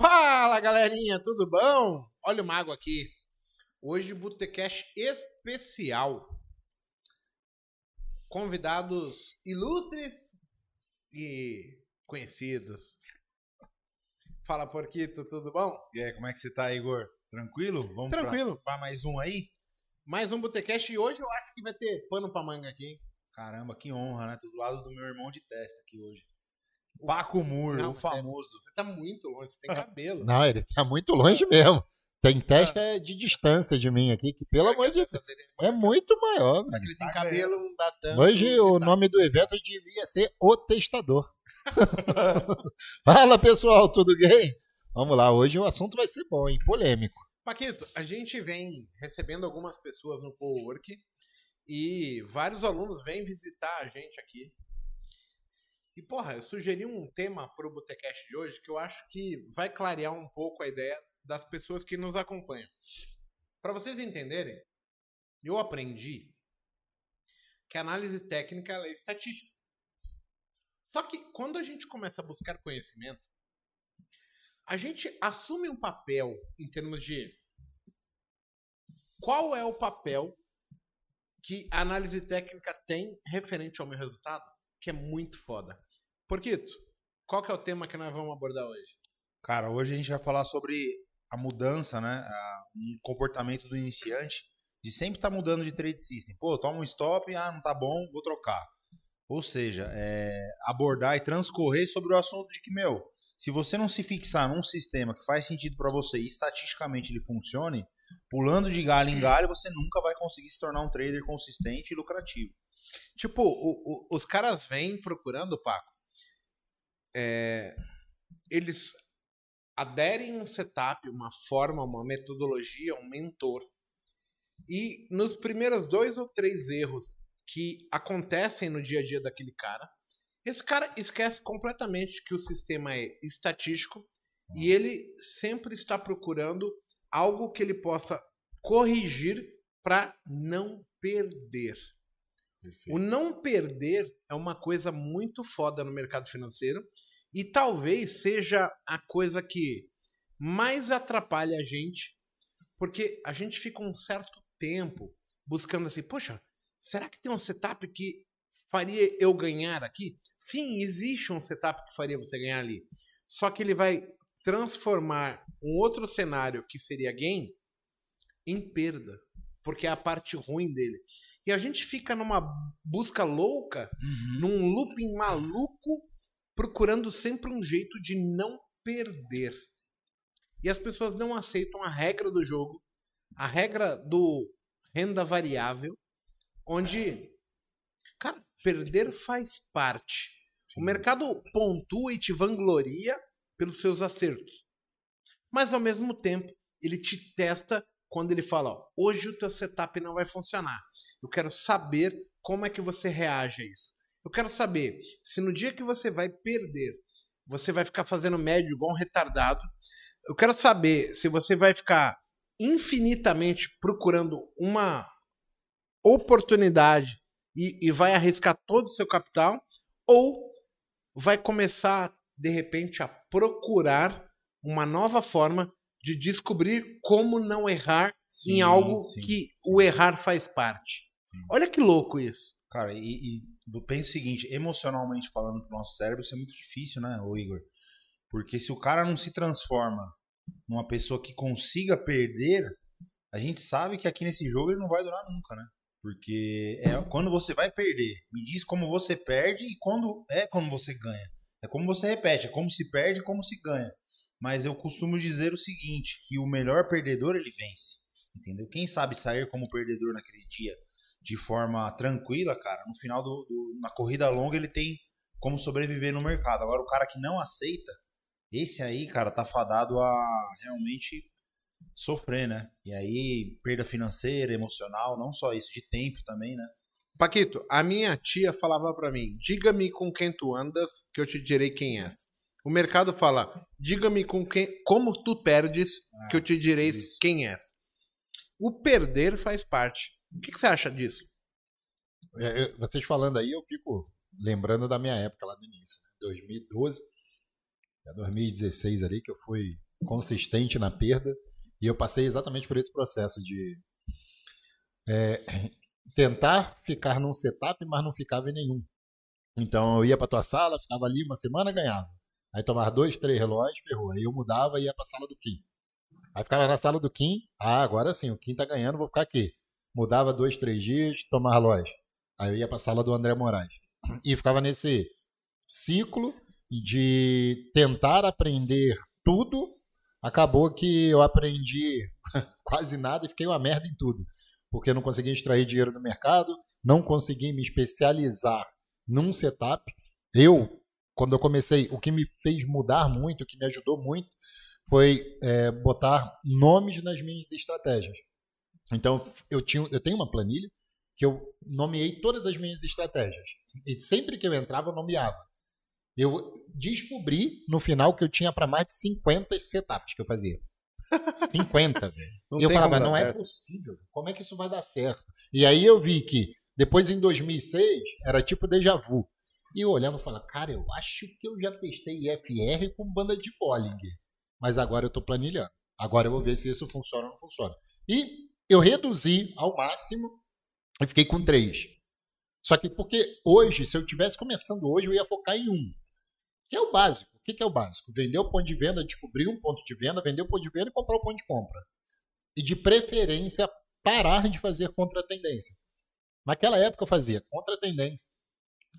Fala galerinha, tudo bom? Olha o mago aqui. Hoje, Botecast especial. Convidados ilustres e conhecidos. Fala, Porquito, tudo bom? E aí, como é que você tá, Igor? Tranquilo? Vamos Tranquilo. para mais um aí? Mais um Botecast e hoje eu acho que vai ter pano pra manga aqui. hein? Caramba, que honra, né? Tô do lado do meu irmão de testa aqui hoje. Paco Moore, Não, o famoso. Você tá muito longe, você tem cabelo. Não, ele tá muito longe mesmo. Tem testa de distância de mim aqui, que pelo amor de Deus, é muito maior. Só velho. que ele tem cabelo, não dá tanto. Hoje o Tá- nome do evento devia ser O Testador. Fala pessoal, tudo bem? Vamos lá, hoje o assunto vai ser bom, hein? Polêmico. Paquito, a gente vem recebendo algumas pessoas no cowork e vários alunos vêm visitar a gente aqui. E, porra, eu sugeri um tema pro Botecast de hoje que eu acho que vai clarear um pouco a ideia das pessoas que nos acompanham. Para vocês entenderem, eu aprendi que a análise técnica é estatística. Só que quando a gente começa a buscar conhecimento, a gente assume um papel em termos de qual é o papel que a análise técnica tem referente ao meu resultado, que é muito foda. Porquito, qual que é o tema que nós vamos abordar hoje? Cara, hoje a gente vai falar sobre a mudança, né? A- um comportamento do iniciante de sempre estar mudando de trade system. Pô, toma um stop, ah, não tá bom, vou trocar. Ou seja, é, abordar e transcorrer sobre o assunto de que, meu, se você não se fixar num sistema que faz sentido para você e estatisticamente ele funcione, pulando de galho em galho, você nunca vai conseguir se tornar um trader consistente e lucrativo. Tipo, o- o- os caras vêm procurando, Paco, é, eles aderem um setup, uma forma, uma metodologia, um mentor. E nos primeiros dois ou três erros que acontecem no dia a dia daquele cara, esse cara esquece completamente que o sistema é estatístico e ele sempre está procurando algo que ele possa corrigir para não perder. O não perder é uma coisa muito foda no mercado financeiro e talvez seja a coisa que mais atrapalha a gente, porque a gente fica um certo tempo buscando assim, poxa, será que tem um setup que faria eu ganhar aqui? Sim, existe um setup que faria você ganhar ali. Só que ele vai transformar um outro cenário que seria gain em perda, porque é a parte ruim dele. E a gente fica numa busca louca, num looping maluco, procurando sempre um jeito de não perder. E as pessoas não aceitam a regra do jogo, a regra do renda variável, onde, cara, perder faz parte. O mercado pontua e te vangloria pelos seus acertos. Mas ao mesmo tempo, ele te testa quando ele fala: ó, hoje o teu setup não vai funcionar. Eu quero saber como é que você reage a isso. Eu quero saber se no dia que você vai perder, você vai ficar fazendo médio igual um retardado. Eu quero saber se você vai ficar infinitamente procurando uma oportunidade e, e vai arriscar todo o seu capital, ou vai começar, de repente, a procurar uma nova forma de descobrir como não errar em Sim, algo sim. que o errar faz parte. Sim. Olha que louco isso. Cara, e, e penso o seguinte, emocionalmente falando pro nosso cérebro, isso é muito difícil, né, ô Igor? Porque se o cara não se transforma numa pessoa que consiga perder, a gente sabe que aqui nesse jogo ele não vai durar nunca, né? Porque é quando você vai perder, me diz como você perde e quando é como você ganha. É como você repete, é como se perde como se ganha. Mas eu costumo dizer o seguinte, que o melhor perdedor ele vence, entendeu? Quem sabe sair como perdedor naquele dia de forma tranquila, cara, no final do, do- na corrida longa ele tem como sobreviver no mercado. Agora o cara que não aceita, esse aí, cara, tá fadado a realmente sofrer, né? E aí perda financeira, emocional, não só isso, de tempo também, né? Paquito, a minha tia falava pra mim: diga-me com quem tu andas, que eu te direi quem és. O mercado fala: diga-me com quem, como tu perdes, que eu te direi isso. quem és. O perder faz parte. O que, que você acha disso? É, eu- vocês falando aí, eu fico lembrando da minha época lá no início, né? 2012, é 2016 ali, que eu fui consistente na perda. E eu passei exatamente por esse processo de é, tentar ficar num setup, mas não ficava em nenhum. Então eu ia para tua sala, ficava ali uma semana, ganhava. Aí tomava dois, três relógios, ferrou. Aí eu mudava e ia para a sala do Kim. Aí ficava na sala do Kim, ah, agora sim, o Kim tá ganhando, vou ficar aqui. Mudava dois, três dias, tomava relógio. Aí eu ia para a sala do André Moraes. E ficava nesse ciclo de tentar aprender tudo. Acabou que eu aprendi quase nada e fiquei uma merda em tudo. Porque eu não consegui extrair dinheiro do mercado, não consegui me especializar num setup. Eu, quando eu comecei, o que me fez mudar muito, o que me ajudou muito, foi é, botar nomes nas minhas estratégias. Então, eu, tinha, eu tenho uma planilha que eu nomeei todas as minhas estratégias. E sempre que eu entrava, eu nomeava. Eu descobri no final que eu tinha para mais de 50 setups que eu fazia. 50, velho. E eu falava, não é certo. é possível. Como é que isso vai dar certo? E aí eu vi que depois em 2006 era tipo déjà vu. E eu olhava e falava, cara, eu acho que eu já testei IFR com banda de Bollinger. Mas agora eu estou planilhando. Agora eu vou ver se isso funciona ou não funciona. E eu reduzi ao máximo e fiquei com três. Só que porque hoje, se eu tivesse começando hoje, eu ia focar em um. Que é o básico. O que é o básico? Vender o ponto de venda, descobrir um ponto de venda, vender o ponto de venda e comprar o ponto de compra. E de preferência, parar de fazer contra a tendência. Naquela época eu fazia contra a tendência,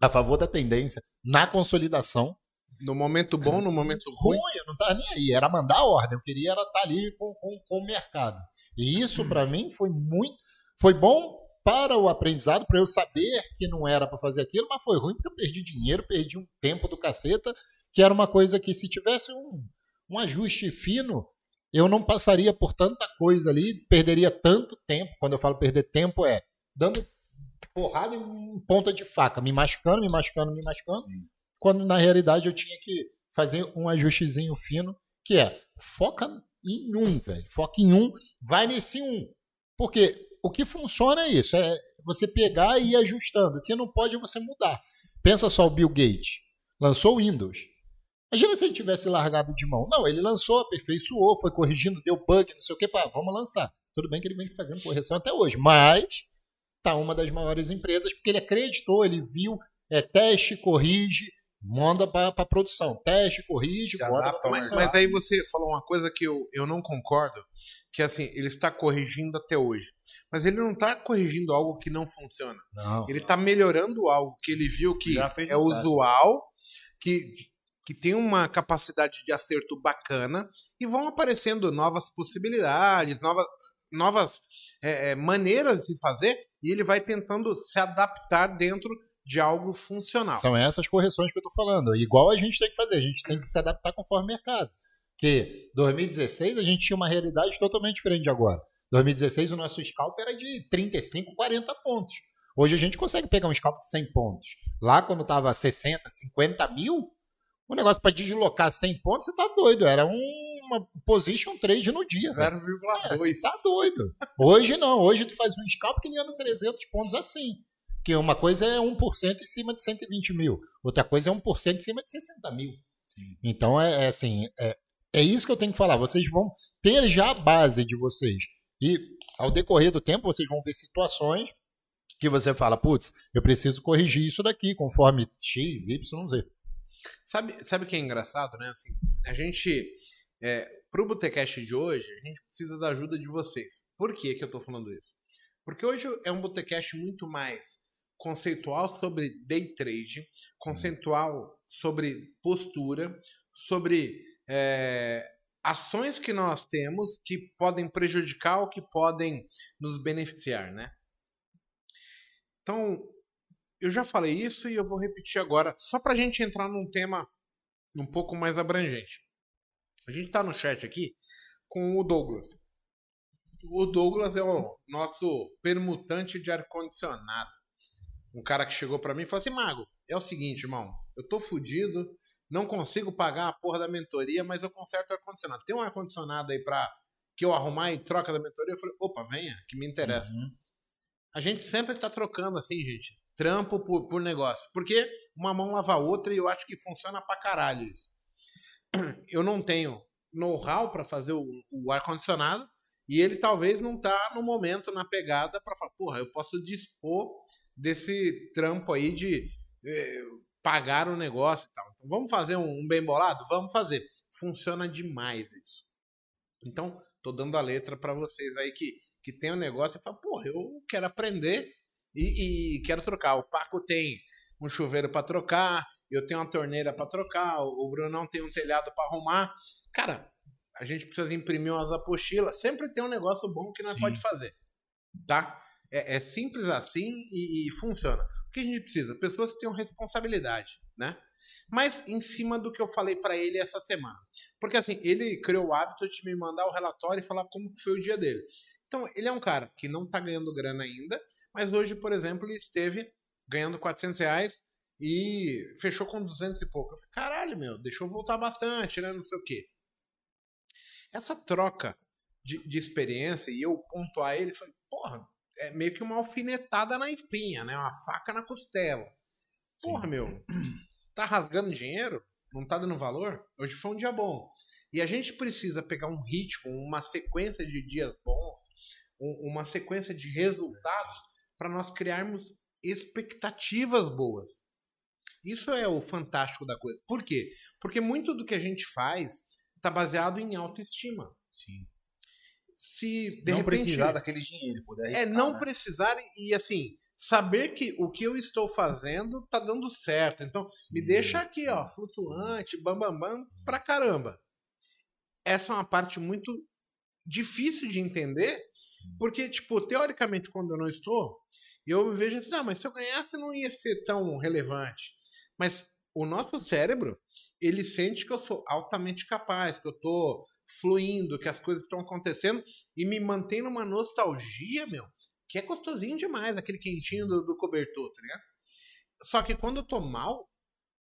a favor da tendência, na consolidação. No momento bom, no momento ruim. ruim eu não estava nem aí. Era mandar a ordem. Eu queria era estar tá ali com, com, com o mercado. E isso, para mim, foi muito. Foi bom para o aprendizado, para eu saber que não era para fazer aquilo, mas foi ruim porque eu perdi dinheiro, perdi um tempo do caceta, que era uma coisa que se tivesse um, um ajuste fino, eu não passaria por tanta coisa ali, perderia tanto tempo. Quando eu falo perder tempo, é dando porrada em ponta de faca, me machucando, me machucando, me machucando, quando na realidade eu tinha que fazer um ajustezinho fino, que é foca em um, velho. Foca em um, vai nesse um. Porque o que funciona é isso, é você pegar e ir ajustando. O que não pode é você mudar. Pensa só o Bill Gates. Lançou o Windows. Imagina se ele tivesse largado de mão. Não, ele lançou, aperfeiçoou, foi corrigindo, deu bug, não sei o que, pá, vamos lançar. Tudo bem que ele vem fazendo correção até hoje, mas tá uma das maiores empresas porque ele acreditou, ele viu, é teste, corrige, manda para produção. Teste, corrige, manda pra mas, mas aí você falou uma coisa que eu, eu não concordo, que assim, ele está corrigindo até hoje. Mas ele não está corrigindo algo que não funciona. Não. Ele está melhorando algo que ele viu que é usual, que, que tem uma capacidade de acerto bacana, e vão aparecendo novas possibilidades, novas, novas é, maneiras de fazer, e ele vai tentando se adaptar dentro de algo funcional. São essas correções que eu estou falando. Igual a gente tem que fazer, a gente tem que se adaptar conforme o mercado. Que 2016 a gente tinha uma realidade totalmente diferente de agora. 2016 o nosso scalp era de 35, 40 pontos. Hoje a gente consegue pegar um scalp de 100 pontos. Lá quando estava 60, 50 mil, o negócio para deslocar 100 pontos, você tá doido. Era uma position trade no dia. 0,2. É, tá doido. Hoje não. Hoje tu faz um scalp que ganha 300 pontos assim. Que uma coisa é 1% em cima de 120 mil, outra coisa é 1% em cima de 60 mil. Sim. Então, é, é assim, é, é isso que eu tenho que falar. Vocês vão ter já a base de vocês. E ao decorrer do tempo, vocês vão ver situações que você fala, putz, eu preciso corrigir isso daqui conforme X, Y, Z. Sabe, sabe o que é engraçado, né? Assim, a gente, é, pro Botecast de hoje, a gente precisa da ajuda de vocês. Por que, que eu tô falando isso? Porque hoje é um Botecast muito mais conceitual sobre day trade, conceitual sobre postura, sobre é, ações que nós temos que podem prejudicar ou que podem nos beneficiar, né? Então, eu já falei isso e eu vou repetir agora, só para a gente entrar num tema um pouco mais abrangente. A gente está no chat aqui com o Douglas. O Douglas é o nosso permutante de ar-condicionado um cara que chegou para mim e falou assim: Mago, é o seguinte, irmão, eu tô fudido, não consigo pagar a porra da mentoria, mas eu conserto o ar-condicionado. Tem um ar-condicionado aí pra que eu arrumar e troca da mentoria? Eu falei: opa, venha, que me interessa. Uhum. A gente sempre tá trocando assim, gente, trampo por, por negócio. Porque uma mão lava a outra e eu acho que funciona pra caralho isso. Eu não tenho know-how para fazer o, o ar-condicionado e ele talvez não tá no momento, na pegada, para falar, porra, eu posso dispor desse trampo aí de eh, pagar o negócio e tal. Então vamos fazer um, um bem bolado? Vamos fazer. Funciona demais isso. Então, tô dando a letra para vocês aí que, que tem um negócio e fala, porra, eu quero aprender e, e quero trocar. O Paco tem um chuveiro para trocar, eu tenho uma torneira para trocar, o Brunão tem um telhado para arrumar. Cara, a gente precisa imprimir umas apostilas. Sempre tem um negócio bom que nós Sim. pode fazer. Tá? É, é simples assim e, e, funciona. O que a gente precisa? Pessoas que tenham responsabilidade, né? Mas em cima do que eu falei para ele essa semana. Porque assim, ele criou o hábito de me mandar o relatório e falar como foi o dia dele. Então, ele é um cara que não tá ganhando grana ainda, mas hoje, por exemplo, ele esteve ganhando 400 reais e fechou com 200 e pouco. Falei, caralho, meu, deixou voltar bastante, né? Não sei o quê. Essa troca de, de experiência e eu pontuar ele, foi, porra, é meio que uma alfinetada na espinha, né? Uma faca na costela. Porra, Sim. meu, tá rasgando dinheiro? Não tá dando valor? Hoje foi um dia bom. E a gente precisa pegar um ritmo, uma sequência de dias bons, uma sequência de resultados para nós criarmos expectativas boas. Isso é o fantástico da coisa. Por quê? Porque muito do que a gente faz está baseado em autoestima. Sim. Se de não repente, precisar daquele dinheiro, poder arriscar, É não né? precisar e assim, saber que o que eu estou fazendo tá dando certo. Então, Sim. me deixa aqui, ó, flutuante, bambambam bam, bam, pra caramba. Essa é uma parte muito difícil de entender, porque, tipo, teoricamente, quando eu não estou, eu me vejo assim, ah, mas se eu ganhasse não ia ser tão relevante. Mas o nosso cérebro, ele sente que eu sou altamente capaz, que eu tô fluindo, que as coisas estão acontecendo e me mantém numa nostalgia, meu, que é gostosinho demais, aquele quentinho do, do cobertor, tá ligado? Só que quando eu tô mal,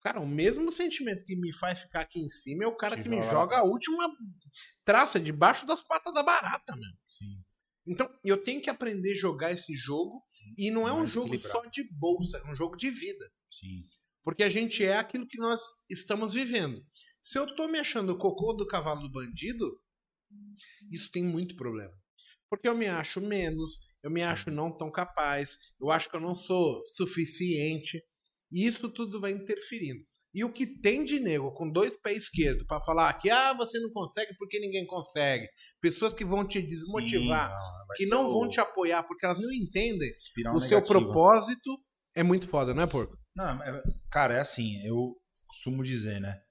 cara, o mesmo sentimento que me faz ficar aqui em cima é o cara que me joga a última traça debaixo das patas da barata, meu. Sim. Então, eu tenho que aprender a jogar esse jogo e não é um jogo só de bolsa, é um jogo de vida. Sim. Porque a gente é aquilo que nós estamos vivendo. Se eu tô me achando o cocô do cavalo do bandido, isso tem muito problema. Porque eu me acho menos, eu me acho não tão capaz, eu acho que eu não sou suficiente. E isso tudo vai interferindo. E o que tem de nego com dois pés esquerdos para falar que ah, você não consegue porque ninguém consegue. Pessoas que vão te desmotivar, Sim, não, que não vão te apoiar porque elas não entendem o seu propósito, é muito foda, não é, porco? Não, é, cara, é assim, eu costumo dizer, né?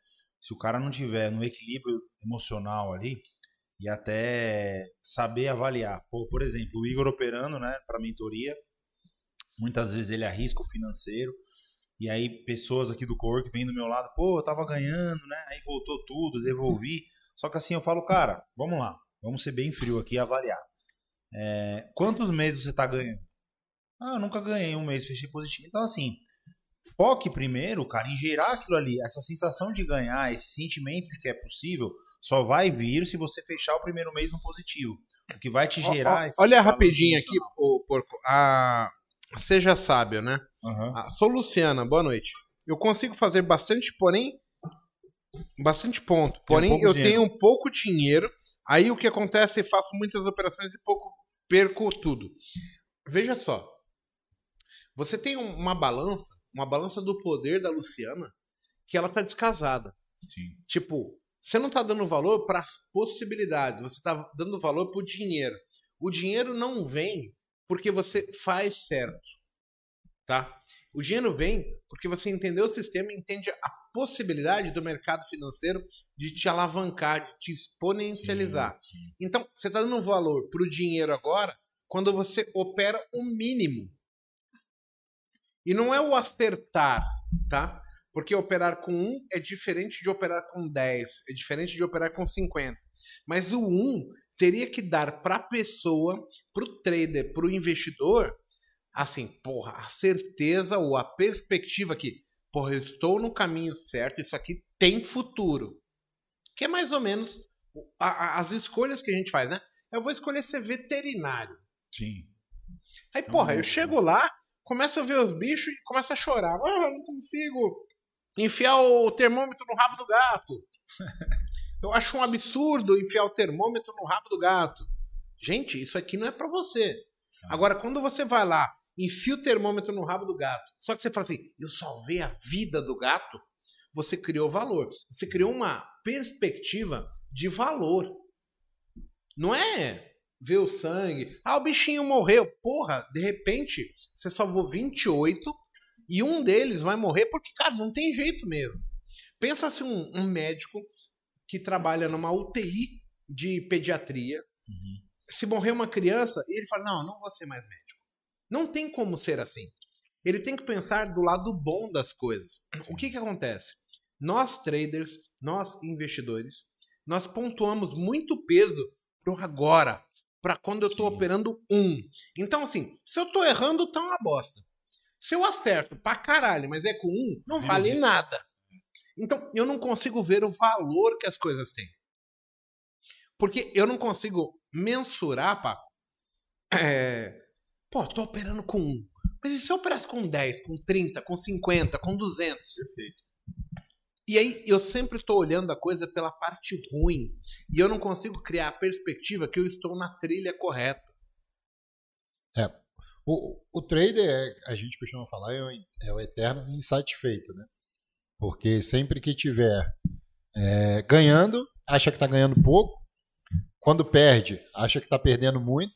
Se o cara não tiver no equilíbrio emocional ali e até saber avaliar. Por, por exemplo, o Igor operando, né, para mentoria, muitas vezes ele arrisca o financeiro. E aí pessoas aqui do Cork vêm do meu lado, pô, eu tava ganhando, né? Aí voltou tudo, devolvi. Só que assim eu falo, cara, vamos lá, vamos ser bem frio aqui e avaliar. É, quantos meses você tá ganhando? Ah, eu nunca ganhei um mês, fechei positivo. Então, assim, foque primeiro, cara, em gerar aquilo ali. Essa sensação de ganhar, esse sentimento de que é possível, só vai vir se você fechar o primeiro mês no positivo. O que vai te gerar. Ó, ó, olha rapidinho aqui, o porco. A... Seja sábio, né? Uhum. A... Sou Luciana, boa noite. Eu consigo fazer bastante, porém. Bastante ponto. Porém, um eu dinheiro. tenho um pouco dinheiro. Aí o que acontece? Eu faço muitas operações e pouco perco tudo. Veja só. Você tem uma balança uma balança do poder da Luciana que ela tá descasada. Sim. Tipo, você não tá dando valor para as possibilidades, você tá dando valor pro dinheiro. O dinheiro não vem porque você faz certo, tá? O dinheiro vem porque você entendeu o sistema e entende a possibilidade do mercado financeiro de te alavancar, de te exponencializar. Sim, sim. Então, você está dando valor para o dinheiro agora quando você opera o mínimo. E não é o acertar, tá? Porque operar com 1 é diferente de operar com 10, é diferente de operar com 50. Mas o 1 teria que dar para a pessoa, para o trader, para o investidor, assim, porra, a certeza ou a perspectiva que, porra, eu estou no caminho certo, isso aqui tem futuro. Que é mais ou menos a, a, as escolhas que a gente faz, né? Eu vou escolher ser veterinário. Sim. Aí, porra, eu chego lá, começa a ver os bichos e começa a chorar. Ah, não consigo enfiar o termômetro no rabo do gato. eu acho um absurdo enfiar o termômetro no rabo do gato. Gente, isso aqui não é para você. Agora, quando você vai lá, enfia o termômetro no rabo do gato, só que você fala assim, eu salvei a vida do gato, você criou valor. Você criou uma perspectiva de valor. Não é ver o sangue. Ah, o bichinho morreu. Porra, de repente, você salvou 28 e um deles vai morrer porque, cara, não tem jeito mesmo. Pensa se um, um médico que trabalha numa UTI de pediatria, uhum. se morrer uma criança, ele fala: Não, não vou ser mais médico. Não tem como ser assim. Ele tem que pensar do lado bom das coisas. O que, que acontece? Nós traders, nós investidores, nós pontuamos muito peso pro agora, para quando eu estou operando um. Então, assim, se eu estou errando, tá uma bosta. Se eu acerto pra caralho, mas é com um, não vale nada. Então, eu não consigo ver o valor que as coisas têm. Porque eu não consigo mensurar, Paco. É... Pô, tô operando com um. Mas e se eu operasse com 10, com 30, com 50, com 200? Perfeito. E aí eu sempre estou olhando a coisa pela parte ruim. E eu não consigo criar a perspectiva que eu estou na trilha correta. É. O, o trader, é, a gente costuma falar, é o, é o eterno insatisfeito, né? Porque sempre que tiver é, ganhando, acha que está ganhando pouco. Quando perde, acha que está perdendo muito.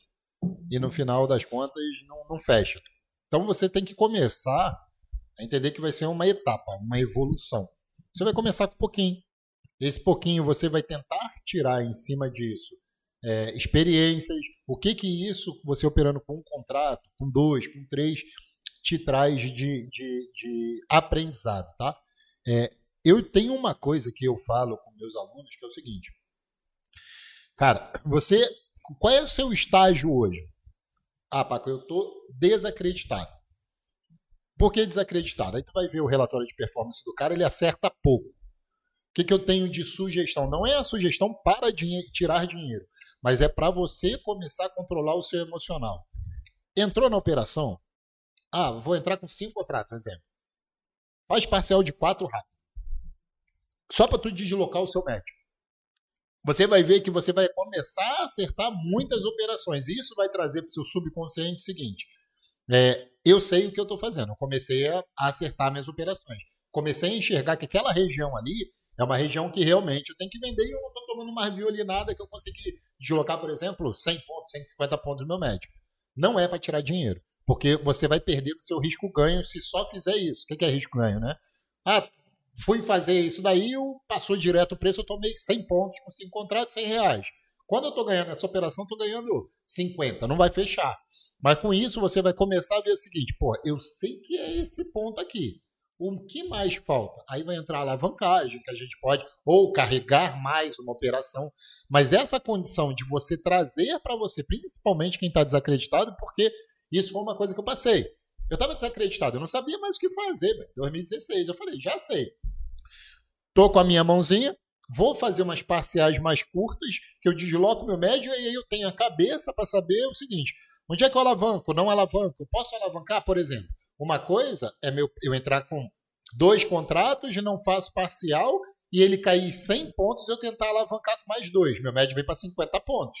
E no final das contas, não, não fecha. Então você tem que começar a entender que vai ser uma etapa, uma evolução. Você vai começar com pouquinho. Esse pouquinho você vai tentar tirar em cima disso é, experiências, o que que isso, você operando com um contrato, com dois, com três, te traz de, de, de aprendizado, tá? É, eu tenho uma coisa que eu falo com meus alunos que é o seguinte, cara, você, qual é o seu estágio hoje? Ah, Paco, eu tô desacreditado. Por que desacreditado? Aí tu vai ver o relatório de performance do cara, ele acerta pouco. O que, que eu tenho de sugestão? Não é a sugestão para dinhe tirar dinheiro, mas é para você começar a controlar o seu emocional. Entrou na operação? Ah, vou entrar com cinco contratos, exemplo. Faz parcial de quatro rápido. Só para tu deslocar o seu médico. Você vai ver que você vai começar a acertar muitas operações. E isso vai trazer para o seu subconsciente o seguinte: é, eu sei o que eu estou fazendo. Eu comecei a, acertar minhas operações. Comecei a enxergar que aquela região ali é uma região que realmente eu tenho que vender e eu não estou tomando mais violinada que eu consegui deslocar, por exemplo, 100 pontos, 150 pontos no meu médio. Não é para tirar dinheiro, porque você vai perder o seu risco-ganho se só fizer isso. O que é risco-ganho, né? Ah, fui fazer isso daí, passou direto o preço, eu tomei 100 pontos com 5 contratos, 100 reais. Quando eu estou ganhando essa operação, estou ganhando 50, não vai fechar. Mas com isso você vai começar a ver o seguinte, pô, eu sei que é esse ponto aqui. O que mais falta? Aí vai entrar a alavancagem, que a gente pode, ou carregar mais uma operação. Mas essa condição de você trazer para você, principalmente quem está desacreditado, porque isso foi uma coisa que eu passei. Eu estava desacreditado, eu não sabia mais o que fazer, velho. 2016, eu falei, já sei. Tô com a minha mãozinha, vou fazer umas parciais mais curtas, que eu desloco meu médio e aí eu tenho a cabeça para saber o seguinte: Onde é que eu alavanco? Não alavanco? Posso alavancar, por exemplo? Uma coisa é meu, eu entrar com dois contratos e não faço parcial e ele cair 100 pontos eu tentar alavancar com mais dois. Meu médio vem para 50 pontos.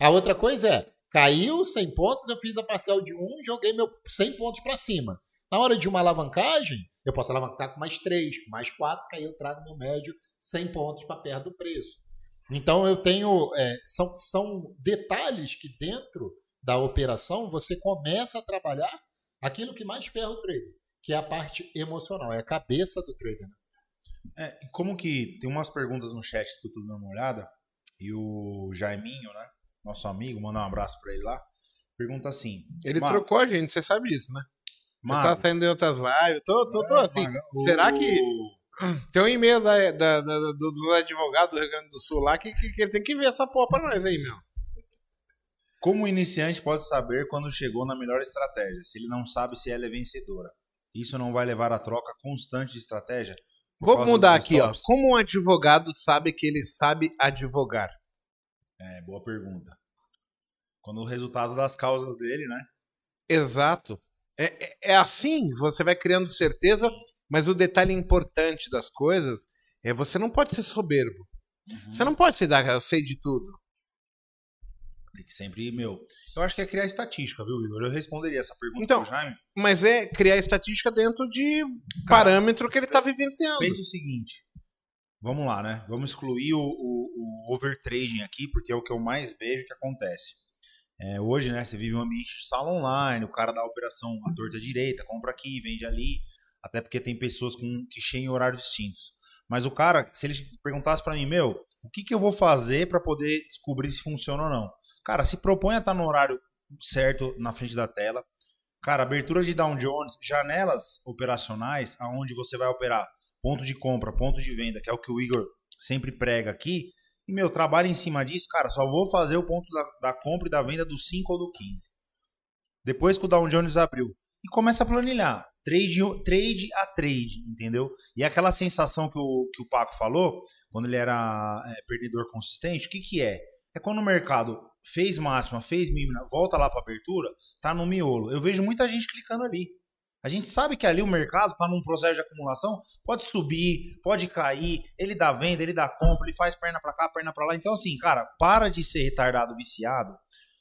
A outra coisa é, caiu 100 pontos, eu fiz a parcial de um, joguei meu 100 pontos para cima. Na hora de uma alavancagem, eu posso alavancar com mais 3, com mais 4, que aí eu trago meu médio 100 pontos para perto do preço. Então eu tenho. É, são, são detalhes que dentro da operação, você começa a trabalhar aquilo que mais ferra o trader, que é a parte emocional, é a cabeça do trader. Né? É, como que tem umas perguntas no chat que eu tô dando uma olhada, e o Jaiminho, né, nosso amigo, mandar um abraço para ele lá, pergunta assim. Ele trocou a gente, você sabe disso, né? Mano, tá saindo em outras lives, tô, tô, tô assim. Mano, será que tem um e-mail da, da, da, do, do advogado do Rio Grande do Sul lá que, que, que tem que ver essa porra pra nós aí, meu. Como o iniciante pode saber quando chegou na melhor estratégia, se ele não sabe se ela é vencedora? Isso não vai levar à troca constante de estratégia? Vou mudar aqui, ó. Como um advogado sabe que ele sabe advogar? É, boa pergunta. Quando o resultado das causas dele, né? Exato. É, é, é assim, você vai criando certeza, mas o detalhe importante das coisas é você não pode ser soberbo. Uhum. Você não pode se dar, eu sei de tudo. Tem que sempre, meu. Eu acho que é criar estatística, viu, Igor? Eu responderia essa pergunta Então, Jaime. Mas é criar estatística dentro de parâmetro que ele tá vivenciando. Pensa o seguinte. Vamos lá, né? Vamos excluir o, o, o overtrading aqui, porque é o que eu mais vejo que acontece. É, hoje, né, você vive um ambiente de sala online, o cara dá a operação à torta direita, compra aqui, vende ali, até porque tem pessoas com, que cheiam em horários distintos. Mas o cara, se ele perguntasse para mim, meu, o que, que eu vou fazer para poder descobrir se funciona ou não? Cara, se propõe a estar no horário certo na frente da tela. Cara, abertura de Down Jones, janelas operacionais, aonde você vai operar ponto de compra, ponto de venda, que é o que o Igor sempre prega aqui. E, meu, trabalho em cima disso, cara, só vou fazer o ponto da, da compra e da venda do 5 ou do 15. Depois que o Dow Jones abriu. E começa a planilhar. Trade, trade a trade, entendeu? E aquela sensação que o, que o Paco falou, quando ele era é, perdedor consistente, o que, que é? É quando o mercado fez máxima, fez mínima, volta lá para abertura, tá no miolo. Eu vejo muita gente clicando ali. A gente sabe que ali o mercado está num processo de acumulação, pode subir, pode cair, ele dá venda, ele dá compra, ele faz perna para cá, perna para lá. Então assim, cara, para de ser retardado, viciado,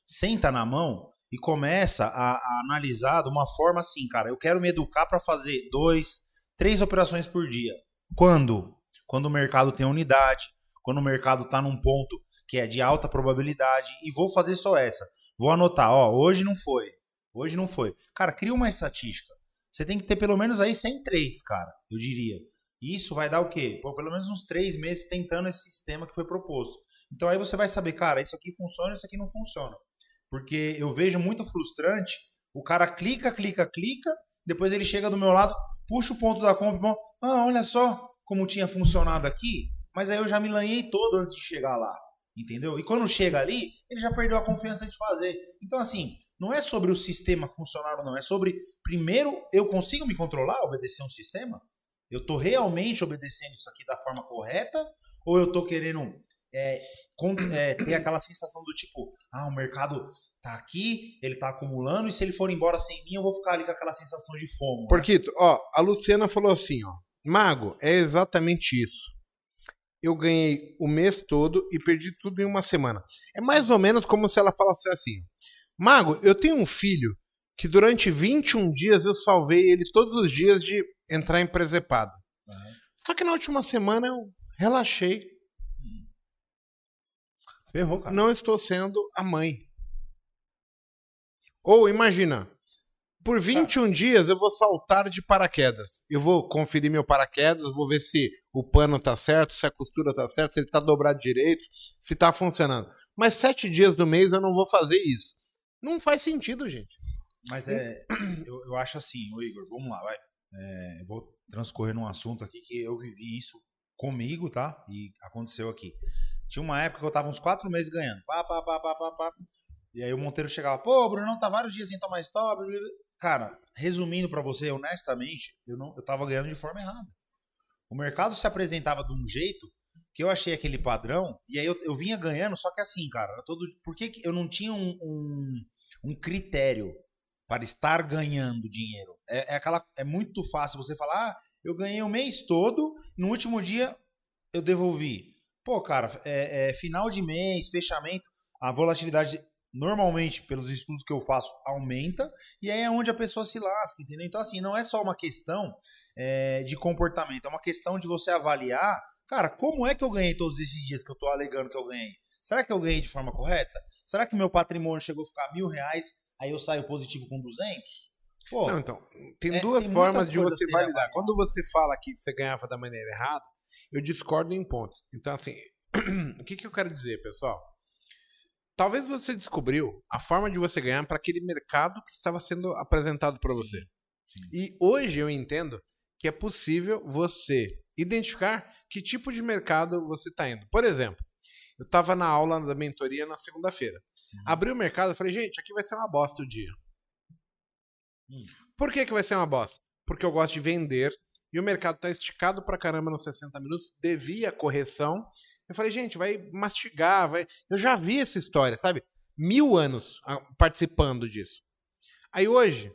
senta na mão e começa a, a analisar de uma forma assim, cara, eu quero me educar para fazer dois, três operações por dia. Quando? Quando o mercado tem unidade, quando o mercado está num ponto que é de alta probabilidade e vou fazer só essa. Vou anotar, ó, hoje não foi. Hoje não foi. Cara, cria uma estatística. Você tem que ter pelo menos aí 100 trades, cara, eu diria. Isso vai dar o quê? Pô, pelo menos uns três meses tentando esse sistema que foi proposto. Então aí você vai saber, cara, isso aqui funciona, isso aqui não funciona. Porque eu vejo muito frustrante, o cara clica, clica, clica, depois ele chega do meu lado, puxa o ponto da compra, ah, olha só como tinha funcionado aqui, mas aí eu já me lanhei todo antes de chegar lá. Entendeu? E quando chega ali, ele já perdeu a confiança de fazer. Então, assim, não é sobre o sistema funcionar ou não, é sobre, primeiro, eu consigo me controlar, obedecer um sistema? Eu estou realmente obedecendo isso aqui da forma correta? Ou eu estou querendo é, com, é, ter aquela sensação do tipo, ah, o mercado tá aqui, ele tá acumulando, e se ele for embora sem mim, eu vou ficar ali com aquela sensação de fome. Né? Porquito, ó, a Luciana falou assim, ó, Mago, é exatamente isso eu ganhei o mês todo e perdi tudo em uma semana. É mais ou menos como se ela falasse assim: Mago, eu tenho um filho que durante 21 dias eu salvei ele todos os dias de entrar em presepada. Uhum. Só que na última semana eu relaxei. Ferrou, cara. Não estou sendo a mãe. Ou imagina, por 21 tá. dias eu vou saltar de paraquedas. Eu vou conferir meu paraquedas, vou ver se o pano tá certo, se a costura tá certa, se ele tá dobrado direito, se tá funcionando. Mas sete dias do mês eu não vou fazer isso. Não faz sentido, gente. Mas é. Eu, eu acho assim, ô Igor, vamos lá, vai. É, vou transcorrer num assunto aqui que eu vivi isso comigo, tá? E aconteceu aqui. Tinha uma época que eu tava uns quatro meses ganhando. Pá, pá, pá, pá, pá, pá. E aí o Monteiro chegava, pô, Bruno, não tá vários dias sem tomar stop. Cara, resumindo para você, honestamente, eu não, eu tava ganhando de forma errada. O mercado se apresentava de um jeito que eu achei aquele padrão, e aí eu, eu vinha ganhando, só que assim, cara, todo, por que, que eu não tinha um, um, um critério para estar ganhando dinheiro? É, é, aquela, é muito fácil você falar, ah, eu ganhei o mês todo, no último dia eu devolvi. Pô, cara, é, é final de mês, fechamento, a volatilidade normalmente, pelos estudos que eu faço, aumenta, e aí é onde a pessoa se lasca, entendeu? Então, assim, não é só uma questão é, de comportamento, é uma questão de você avaliar, cara, como é que eu ganhei todos esses dias que eu tô alegando que eu ganhei? Será que eu ganhei de forma correta? Será que meu patrimônio chegou a ficar mil reais, aí eu saio positivo com 200? Pô, não, então, tem é, duas tem formas de você validar. Quando você fala que você ganhava da maneira errada, eu discordo em pontos. Então, assim, o que, que eu quero dizer, pessoal? Talvez você descobriu a forma de você ganhar para aquele mercado que estava sendo apresentado para você. Sim. E hoje eu entendo que é possível você identificar que tipo de mercado você está indo. Por exemplo, eu estava na aula da mentoria na segunda-feira. Uhum. Abri o mercado e falei, gente, aqui vai ser uma bosta o dia. Uhum. Por que, que vai ser uma bosta? Porque eu gosto de vender e o mercado está esticado para caramba nos 60 minutos, devia correção eu falei, gente, vai mastigar, vai. Eu já vi essa história, sabe? Mil anos ah, participando disso. Aí hoje,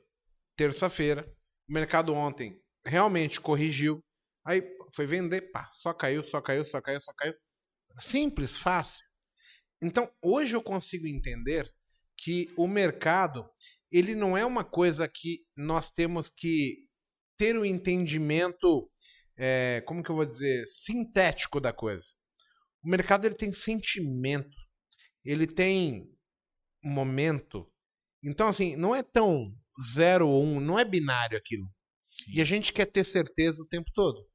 terça-feira, o mercado ontem realmente corrigiu. Aí foi vender, pá, só caiu, só caiu, só caiu, só caiu. Simples, fácil. Então, hoje eu consigo entender que o mercado, ele não é uma coisa que nós temos que ter o um entendimento, é, como que eu vou dizer, sintético da coisa. O mercado ele tem sentimento, ele tem momento. Então, assim, não é tão zero ou um, não é binário aquilo. E a gente quer ter certeza o tempo todo.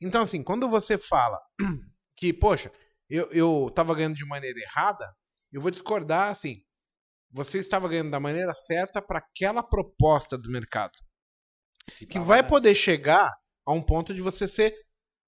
Então, assim, quando você fala que, poxa, eu, eu tava ganhando de maneira errada, eu vou discordar assim. Você estava ganhando da maneira certa para aquela proposta do mercado. Que, que vai poder chegar a um ponto de você ser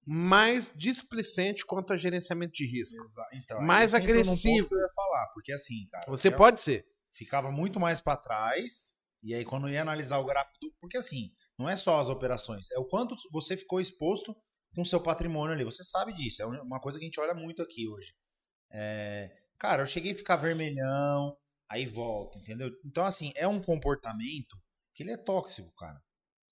mais displicente quanto a gerenciamento de risco. Então, mais agressivo. eu ia falar, porque assim, cara. Você pode ser. Ficava muito mais para trás, e aí quando ia analisar o gráfico. Do, porque assim, não é só as operações, é o quanto você ficou exposto com seu patrimônio ali. Você sabe disso, é uma coisa que a gente olha muito aqui hoje. É, cara, eu cheguei a ficar vermelhão, aí volta, entendeu? Então, assim, é um comportamento que ele é tóxico, cara.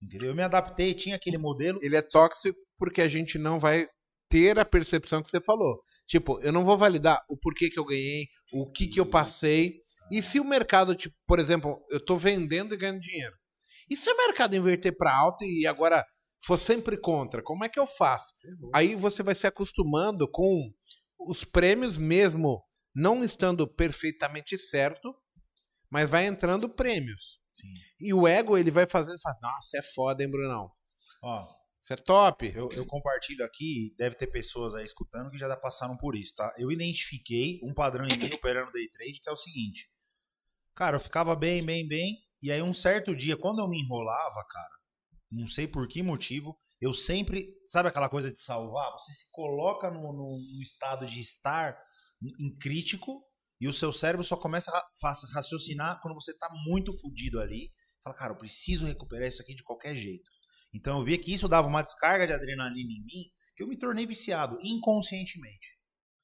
Entendeu? Eu me adaptei, tinha aquele modelo. Ele é tóxico porque a gente não vai ter a percepção que você falou. Tipo, eu não vou validar o porquê que eu ganhei, o que que eu passei. E se o mercado, tipo, por exemplo, eu tô vendendo e ganhando dinheiro. E se o mercado inverter para alta e agora for sempre contra, como é que eu faço? Aí você vai se acostumando com os prêmios mesmo não estando perfeitamente certo, mas vai entrando prêmios. Sim. E o ego, ele vai fazendo fala, nossa, é foda, hein, Brunão? Ó, isso é top. Eu, eu, compartilho aqui, deve ter pessoas aí escutando que já passaram por isso, tá? Eu identifiquei um padrão em mim operando day trade que é o seguinte. Cara, eu ficava bem, bem, bem. E aí um certo dia, quando eu me enrolava, cara, não sei por que motivo, eu sempre. Sabe aquela coisa de salvar? Você se coloca no, no, no estado de estar em crítico e o seu cérebro só começa a raciocinar quando você está muito fodido ali. Fala, cara, eu preciso recuperar isso aqui de qualquer jeito. Então eu vi que isso dava uma descarga de adrenalina em mim que eu me tornei viciado inconscientemente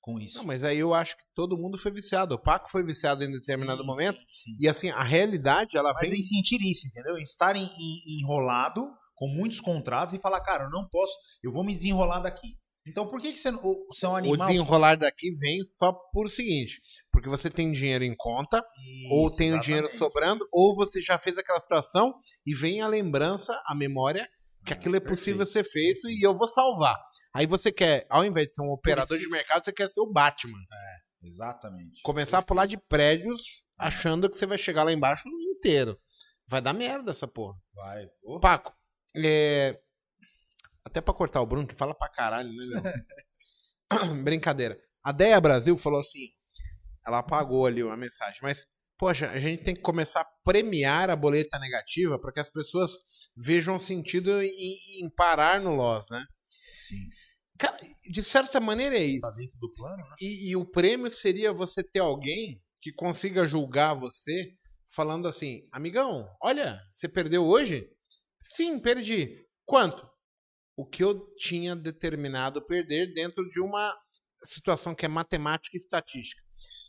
com isso. Não, mas aí eu acho que todo mundo foi viciado. O Paco foi viciado em determinado sim, momento. Sim. E assim, a realidade, ela mas vem. em sentir isso, entendeu? Estar em, em, enrolado com muitos contratos e falar, cara, eu não posso, eu vou me desenrolar daqui. Então por que, que você, o seu animal. O desenrolar daqui vem só por o seguinte: porque você tem dinheiro em conta, Isso, ou tem exatamente. o dinheiro sobrando, ou você já fez aquela situação e vem a lembrança, a memória, que aquilo é possível perfeito. ser feito e eu vou salvar. Aí você quer, ao invés de ser um operador de mercado, você quer ser o Batman. É, exatamente. Começar perfeito. a pular de prédios é. achando que você vai chegar lá embaixo inteiro. Vai dar merda essa porra. Vai. Oh. Paco, é... até pra cortar o Bruno, que fala pra caralho, né, meu? Brincadeira. A Deia Brasil falou assim, ela apagou ali uma mensagem, mas poxa, a gente tem que começar a premiar a boleta negativa para que as pessoas vejam sentido em, em parar no loss, né? Sim. Cara, de certa maneira é isso. Tá dentro do plano, né? E, e o prêmio seria você ter alguém que consiga julgar você falando assim, amigão, olha, você perdeu hoje? Sim, perdi. Quanto? O que eu tinha determinado perder dentro de uma situação que é matemática e estatística.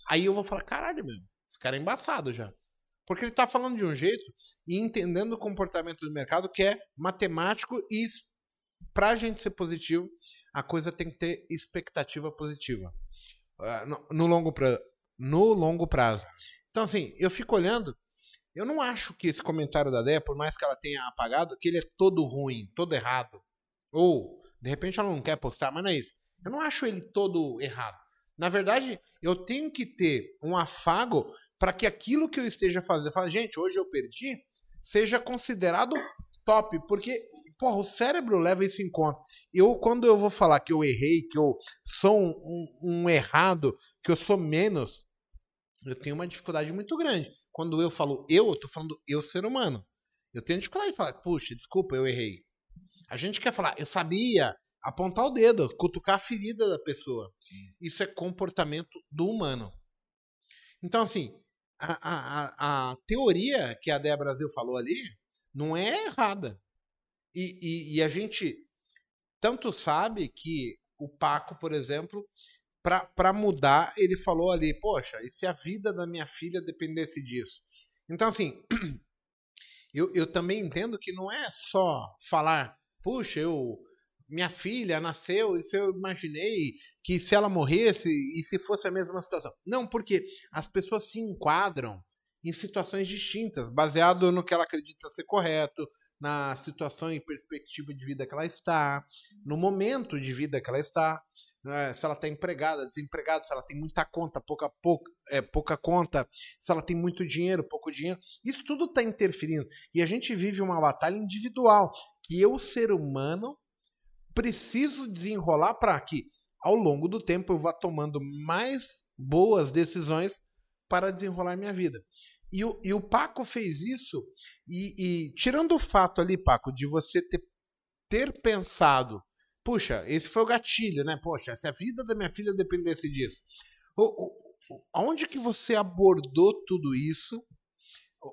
Aí eu vou falar, caralho, meu, esse cara é embaçado já. Porque ele está falando de um jeito e entendendo o comportamento do mercado que é matemático e para a gente ser positivo, a coisa tem que ter expectativa positiva. Uh, no, longo pra, no longo prazo. Então, assim, eu fico olhando, eu não acho que esse comentário da Deia, por mais que ela tenha apagado, que ele é todo ruim, todo errado. Ou, de repente, ela não quer postar, mas não é isso. Eu não acho ele todo errado. Na verdade, eu tenho que ter um afago para que aquilo que eu esteja fazendo, fala, gente, hoje eu perdi, seja considerado top, porque porra, o cérebro leva isso em conta. Eu, quando eu vou falar que eu errei, que eu sou um, um, um errado, que eu sou menos, eu tenho uma dificuldade muito grande. Quando eu falo eu, eu tô falando eu ser humano. Eu tenho dificuldade de falar, puxa, desculpa, eu errei. A gente quer falar, eu sabia, apontar o dedo, cutucar a ferida da pessoa. Sim. Isso é comportamento do humano. Então, assim, a, a, a, teoria que a Débora Brasil falou ali não é errada. E, e, e, a gente tanto sabe que o Paco, por exemplo, para mudar, ele falou ali, poxa, e se a vida da minha filha dependesse disso? Então, assim, eu, eu também entendo que não é só falar, puxa, eu minha filha nasceu, isso eu imaginei que se ela morresse e se fosse a mesma situação. Não, porque as pessoas se enquadram em situações distintas, baseado no que ela acredita ser correto, na situação e perspectiva de vida que ela está, no momento de vida que ela está, né? se ela está empregada, desempregada, se ela tem muita conta, pouca, pouca, é, pouca conta, se ela tem muito dinheiro, pouco dinheiro. Isso tudo está interferindo. E a gente vive uma batalha individual que eu, ser humano, preciso desenrolar para que, ao longo do tempo, eu vá tomando mais boas decisões para desenrolar minha vida. E o, e o Paco fez isso, e, e, tirando o fato ali, Paco, de você ter, ter pensado, puxa, esse foi o gatilho, né? Poxa, se a vida da minha filha dependesse disso. O, o, aonde que você abordou tudo isso?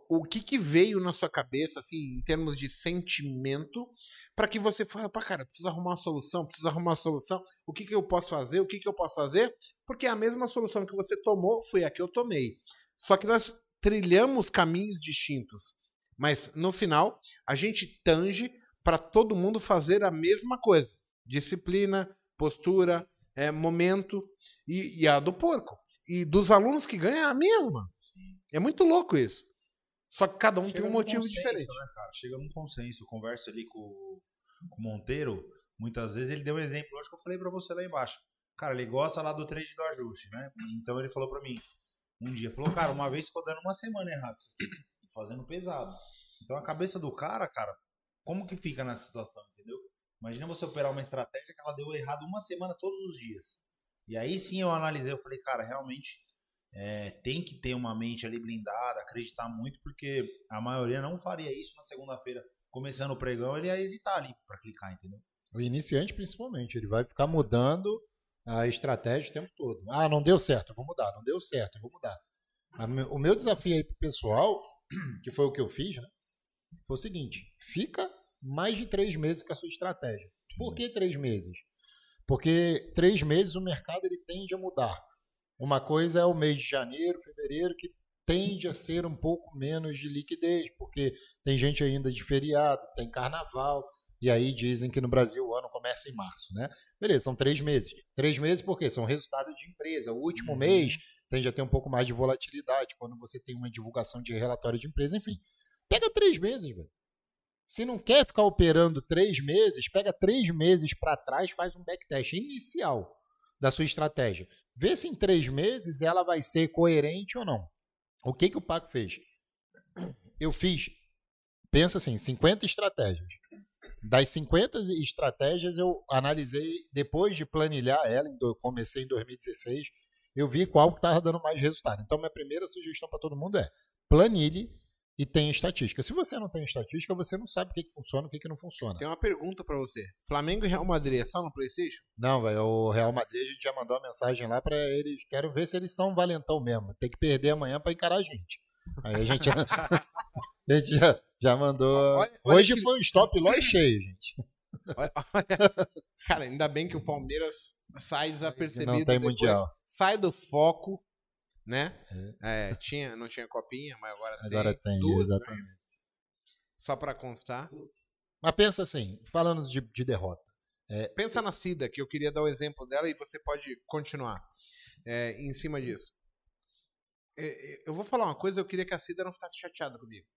O, que que veio na sua cabeça, assim, em termos de sentimento, para que você fale, pá, cara, preciso arrumar uma solução, preciso arrumar uma solução, o que que eu posso fazer, o que que eu posso fazer? Porque a mesma solução que você tomou foi a que eu tomei. Só que nós trilhamos caminhos distintos. Mas no final, a gente tange para todo mundo fazer a mesma coisa: disciplina, postura, é, momento e, e, a do porco. E dos alunos que ganham a mesma. É muito louco isso. Só que cada um Chega tem um motivo consenso, diferente. Né? Chega num consenso. Eu converso ali com, com o Monteiro. Muitas vezes ele deu um exemplo, acho que eu falei para você lá embaixo. Cara, ele gosta lá do trade do ajuste, né? Então ele falou para mim: um dia. Falou, cara, uma vez ficou dando uma semana errado. Fazendo pesado. Então a cabeça do cara, cara, como que fica nessa situação, entendeu? Imagina você operar uma estratégia que ela deu errado uma semana todos os dias. E aí sim eu analisei, eu falei, cara, realmente é, tem que ter uma mente ali blindada, acreditar muito, porque a maioria não faria isso na segunda-feira, começando o pregão, ele ia hesitar ali para clicar, entendeu? O iniciante, principalmente, ele vai ficar mudando a estratégia o tempo todo. Ah, não deu certo, eu vou mudar. Não deu certo, eu vou mudar. O meu desafio aí pro pessoal, que foi o que eu fiz, né? Foi o seguinte: fica mais de três meses com a sua estratégia. Por que três meses? Porque três meses o mercado ele tende a mudar. Uma coisa é o mês de janeiro, fevereiro, que tende a ser um pouco menos de liquidez, porque tem gente ainda de feriado, tem carnaval, e aí dizem que no Brasil o ano começa em março, né? Beleza, são três meses. Três meses porque são resultados de empresa. O último uhum. mês tende a ter um pouco mais de volatilidade quando você tem uma divulgação de relatório de empresa, enfim. Pega três meses, velho. Se não quer ficar operando três meses, pega três meses para trás, faz um backtest inicial da sua estratégia. Vê se em três meses ela vai ser coerente ou não. O que, que o Paco fez? Eu fiz, pensa assim, 50 estratégias. Das 50 estratégias, eu analisei, depois de planilhar ela, eu comecei em 2016, eu vi qual que estava dando mais resultado. Então, minha primeira sugestão para todo mundo é planilhe e tenha estatística. Se você não tem estatística, você não sabe o que, que funciona e o que, que não funciona. Tem uma pergunta para você. Flamengo e Real Madrid é só no PlayStation? Não, velho. O Real Madrid a gente já mandou uma mensagem lá para eles. Quero ver se eles são valentão mesmo. Tem que perder amanhã para encarar a gente. Aí a gente. A gente já, já mandou. Olha, olha Hoje que... foi um stop loss cheio, gente. Olha. Cara, ainda bem que o Palmeiras sai desapercebido. Não tem mundial. Sai do foco, né? É. É, tinha, não tinha copinha, mas agora, agora tem. tem exatamente. Só para constar. Mas pensa assim, falando de, de derrota. É, pensa na Cida, que eu queria dar o exemplo dela e você pode continuar é, em cima disso. É, é, eu vou falar uma coisa, eu queria que a Cida não ficasse chateada comigo.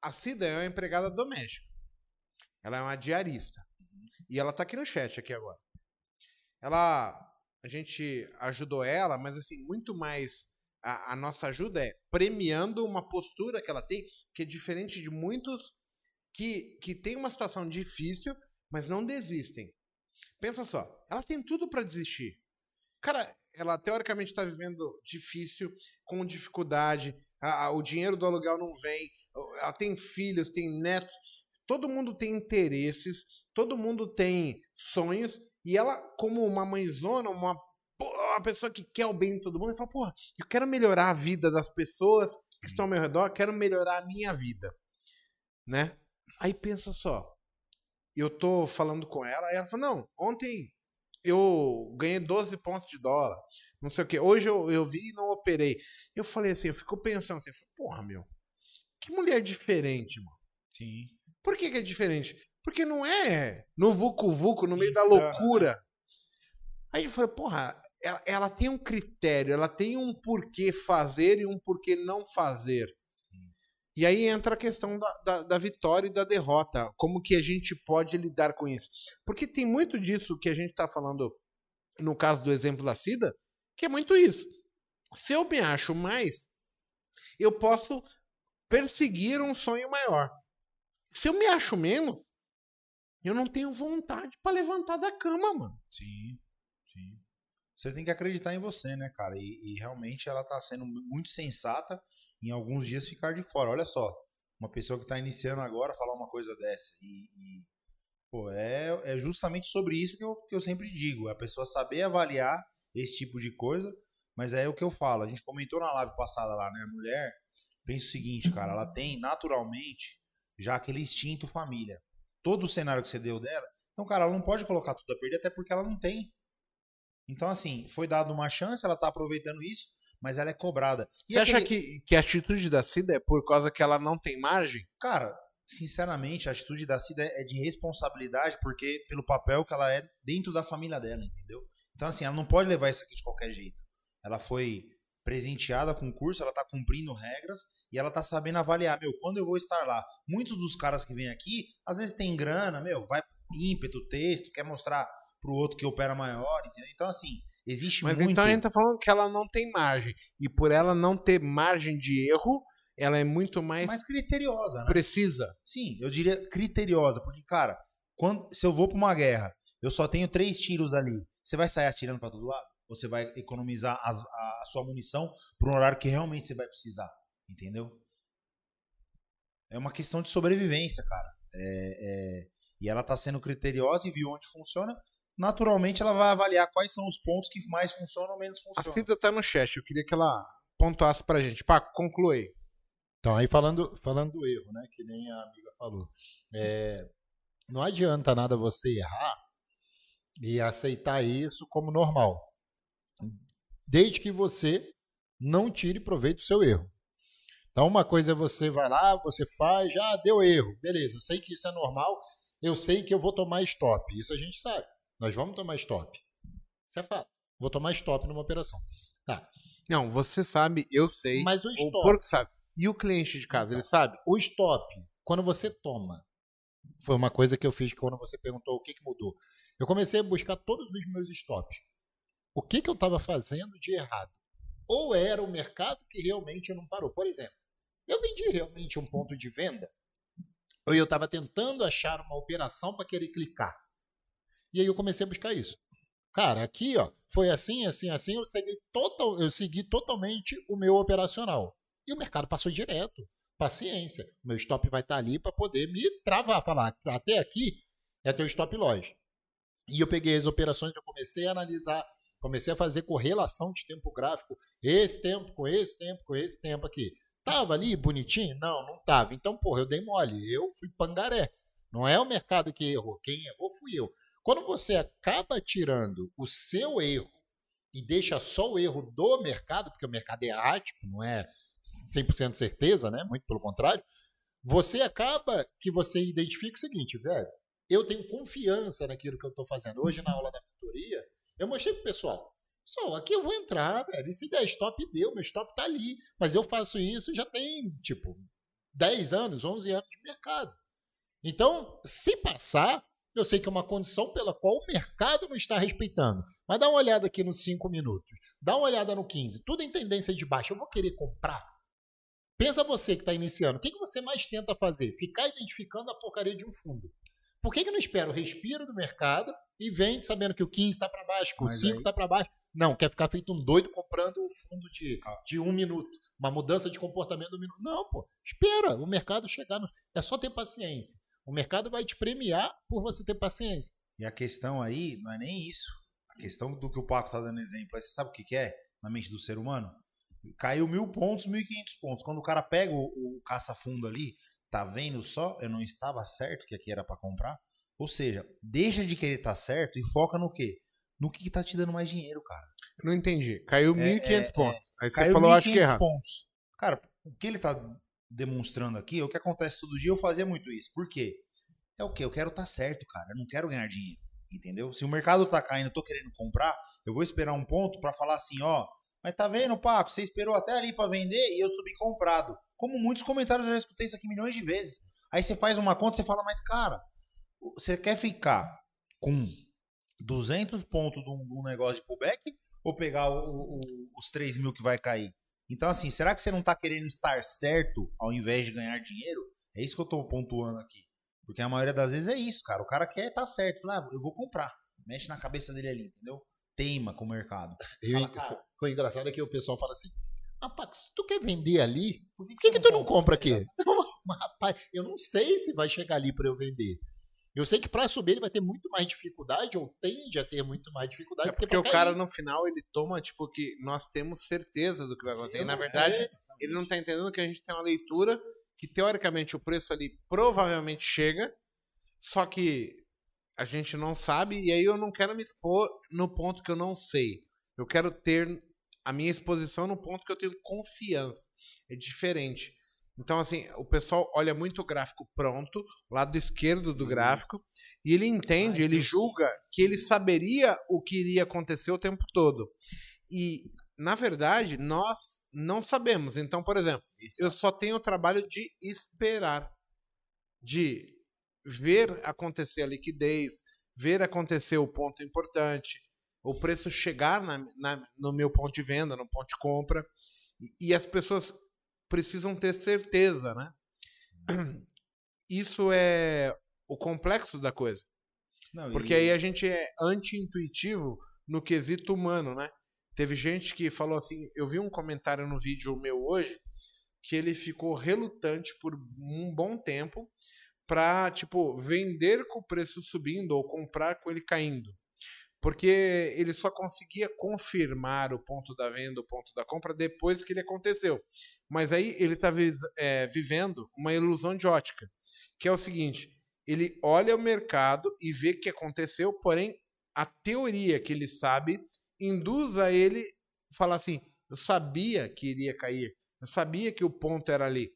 A Cida é uma empregada doméstica. Ela é uma diarista. E ela tá aqui no chat aqui agora. Ela. A gente ajudou ela, mas assim, muito mais. A, a nossa ajuda é premiando uma postura que ela tem, que é diferente de muitos que, que tem uma situação difícil, mas não desistem. Pensa só, ela tem tudo para desistir. Cara, ela teoricamente está vivendo difícil, com dificuldade, a, a, o dinheiro do aluguel não vem, ela tem filhos, tem netos, todo mundo tem interesses, todo mundo tem sonhos, e ela, como uma mãezona, uma, uma pessoa que quer o bem de todo mundo, ela fala, porra, eu quero melhorar a vida das pessoas que estão ao meu redor, quero melhorar a minha vida, né? Aí pensa só, eu tô falando com ela, e ela fala, não, ontem eu ganhei 12 pontos de dólar, não sei o que, hoje eu, eu vi e não operei. Eu falei assim, eu fico pensando assim, porra, meu, que mulher diferente, mano. Sim. Por que, que é diferente? Porque não é no Vucu Vucu, no meio da Insana, loucura. Aí eu falei, porra, ela, ela tem um critério, ela tem um porquê fazer e um porquê não fazer. E aí entra a questão da, da, da vitória e da derrota. Como que a gente pode lidar com isso? Porque tem muito disso que a gente está falando no caso do exemplo da Cida, que é muito isso. Se eu me acho mais, eu posso perseguir um sonho maior. Se eu me acho menos, eu não tenho vontade para levantar da cama, mano. Sim, sim. Você tem que acreditar em você, né, cara? E, e realmente ela tá sendo muito sensata em alguns dias ficar de fora. Olha só, uma pessoa que tá iniciando agora falar uma coisa dessa. E, e, pô, é, é justamente sobre isso que eu, que eu sempre digo. A pessoa saber avaliar esse tipo de coisa. Mas é o que eu falo. A gente comentou na live passada lá, né? A mulher pensa o seguinte, cara, ela tem naturalmente já aquele instinto família. Todo o cenário que você deu dela. Então, cara, ela não pode colocar tudo a perder, até porque ela não tem. Então, assim, foi dada uma chance, ela tá aproveitando isso, mas ela é cobrada. E Você acha aquele- que, que a atitude da Cida é por causa que ela não tem margem? Cara, sinceramente, a atitude da Cida é de responsabilidade, porque pelo papel que ela é dentro da família dela, entendeu? Então, assim, ela não pode levar isso aqui de qualquer jeito. Ela foi presenteada com o curso, ela tá cumprindo regras e ela tá sabendo avaliar, meu, quando eu vou estar lá. Muitos dos caras que vêm aqui, às vezes tem grana, meu, vai ímpeto, texto, quer mostrar pro outro que opera maior, entendeu? Então, assim, existe Mas muito... então a gente tá falando que ela não tem margem. E por ela não ter margem de erro, ela é muito mais, mais criteriosa, né? precisa. Sim, eu diria criteriosa, porque, cara, quando, se eu vou pra uma guerra, eu só tenho três tiros ali, você vai sair atirando pra todo lado? Você vai economizar as- a, a sua munição pra um horário que realmente você vai precisar? Entendeu? É uma questão de sobrevivência, cara. É- é- e ela tá sendo criteriosa e viu onde funciona. Naturalmente, ela vai avaliar quais são os pontos que mais funcionam ou menos A funcionam. Cida tá no chat, eu queria que ela pontuasse pra gente. Paco, conclui. Então, aí falando, falando do erro, né? Que nem a amiga falou. É, não adianta nada você errar e aceitar isso como normal. Desde que você não tire proveito do seu erro. Então, uma coisa é você vai lá, você faz, já deu erro. Beleza, eu sei que isso é normal, eu sei que eu vou tomar stop. Isso a gente sabe. Nós vamos tomar stop. Isso é fato. Vou tomar stop numa operação. Não, você sabe, eu sei. Mas o O stop. porco sabe. E o cliente de casa, ele sabe? O stop, quando você toma, foi uma coisa que eu fiz quando você perguntou o que, que mudou. Eu comecei a buscar todos os meus stops. O que, que eu estava fazendo de errado? Ou era o mercado que realmente não parou? Por exemplo, eu vendi realmente um ponto de venda, ou eu estava tentando achar uma operação para querer clicar. E aí eu comecei a buscar isso. Cara, aqui ó, foi assim, assim, assim, eu segui, total, eu segui totalmente o meu operacional. E o mercado passou direto. Paciência. Meu stop vai estar ali para poder me travar, falar, até aqui é teu stop loss. E eu peguei as operações, eu comecei a analisar, comecei a fazer correlação de tempo gráfico, esse tempo com esse tempo com esse tempo aqui. Tava ali bonitinho? Não, não tava. Então, porra, eu dei mole, eu fui pangaré. Não é o mercado que errou, quem errou fui eu. Quando você acaba tirando o seu erro e deixa só o erro do mercado, porque o mercado é errático, não é 100% certeza, né? Muito pelo contrário. Você acaba que você identifica o seguinte, velho, eu tenho confiança naquilo que eu estou fazendo. Hoje, na aula da mentoria, eu mostrei pro pessoal. Pessoal, aqui eu vou entrar, velho. E se der stop, deu. Meu stop tá ali. Mas eu faço isso já tem, tipo, 10 anos, 11 anos de mercado. Então, se passar, eu sei que é uma condição pela qual o mercado não está respeitando. Mas dá uma olhada aqui nos 5 minutos. Dá uma olhada no 15. Tudo em tendência de baixa. Eu vou querer comprar? Pensa você que está iniciando. O que, que você mais tenta fazer? Ficar identificando a porcaria de um fundo. Por que, que não espera o respiro do mercado e vende sabendo que o 15 está para baixo, que o Mas 5 aí- está para baixo? Não, quer ficar feito um doido comprando o fundo de, Ah. de um minuto. Uma mudança de comportamento do minuto. Não, pô. Espera o mercado chegar no. É só ter paciência. O mercado vai te premiar por você ter paciência. E a questão aí não é nem isso. A questão do que o Paco tá dando exemplo, aí você sabe o que, que é na mente do ser humano? Caiu mil pontos, mil e quinhentos pontos. Quando o cara pega o, o caça-fundo ali, tá vendo só? Eu não estava certo que aqui era para comprar. Ou seja, deixa de querer estar certo e foca no quê? No que, que tá te dando mais dinheiro, cara. Não entendi. Caiu É, 1.500 é, pontos. Aí você falou, acho que 1.500 errado. pontos. Cara, o que ele tá demonstrando aqui é o que acontece todo dia. Eu fazia muito isso. Por quê? é o quê? Eu quero estar tá certo, cara. Eu não quero ganhar dinheiro. Entendeu? Se o mercado tá caindo, eu tô querendo comprar, eu vou esperar um ponto para falar assim, ó, mas tá vendo, Paco? Você esperou até ali para vender e eu subi comprado. Como muitos comentários eu já escutei isso aqui milhões de vezes. Aí você faz uma conta, você fala, mas cara, você quer ficar com 200 pontos de um, negócio de pullback ou pegar o, o, os 3 mil que vai cair? Então, assim, será que você não tá querendo estar certo ao invés de ganhar dinheiro? É isso que eu tô pontuando aqui. Porque a maioria das vezes é isso, cara. O cara quer estar tá certo. Fala, ah, eu vou comprar. Mexe na cabeça dele ali, entendeu? Teima com o mercado. Fala, o engraçado é que o pessoal fala assim: Rapaz, se tu quer vender ali, por que, que, que tu não compra aqui? Rapaz, eu não sei se vai chegar ali para eu vender. Eu sei que para subir ele vai ter muito mais dificuldade, ou tende a ter muito mais dificuldade. É porque o cara no final ele toma, tipo, que nós temos certeza do que vai acontecer. E, na verdade, é, ele não tá entendendo que a gente tem uma leitura que teoricamente o preço ali provavelmente chega, só que a gente não sabe, e aí eu não quero me expor no ponto que eu não sei. Eu quero ter a minha exposição no ponto que eu tenho confiança. É diferente. Então, assim, o pessoal olha muito o gráfico pronto, lado esquerdo do gráfico, e ele entende, ele julga que ele saberia o que iria acontecer o tempo todo. E na verdade, nós não sabemos. Então, por exemplo, eu só tenho o trabalho de esperar, de ver acontecer a liquidez, ver acontecer o ponto importante, o preço chegar na, na, no meu ponto de venda, no ponto de compra. E, e as pessoas precisam ter certeza, né? Isso é o complexo da coisa. Não, Porque e... aí a gente é anti-intuitivo no quesito humano, né? Teve gente que falou assim, eu vi um comentário no vídeo meu hoje que ele ficou relutante por um bom tempo para tipo vender com o preço subindo ou comprar com ele caindo. Porque ele só conseguia confirmar o ponto da venda, o ponto da compra depois que ele aconteceu. Mas aí ele está é, vivendo uma ilusão de ótica, que é o seguinte: ele olha o mercado e vê que aconteceu, porém a teoria que ele sabe induz a ele falar assim: eu sabia que iria cair, eu sabia que o ponto era ali,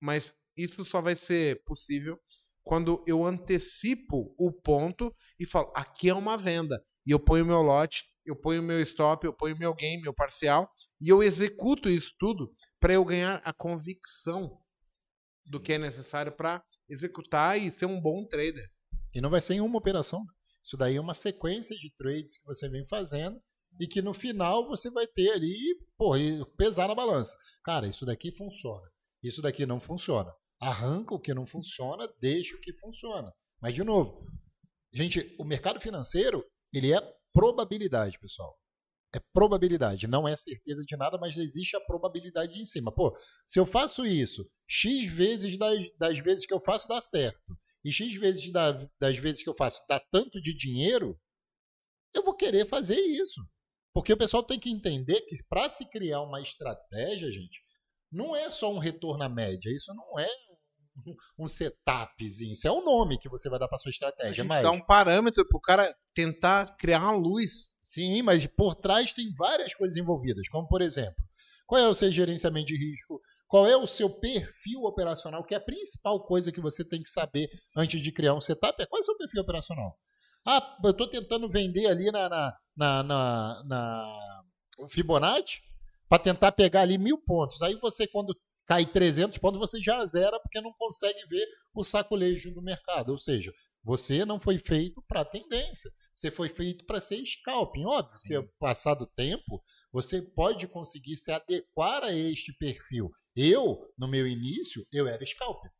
mas isso só vai ser possível quando eu antecipo o ponto e falo: aqui é uma venda, e eu ponho meu lote, eu ponho meu stop, eu ponho meu game, meu parcial, e eu executo isso tudo para eu ganhar a convicção do que é necessário para executar e ser um bom trader. E não vai ser em uma operação. Isso daí é uma sequência de trades que você vem fazendo e que no final você vai ter ali, porra, pesar na balança. Cara, isso daqui funciona. Isso daqui não funciona. Arranca o que não funciona, deixa o que funciona. Mas, de novo, gente, o mercado financeiro, ele é probabilidade, pessoal. É probabilidade, não é certeza de nada, mas existe a probabilidade em cima. Pô, se eu faço isso, X vezes das, das vezes que eu faço dá certo, e X vezes da, das vezes que eu faço dá tanto de dinheiro, eu vou querer fazer isso. Porque o pessoal tem que entender que para se criar uma estratégia, gente, não é só um retorno à média, isso não é um setupzinho, isso é o um nome que você vai dar para sua estratégia. A gente mas... dá um parâmetro para o cara tentar criar uma luz. Sim, mas por trás tem várias coisas envolvidas, como por exemplo, qual é o seu gerenciamento de risco, qual é o seu perfil operacional, que é a principal coisa que você tem que saber antes de criar um setup, é qual é o seu perfil operacional. Ah, eu estou tentando vender ali na, na, na, na, na Fibonacci para tentar pegar ali mil pontos. Aí você, quando cai 300 pontos, você já zera porque não consegue ver o sacolejo do mercado. Ou seja, você não foi feito para tendência. Você foi feito para ser scalping. Óbvio Sim. que, passado o tempo, você pode conseguir se adequar a este perfil. Eu, no meu início, eu era scalper.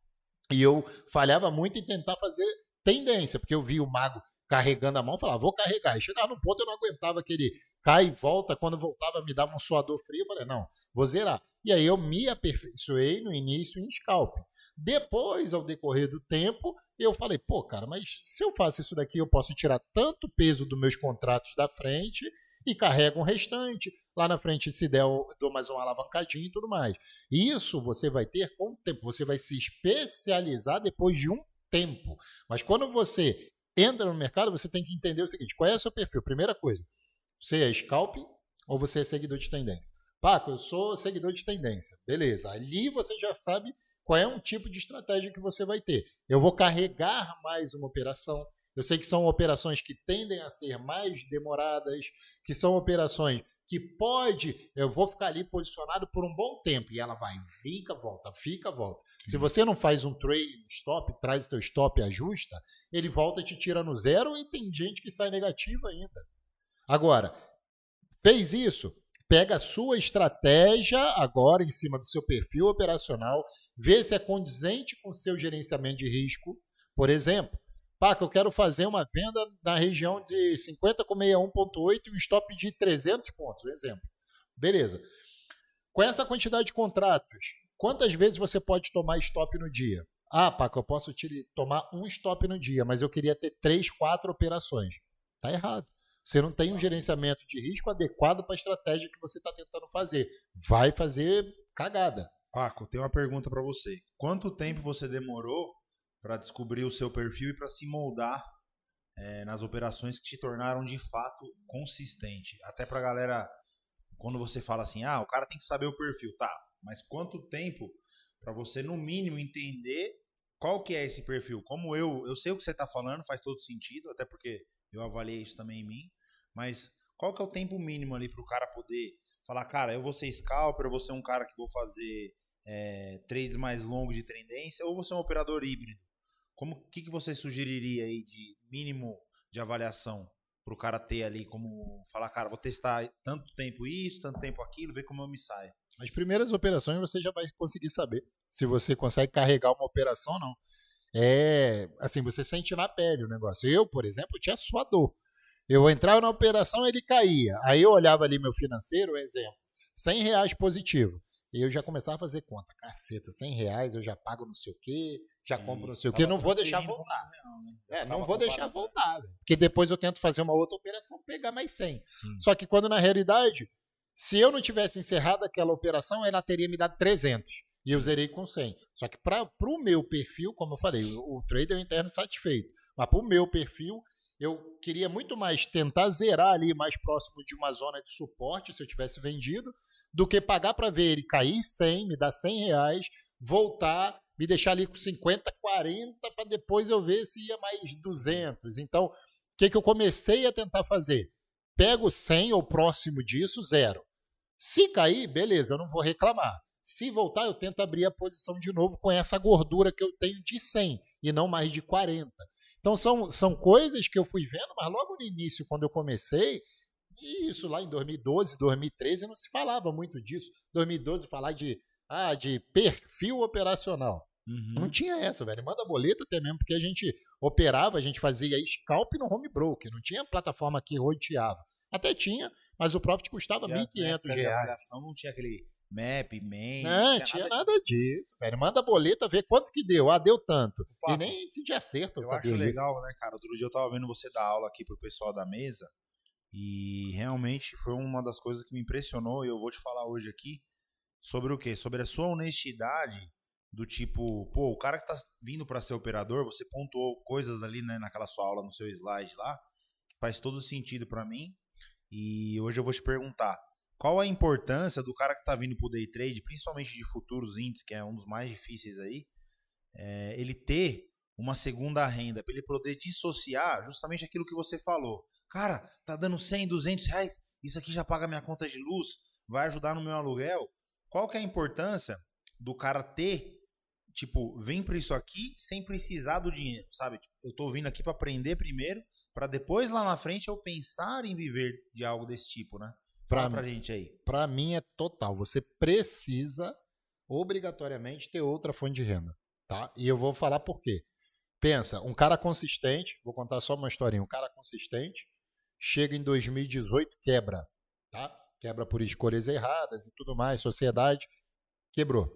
E eu falhava muito em tentar fazer tendência, porque eu vi o mago carregando a mão, falava, vou carregar. E chegava num ponto eu não aguentava aquele cai e volta. Quando voltava, me dava um suador frio. Eu falei, não, vou zerar. E aí eu me aperfeiçoei no início em scalp. Depois, ao decorrer do tempo, eu falei, pô, cara, mas se eu faço isso daqui, eu posso tirar tanto peso dos meus contratos da frente e carrego um restante. Lá na frente, se der, eu dou mais uma alavancadinha e tudo mais. Isso você vai ter com o tempo. Você vai se especializar depois de um tempo. Mas quando você entra no mercado, você tem que entender o seguinte: qual é o seu perfil? Primeira coisa, você é scalp ou você é seguidor de tendência? Paco, eu sou seguidor de tendência. Beleza. Ali você já sabe qual é um tipo de estratégia que você vai ter. Eu vou carregar mais uma operação. Eu sei que são operações que tendem a ser mais demoradas, que são operações que pode, eu vou ficar ali posicionado por um bom tempo e ela vai, fica, volta, fica, volta. Se você não faz um trade stop, traz o teu stop e ajusta, ele volta e te tira no zero e tem gente que sai negativa ainda. Agora, fez isso, pega a sua estratégia agora em cima do seu perfil operacional, vê se é condizente com o seu gerenciamento de risco. Por exemplo, Paca, eu quero fazer uma venda na região de 50 com 61.8 e um stop de 300 pontos, um exemplo. Beleza. Com essa quantidade de contratos, quantas vezes você pode tomar stop no dia? Ah, Paca, eu posso te tomar um stop no dia, mas eu queria ter três, quatro operações. Tá errado. Você não tem um gerenciamento de risco adequado para a estratégia que você está tentando fazer. Vai fazer cagada. Paco, tem uma pergunta para você. Quanto tempo você demorou para descobrir o seu perfil e para se moldar é, nas operações que te tornaram de fato consistente. Até para galera, quando você fala assim, ah, o cara tem que saber o perfil, tá? Mas quanto tempo para você no mínimo entender qual que é esse perfil? Como eu, eu sei o que você está falando, faz todo sentido, até porque eu avaliei isso também em mim. Mas qual que é o tempo mínimo ali para o cara poder falar, cara, eu vou ser scalper, eu vou ser um cara que vou fazer é, trades mais longos de tendência, ou vou ser um operador híbrido? Como que, que você sugeriria aí de mínimo de avaliação para o cara ter ali como falar, cara, vou testar tanto tempo isso, tanto tempo aquilo, ver como eu me saio. As primeiras operações você já vai conseguir saber se você consegue carregar uma operação ou não. É, assim, você sente na pele o negócio. Eu, por exemplo, tinha suador. Eu entrava na operação, ele caía. Aí eu olhava ali meu financeiro, exemplo, 100 reais positivo. E eu já começava a fazer conta. Caceta, 100 reais eu já pago não sei o quê, já compro não sei o quê, não vou deixar voltar. Real, né? É, não vou deixar voltar. Porque depois eu tento fazer uma outra operação, pegar mais 100. Sim. Só que quando na realidade, se eu não tivesse encerrado aquela operação, ela teria me dado 300. E eu zerei com 100. Só que para o meu perfil, como eu falei, o, o trader interno satisfeito. Mas para o meu perfil, eu queria muito mais tentar zerar ali mais próximo de uma zona de suporte, se eu tivesse vendido, do que pagar para ver ele cair 100, me dar 100 reais, voltar, me deixar ali com 50, 40, para depois eu ver se ia mais 200. Então, o que, que eu comecei a tentar fazer? Pego 100 ou próximo disso, zero. Se cair, beleza, eu não vou reclamar. Se voltar, eu tento abrir a posição de novo com essa gordura que eu tenho de 100 e não mais de 40. Então são, são coisas que eu fui vendo, mas logo no início, quando eu comecei, e isso lá em 2012, 2013, não se falava muito disso. 2012 falar de, ah, de perfil operacional. Uhum. Não tinha essa, velho. Manda boleta até mesmo, porque a gente operava, a gente fazia scalp no home broker, não tinha plataforma que roteava. Até tinha, mas o profit custava 1.500 reais. Não tinha aquele map, main. Não, tinha, nada, disso. disso. velho. Manda a boleta, vê quanto que deu. Ah, deu tanto. Papo, e nem se de acerto. Eu acho legal, né, cara? Outro dia eu tava vendo você dar aula aqui pro pessoal da mesa. E realmente foi uma das coisas que me impressionou. E eu vou te falar hoje aqui sobre o quê? Sobre a sua honestidade. Do tipo, pô, o cara que tá vindo para ser operador, você pontuou coisas ali, né, naquela sua aula, no seu slide lá, que faz todo sentido para mim. E hoje eu vou te perguntar qual a importância do cara que está vindo para o day trade, principalmente de futuros índices, que é um dos mais difíceis aí, é, ele ter uma segunda renda, para ele poder dissociar justamente aquilo que você falou. Cara, tá dando 100, 200 reais, isso aqui já paga minha conta de luz, vai ajudar no meu aluguel. Qual que é a importância do cara ter, tipo, vem para isso aqui sem precisar do dinheiro, sabe? Tipo, eu tô vindo aqui para aprender primeiro, para depois lá na frente eu pensar em viver de algo desse tipo, né? Fala pra, pra gente aí. Pra mim é total. Você precisa obrigatoriamente ter outra fonte de renda, tá? E eu vou falar por quê. Pensa, um cara consistente, vou contar só uma historinha, um cara consistente chega em 2018, quebra, tá? Quebra por escolhas erradas e tudo mais, sociedade quebrou.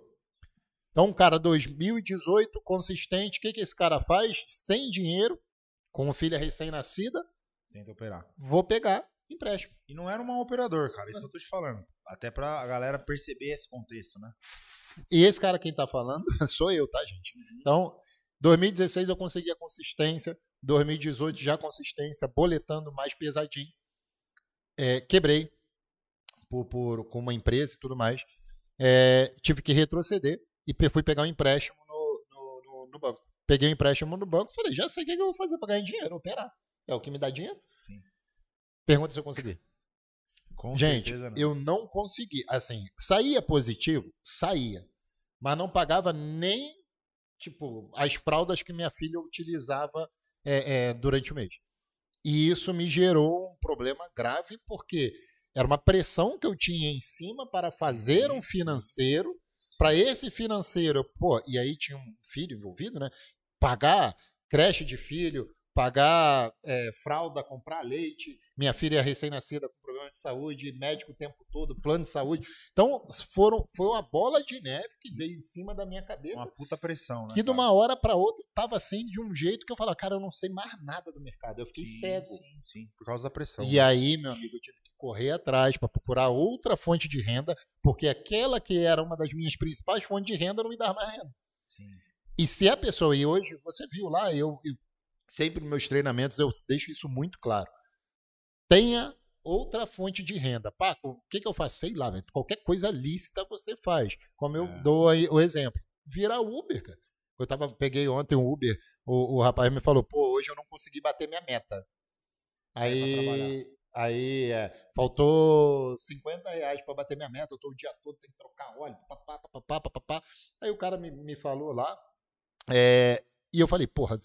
Então, um cara 2018 consistente, o que, que esse cara faz? Sem dinheiro, com filha recém-nascida, tenta operar. Vou pegar empréstimo. E não era um operador, cara, isso que eu tô te falando. Até pra galera perceber esse contexto, né? E esse cara quem tá falando sou eu, tá, gente? Uhum. Então, 2016 eu consegui a consistência, 2018 já consistência, boletando mais pesadinho. É, quebrei por, por, com uma empresa e tudo mais. É, tive que retroceder. e fui pegar um empréstimo no, no, no- no banco. Peguei um empréstimo no banco falei, já sei o que que eu vou fazer pra ganhar dinheiro, operar. É o que me dá dinheiro. Pergunta se eu consegui. Com Gente, não. eu não consegui. Assim, saía positivo? Saía. Mas não pagava nem, tipo, as fraldas que minha filha utilizava é, é, durante o mês. E isso me gerou um problema grave, porque era uma pressão que eu tinha em cima para fazer um financeiro. Para esse financeiro, pô, e aí tinha um filho envolvido, né? Pagar creche de filho, pagar é, fralda, comprar leite, minha filha é recém-nascida com problema de saúde, médico o tempo todo, plano de saúde. Então, foram, foi uma bola de neve que veio em cima da minha cabeça. Uma puta pressão, né? que de uma hora para outra tava assim de um jeito que eu falava, cara, eu não sei mais nada do mercado. Eu fiquei Sim, cego. Sim, sim, por causa da pressão. E aí, meu amigo, eu tive que correr atrás para procurar outra fonte de renda, porque aquela que era uma das minhas principais fontes de renda não me dava mais renda. Sim. E se a pessoa, e hoje você viu lá, eu, eu sempre nos meus treinamentos eu deixo isso muito claro. Tenha outra fonte de renda. Paco, o que, que eu faço? Sei lá, velho. Qualquer coisa lícita você faz. Como eu É. dou aí o exemplo. Virar Uber, cara. Eu tava, peguei ontem um Uber, o, o rapaz me falou, pô, hoje eu não consegui bater minha meta. Aí, aí é, faltou 50 reais pra bater minha meta, eu tô o dia todo, tem que trocar óleo, papapá, papapá, papapá. Aí o cara me, me falou lá, é, e eu falei, porra,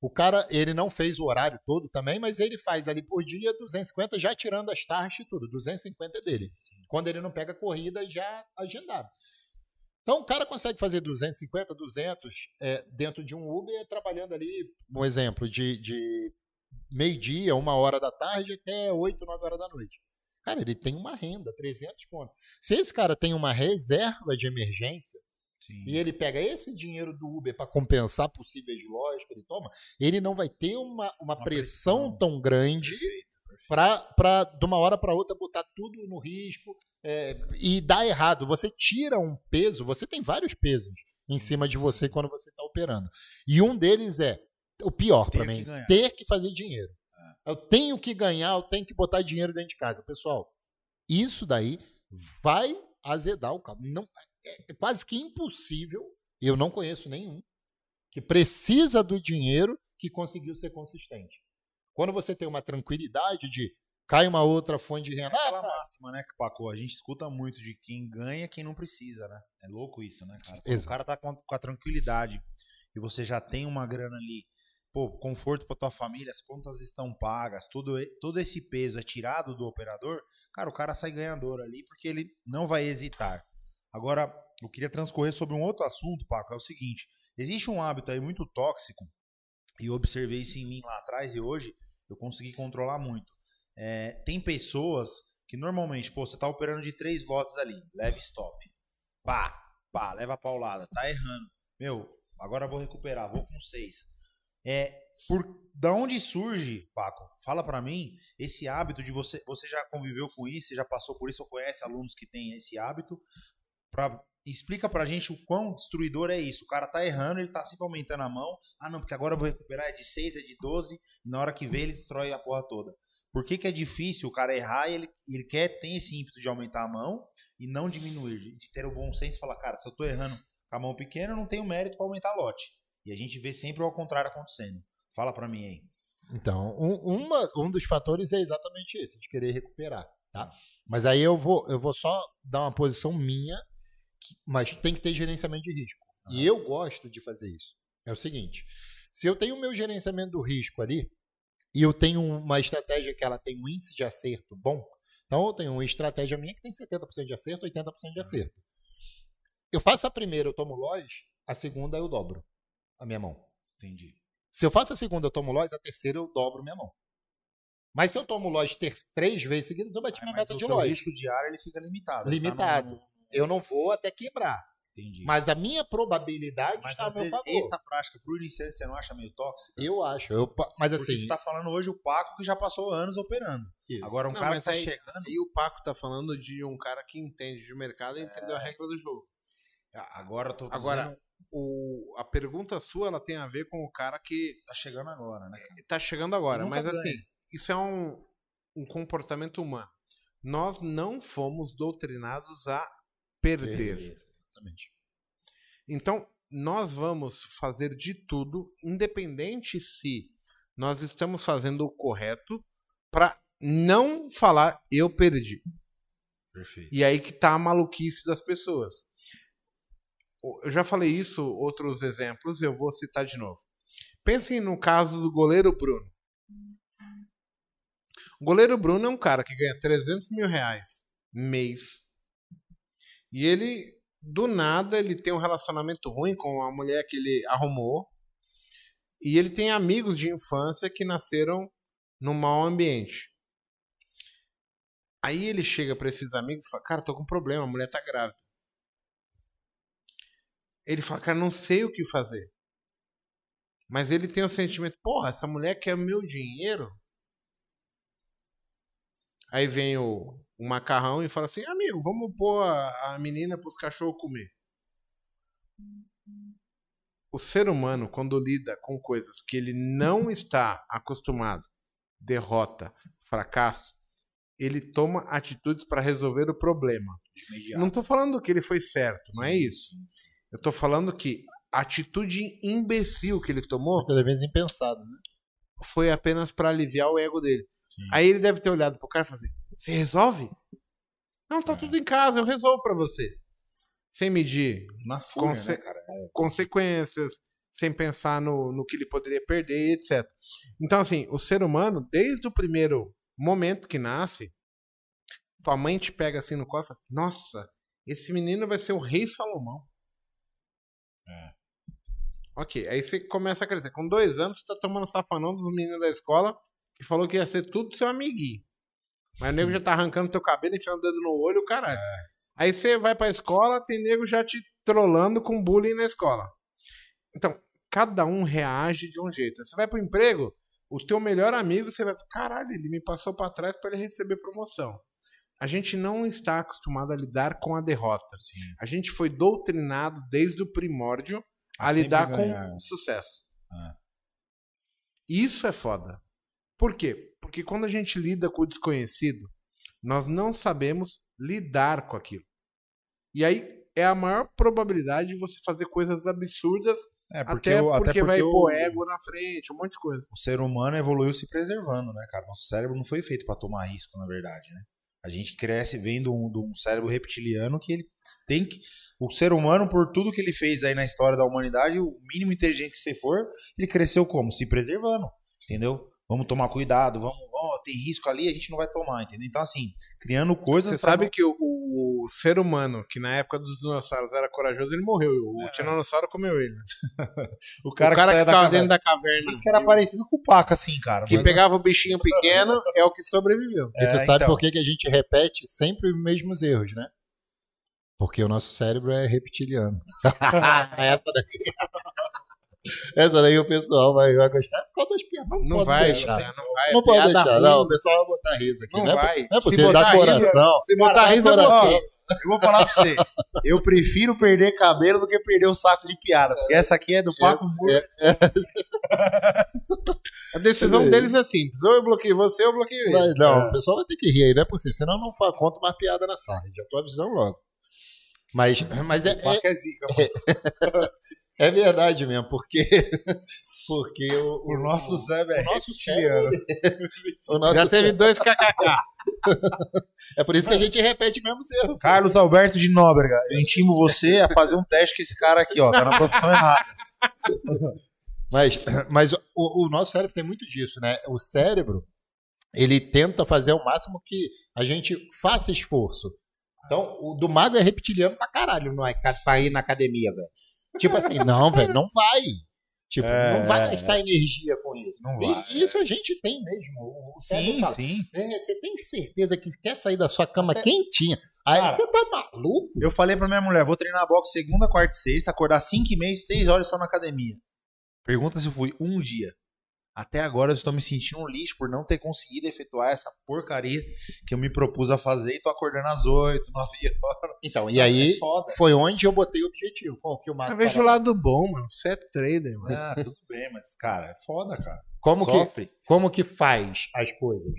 o cara, ele não fez o horário todo também, mas ele faz ali por dia 250, já tirando as taxas e tudo, 250 é dele. Quando ele não pega corrida, já agendado. Então o cara consegue fazer 250, 200 é, dentro de um Uber, trabalhando ali, um exemplo, de, de meio-dia, uma hora da tarde até 8, 9 horas da noite. Cara, ele tem uma renda, 300 pontos. Se esse cara tem uma reserva de emergência, Sim. e ele pega esse dinheiro do Uber para compensar possíveis lojas que ele toma, ele não vai ter uma, uma, Uma pressão, pressão. tão grande para de uma hora para outra botar tudo no risco é, e dar errado. Você tira um peso, você tem vários pesos em cima de você quando você está operando. E um deles é o pior para mim, que ter que fazer dinheiro. Eu tenho que ganhar, eu tenho que botar dinheiro dentro de casa. Pessoal, isso daí vai azedar o carro. Não, é, é quase que impossível, eu não conheço nenhum, que precisa do dinheiro que conseguiu ser consistente. Quando você tem uma tranquilidade de cai uma outra fonte de É renda, ah, aquela cara, máxima, né, que Paco? A gente escuta muito de quem ganha quem não precisa, né? É louco isso, né, cara? O cara tá com, com a tranquilidade e você já tem uma grana ali, pô, conforto pra tua família, as contas estão pagas, tudo, e- todo esse peso é tirado do operador, cara, o cara sai ganhador ali porque ele não vai hesitar. Agora, eu queria transcorrer sobre um outro assunto, Paco, é o seguinte, existe um hábito aí muito tóxico, e eu observei isso em mim lá atrás e hoje eu consegui controlar muito. É, tem pessoas que normalmente, pô, você tá operando de três lotes ali, leve stop. Pá, pá, leva a paulada, tá errando. Meu, agora vou recuperar, vou com seis. É, por da onde surge, Paco? Fala pra mim, esse hábito de você, você já conviveu com isso, já passou por isso, ou conhece alunos que têm esse hábito? Pra, explica pra gente o quão destruidor é isso. O cara tá errando, ele tá sempre aumentando a mão. Ah, não, porque agora eu vou recuperar, é de 6, é de 12, e na hora que vê ele destrói a porra toda. Por que, que é difícil o cara errar e ele, ele quer, tem esse ímpeto de aumentar a mão e não diminuir, de, de ter o bom senso e falar, cara, se eu tô errando com a mão pequena, eu não tenho mérito pra aumentar lote. E a gente vê sempre o contrário acontecendo. Fala pra mim aí. Então, um, uma- um dos fatores é exatamente esse, de querer recuperar, tá? Mas aí eu vou, eu vou só dar uma posição minha, que- mas tem que ter gerenciamento de risco. E eu gosto de fazer isso. É o seguinte, se eu tenho o meu gerenciamento do risco ali, e eu tenho uma estratégia que ela tem um índice de acerto bom, então eu tenho uma estratégia minha que tem 70% de acerto, 80% de acerto. Eu faço a primeira, eu tomo loja, a segunda eu dobro a minha mão. Entendi. Se eu faço a segunda, eu tomo loja, a terceira eu dobro minha mão. Mas se eu tomo ter- três vezes seguidas, eu bati minha Mas meta o de teu loja. risco diário ele fica limitado. ele tá Limitado. no- Eu não vou até quebrar. Entendi. Mas a minha probabilidade Mas está a às meu vezes, favor. essa prática pro iniciante você não acha meio tóxica? Eu acho. Eu, mas Porque assim. você tá falando hoje o Paco que já passou anos operando. isso. Agora um Não, cara tá aí- chegando. E o Paco tá falando de um cara que entende de mercado e entendeu a regra do jogo. Agora eu tô Agora, dizendo, O, a pergunta sua ela tem a ver com o cara que tá chegando agora, né? cara? tá chegando agora. Mas ganha. assim, isso é um, um comportamento humano. Nós não fomos doutrinados a perder. Exatamente. Então, nós vamos fazer de tudo, independente se nós estamos fazendo o correto, para não falar eu perdi. Perfeito. E aí que tá a maluquice das pessoas. Eu já falei isso, outros exemplos, eu vou citar de novo. Pensem no caso do goleiro Bruno. O goleiro Bruno é um cara que ganha 300 mil reais mês. E ele, do nada, ele tem um relacionamento ruim com a mulher que ele arrumou. E ele tem amigos de infância que nasceram num mau ambiente. Aí ele chega pra esses amigos e fala: Cara, tô com um problema, a mulher tá grávida. Ele fala: Cara, não sei o que fazer. Mas ele tem o sentimento: Porra, essa mulher quer meu dinheiro. Aí vem o, o macarrão e fala assim: Amigo, vamos pôr a, a menina pros cachorros comer. O ser humano, quando lida com coisas que ele não está acostumado, derrota, fracasso, ele toma atitudes para resolver o problema. Não tô falando que ele foi certo, não é isso. Eu tô falando que a atitude imbecil que ele tomou Muitas vezes impensado, né? foi apenas para aliviar o ego dele. Sim. Aí ele deve ter olhado pro cara e falado assim: Você resolve? Não, tá É. tudo em casa, eu resolvo para você. Sem medir Na fúria, Conse- né, cara? consequências, sem pensar no, no que ele poderia perder, etc. Então, assim, o ser humano, desde o primeiro momento que nasce, tua mãe te pega assim no colo e fala: Nossa, esse menino vai ser o rei Salomão. É. Ok, aí você começa a crescer. Com dois anos, você tá tomando safanão dos meninos da escola que falou que ia ser tudo seu amiguinho. Mas o nego já tá arrancando teu cabelo, enfiando o dedo no olho, caralho. Aí você vai pra escola, tem nego já te trollando com bullying na escola. Então, cada um reage de um jeito. Você vai pro emprego, o teu melhor amigo, você vai caralho, ele me passou pra trás para ele receber promoção. A gente não está acostumado a lidar com a derrota. Sim. A gente foi doutrinado desde o primórdio a A sempre lidar ganhar. com sucesso. Ah. Isso é foda. Por quê? Porque quando a gente lida com o desconhecido, nós não sabemos lidar com aquilo. E aí é a maior probabilidade de você fazer coisas absurdas, É, até, o- porque vai o- pôr ego na frente, um monte de coisa. o ser humano evoluiu se preservando, né, cara? Nosso cérebro não foi feito pra tomar risco, na verdade, né? A gente cresce vendo um, de um cérebro reptiliano que ele tem que. O ser humano, por tudo que ele fez aí na história da humanidade, o mínimo inteligente que você for, ele cresceu como? Se preservando, entendeu? Vamos tomar cuidado, vamos, ó, tem risco ali, a gente não vai tomar, entendeu? Então, assim, criando coisas. Você sabe não- que o, o ser humano, que na época dos dinossauros era corajoso, ele morreu. O tiranossauro comeu ele. o cara, o cara que, que, ficava caverna- dentro da caverna, Disse que era parecido com o Paca, assim, cara. que mas- pegava o bichinho pequeno, é o que sobreviveu. E tu É, sabe então. por que, que a gente repete sempre os mesmos erros, né? Porque o nosso cérebro é reptiliano. Essa daí. Essa daí o pessoal vai, vai gostar por causa das piadas. Não, Não pode vai, deixar. não vai. Não pode deixar. ruim. Não, o pessoal vai botar riso aqui. Não Não, é, vai. não é Se possível. botar Dá coração. Se botar riso, eu coração. vou- Eu vou falar pra você. Eu prefiro perder cabelo do que perder o saco de piada. Porque essa aqui é do Paco Muro. A decisão deles é simples. Ou eu bloqueio você, ou eu bloqueio ele. Mas, não, o pessoal vai ter que rir aí, não é possível. Senão eu não conto mais piada na sala. Já tô avisando logo. Mas, mas é, O Paco é zica. é, é verdade mesmo, porque, porque o, O nosso cérebro é o nosso reptiliano. o nosso Já teve dois kkk. É por isso que a gente repete mesmo os erros. Carlos Alberto de Nóbrega, eu intimo você a fazer um teste com esse cara aqui, ó. Tá na profissão errada. Mas, mas o, o nosso cérebro tem muito disso, né? O cérebro, ele tenta fazer o máximo que a gente faça esforço. Então, o do mago é reptiliano pra caralho, não é pra ir na academia, velho. Tipo assim, não, velho, não vai. Tipo, É, não vai é, gastar energia com isso. Não E vai, isso a gente tem mesmo. O Sim, fala, sim. "É, você tem certeza que quer sair da sua cama quentinha? Aí Cara, você tá maluco? Eu falei pra minha mulher, vou treinar boxe segunda, quarta e sexta, acordar 5 e meia, 6 horas estou na academia. Pergunta se eu fui um dia. Até agora eu estou me sentindo um lixo por não ter conseguido efetuar essa porcaria que eu me propus a fazer e tô acordando às 8, 9 horas. Então, e aí É foda. foi onde eu botei o objetivo. Que o Mago Eu vejo o lado bom, mano. Você é trader, mano. Ah, tudo bem, mas, cara, é foda, cara. Como que, como que faz as coisas?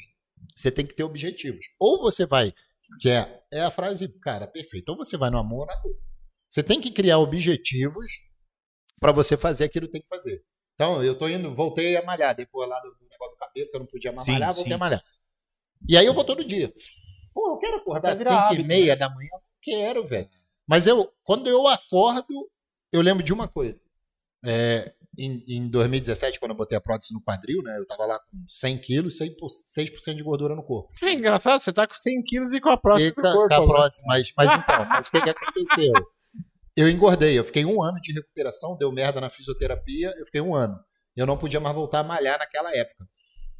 Você tem que ter objetivos. Ou você vai, que é, é a frase, cara, perfeita. Ou você vai no amor ou na dor. Você tem que criar objetivos para você fazer aquilo que tem que fazer. Então, eu tô indo, voltei a malhar, depois lá do negócio do cabelo, que eu não podia mais Sim, malhar, voltei sim. a malhar. E aí eu vou todo dia. Pô, eu quero acordar Vai virar 5 e hábito, meia da manhã. Quero, velho. Mas eu, quando eu acordo, eu lembro de uma coisa. É, em, em 2017, quando eu botei a prótese no quadril, né? Eu tava lá com 100 quilos, 6%, 6% de gordura no corpo. É engraçado, você tá com 100 quilos e com a próstata E com a- corpo. com a prótese, mas, mas então, mas o que, que aconteceu? Eu engordei, eu fiquei um ano de recuperação, deu merda na fisioterapia, eu fiquei um ano. Eu não podia mais voltar a malhar naquela época.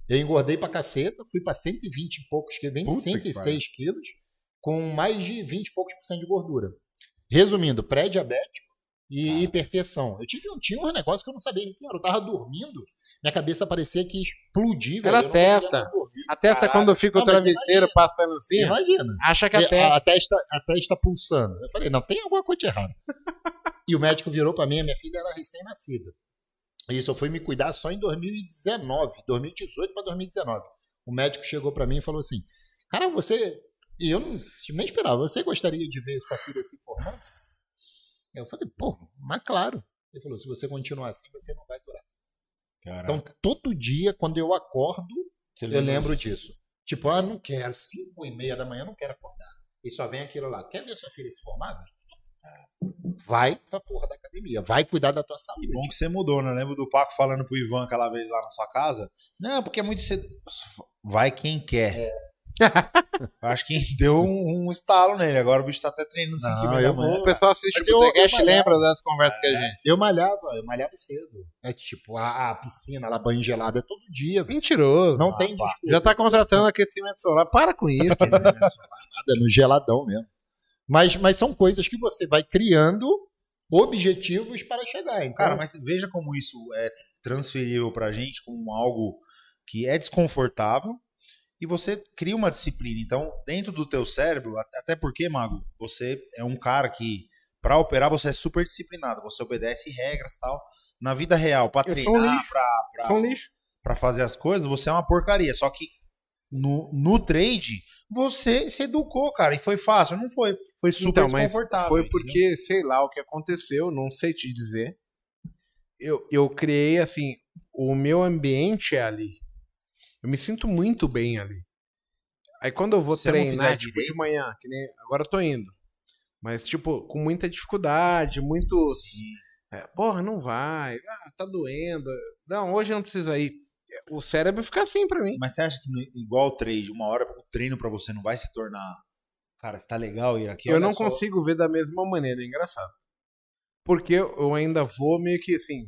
Eu engordei pra caceta, fui pra 120 e poucos quilos, Puta que 106 quilos, com mais de 20 e poucos por cento de gordura. Resumindo, pré-diabético e hipertensão. Eu tive, um- tinha um negócio que eu não sabia o que era. Eu tava dormindo, minha cabeça parecia que explodia. Era eu conseguia testa. dormir. A testa, Caralho. quando fica o Não, mas travesseiro imagina. passando assim, Imagina. acha que a E testa. a, a testa, a testa pulsando. Eu falei, não, tem alguma coisa de errado. e o médico virou pra mim, a minha filha era recém-nascida. Isso eu fui me cuidar só em 2019, 2018 para 2019. O médico chegou pra mim e falou assim: Cara, você. E eu não nem esperava, você gostaria de ver sua filha se formando? Eu falei, pô, mas claro. Ele falou: se você continuar assim, você não vai durar. Caraca. Então, todo dia, quando eu acordo, eu lembro disso. Tipo, ah, não quero, 5 e meia da manhã, não quero acordar. E só vem aquilo lá. Quer ver sua filha se formar? velho? Vai pra porra da academia. Vai cuidar da tua saúde. Que bom que você mudou, né? Eu lembro do Paco falando pro Ivan aquela vez lá na sua casa. Não, porque é muito cedo. Vai quem quer. Eu Acho que deu um, um estalo nele. Agora o bicho tá até treinando 5 Não, e meia da manhã. O pessoal assiste o podcast lembra das conversas É. que a gente. Eu malhava, eu malhava cedo. É tipo, a, a piscina, lá, banho gelado é todo dia. velho. Mentiroso. Não Ah, tem pá. desculpa. Já tá contratando aquecimento solar. Para com isso. Nada, no geladão mesmo. Mas, mas são coisas que você vai criando objetivos para chegar. Então, Cara, mas veja como isso é transferível pra gente como algo que é desconfortável e você cria uma disciplina. Então, dentro do teu cérebro, at- até porque, Mago, você é um cara que pra operar você é super disciplinado, você obedece regras e tal. Na vida real, pra Eu um treinar, lixo. pra, pra fazer as coisas, você é uma porcaria. Só que no, no trade, você se educou, cara, e foi fácil. Não foi. Foi super Então, desconfortável. foi entendeu? porque, sei lá, o que aconteceu, não sei te dizer. Eu, eu criei, assim, o meu ambiente é ali. Eu me sinto muito bem ali. Aí quando eu vou Se eu não treinar, fizer tipo, direito- de manhã, que nem. Agora eu tô indo. Mas, tipo, com muita dificuldade, muitos. É, porra, não vai. Ah, tá doendo. Não, hoje não precisa ir. O cérebro fica assim pra mim. Mas você acha que no- igual o trade, uma hora o treino pra você não vai se tornar. Cara, você tá legal ir aqui? eu não só. consigo ver da mesma maneira, é engraçado. Porque eu eu ainda vou meio que assim.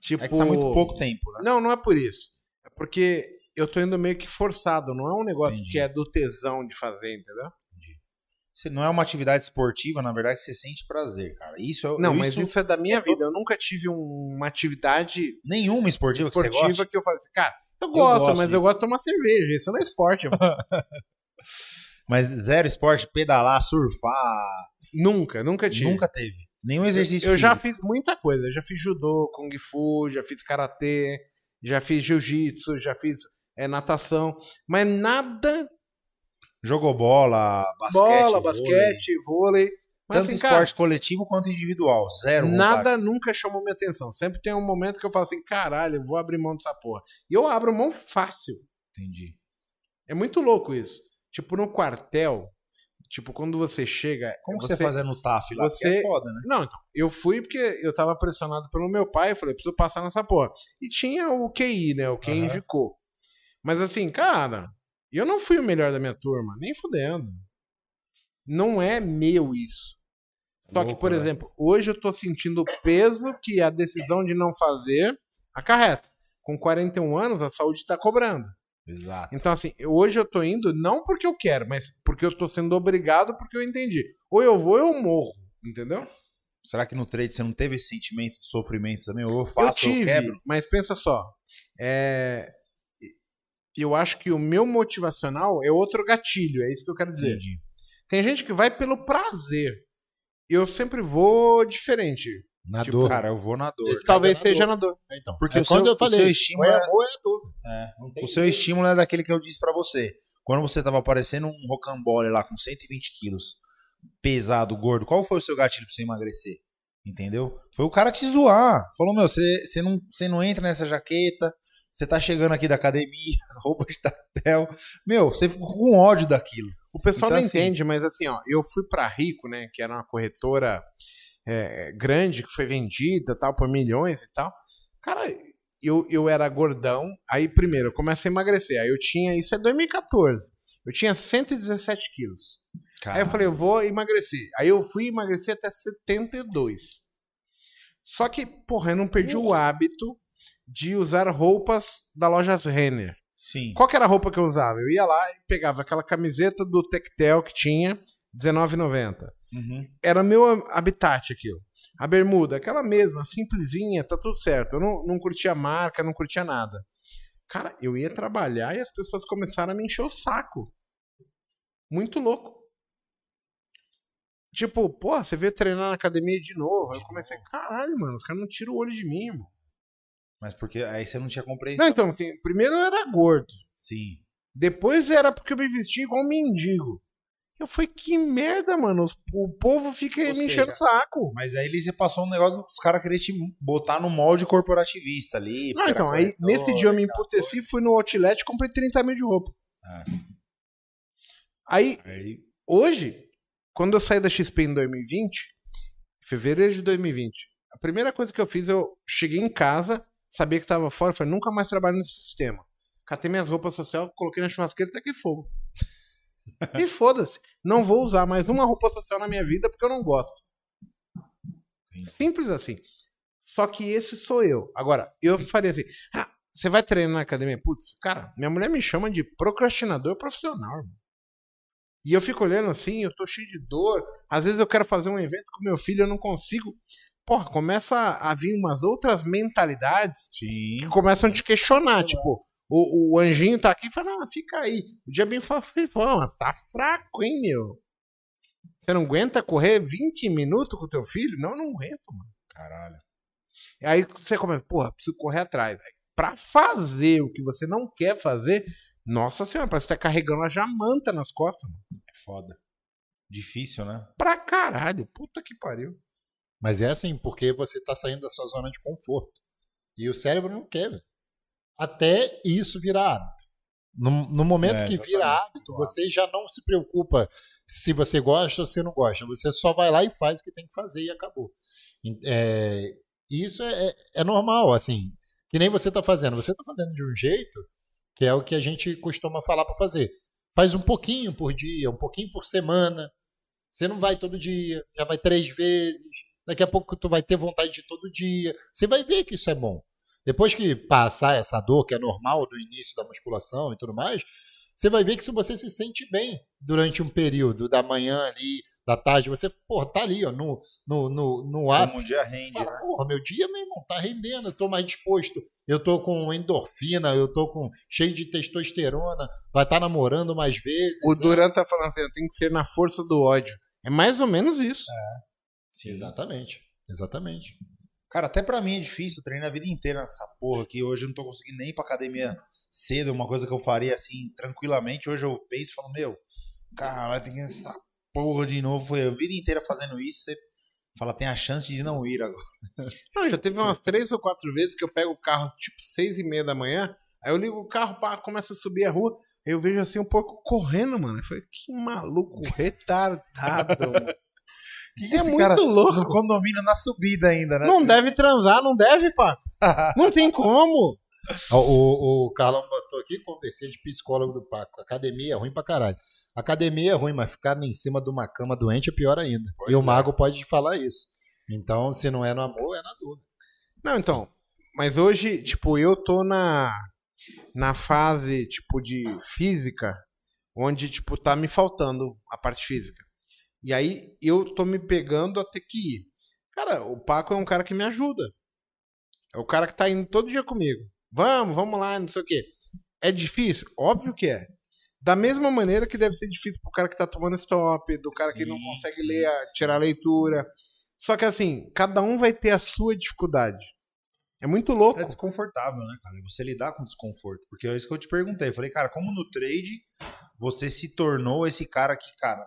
Tipo. É que tá muito pouco tempo, né? Não, não é por isso. É porque eu tô indo meio que forçado. Não é um negócio Entendi. que é do tesão de fazer, entendeu? Você não é uma atividade esportiva, na verdade, que você sente prazer, cara. Isso é Não, eu- mas isso- isso é da minha é vida. Eu nunca tive um- uma atividade nenhuma esportiva que você esportiva gosta. que eu falei assim, cara, eu gosto, gosto mas de- eu gosto de tomar cerveja. Isso não é esporte. mano. Mas zero esporte, pedalar, surfar, nunca, nunca tive. nunca teve. Nenhum exercício. Eu, eu já fiz muita coisa. Eu já fiz judô, kung fu, já fiz karatê, já fiz jiu-jitsu, já fiz é, natação. Mas nada. Jogou bola, basquete. bola, vôlei. basquete, vôlei. Mas Tanto assim, esporte cara, coletivo quanto individual. Zero. vontade. nada nunca chamou minha atenção. Sempre tem um momento que eu falo assim, caralho, eu vou abrir mão dessa porra. E eu abro mão fácil. Entendi. É muito louco isso. Tipo, no quartel, tipo, quando você chega. Como você você fazia no TAF lá? Porque você- é foda, né? Não, então, eu fui porque eu tava pressionado pelo meu pai, eu falei, preciso passar nessa porra. E tinha o QI, né? O que Aham. indicou. Mas assim, cara, eu não fui o melhor da minha turma, nem fudendo. Não é meu isso. Só que, Louco, por né? exemplo, hoje eu tô sentindo o peso que a decisão de não fazer acarreta. Com 41 anos, a saúde tá cobrando. Exato. Então, assim, eu- hoje eu tô indo não porque eu quero, mas porque eu tô sendo obrigado porque eu entendi. Ou eu vou ou eu morro, entendeu? Será que no trade você não teve esse sentimento de sofrimento também? Ou eu Eu faço, eu, tive, quebro? mas pensa só. é, Eu acho que o meu motivacional é outro gatilho, é isso que eu quero dizer. Entendi. Tem gente que vai pelo prazer. Eu sempre vou diferente. Na tipo, dor. Cara, eu vou na dor. Esse. Talvez na seja dor. na dor. Então, Porque é o quando seu- eu falei, o seu estímulo é é- amor é dor. É. Não tem O seu estímulo é daquele que eu disse pra você. Quando você tava parecendo um rocambole lá com 120 quilos, pesado, gordo, qual foi o seu gatilho pra você emagrecer? Entendeu? Foi o cara te zoar. Falou, meu, você, você, não, você não entra nessa jaqueta, você tá chegando aqui da academia, roupa de tatel. Meu, você ficou com ódio daquilo. O pessoal Então, não assim- entende, mas assim, ó, eu fui pra Rico, né, que era uma corretora é, grande, que foi vendida, tal, por milhões e tal. Cara, eu, eu era gordão, aí primeiro eu comecei a emagrecer, aí eu tinha, isso é 2014, eu tinha 117 quilos. Aí eu falei, eu vou emagrecer. Aí eu fui emagrecer até 72. Só que, porra, eu não perdi o hábito de usar roupas da loja Renner. Sim. Qual que era a roupa que eu usava? Eu ia lá e pegava aquela camiseta do Tectel que tinha, R$19,90. Uhum. Era meu habitat aquilo. A bermuda, aquela mesma, simplesinha, tá tudo certo. Eu não, não curtia marca, não curtia nada. Cara, eu ia trabalhar e as pessoas começaram a me encher o saco. Muito louco. Tipo, pô, você veio treinar na academia de novo. Aí eu comecei, caralho, mano, os caras não tiram o olho de mim, mano. Mas porque aí você não tinha compreensão. Não, então, tem- primeiro eu era gordo. Sim. Depois era porque eu me vestia igual um mendigo. Eu falei, que merda, mano. os- O povo fica Ou me seja, enchendo o saco. Mas aí você passou um negócio dos caras quererem te botar no molde corporativista ali. Não, então, aí nesse dia eu me emputeci, fui no outlet e comprei 30 mil de roupa. Ah. Aí, Aí, hoje, quando eu saí da XP em 2020, fevereiro de 2020, a primeira coisa que eu fiz, eu cheguei em casa, sabia que tava fora, falei, nunca mais trabalho nesse sistema. Catei minhas roupas social, coloquei na churrasqueira e taquei fogo. e foda-se. Não vou usar mais uma roupa social na minha vida porque eu não gosto. Simples assim. Só que esse sou eu. Agora, eu faria assim: ah, você vai treinar na academia? Putz, cara, minha mulher me chama de procrastinador profissional. Irmão. E eu fico olhando assim, eu tô cheio de dor. Às vezes eu quero fazer um evento com meu filho, eu não consigo. Porra, começa a vir umas outras mentalidades sim. que começam a te questionar. Tipo, o, o anjinho tá aqui e fala, não, fica aí. O diabinho fala, pô, mas tá fraco, hein, meu? Você não aguenta correr 20 minutos com o teu filho? Não, não aguento, mano. Caralho. Aí você começa, porra, preciso correr atrás. Aí, pra fazer o que você não quer fazer, nossa senhora, parece que tá carregando a jamanta nas costas, mano. É foda. Difícil, né? Pra caralho, puta que pariu. Mas é assim, porque você tá saindo da sua zona de conforto. E o cérebro não quer, velho. Até isso virar hábito. No, no momento É, que vira hábito, você já não se preocupa se você gosta ou se não gosta. Você só vai lá e faz o que tem que fazer e acabou. É, isso é, é- é normal, assim. Que nem você tá fazendo. Você tá fazendo de um jeito que é o que a gente costuma falar para fazer. Faz um pouquinho por dia, um pouquinho por semana. Você não vai todo dia, já vai três vezes. Daqui a pouco tu vai ter vontade de todo dia. Você vai ver que isso é bom. Depois que passar essa dor, que é normal do início da musculação e tudo mais, você vai ver que se você se sente bem durante um período, da manhã ali, da tarde, você, porra, tá ali, ó, no, no, no, no ato. Como um dia rende, Fala, né? porra, meu dia, meu irmão, tá rendendo, eu tô mais disposto, eu tô com endorfina, eu tô com cheio de testosterona, vai estar namorando mais vezes. O né? Duran tá falando assim, tem que ser na força do ódio. É mais ou menos isso. Sim. Exatamente, exatamente. Cara, até pra mim é difícil. Eu treinei a vida inteira nessa porra aqui. Hoje eu não tô conseguindo nem ir pra academia cedo. Uma coisa que eu faria assim, tranquilamente. Hoje eu penso e falo, meu, caralho, tem que ir nessa porra de novo. Foi a vida inteira fazendo isso. Você fala, tem a chance de não ir agora. Não, já teve umas três ou quatro vezes que eu pego o carro tipo seis e meia da manhã, aí eu ligo o carro, pá, começa a subir a rua, eu vejo assim um porco correndo, mano. Eu falei, que maluco retardado, mano. Que É muito louco. No condomínio na subida ainda, né? Não deve transar, não deve, pá. Não tem como. Ó, O, o Carlão botou aqui, conversei de psicólogo do Paco. Academia é ruim pra caralho. Academia é ruim, mas ficar em cima de uma cama doente é pior ainda. Pois e o é. mago pode falar isso. Então, se não é no amor, é na dúvida. Não, então. Mas hoje, tipo, eu tô na, na fase, tipo, de física, onde, tipo, tá me faltando a parte física. E aí eu tô me pegando a ter que ir. Cara, o Paco é um cara que me ajuda. É o cara que tá indo todo dia comigo. Vamos, vamos lá, não sei o quê. É difícil? Óbvio que é. Da mesma maneira que deve ser difícil pro cara que tá tomando stop, do cara que não Sim, consegue sim. ler, a- tirar a leitura. Só que assim, cada um vai ter a sua dificuldade. É muito louco. É desconfortável, né, cara? Você lidar com desconforto. Porque é isso que eu te perguntei. Eu falei, cara, como no trade você se tornou esse cara que, cara,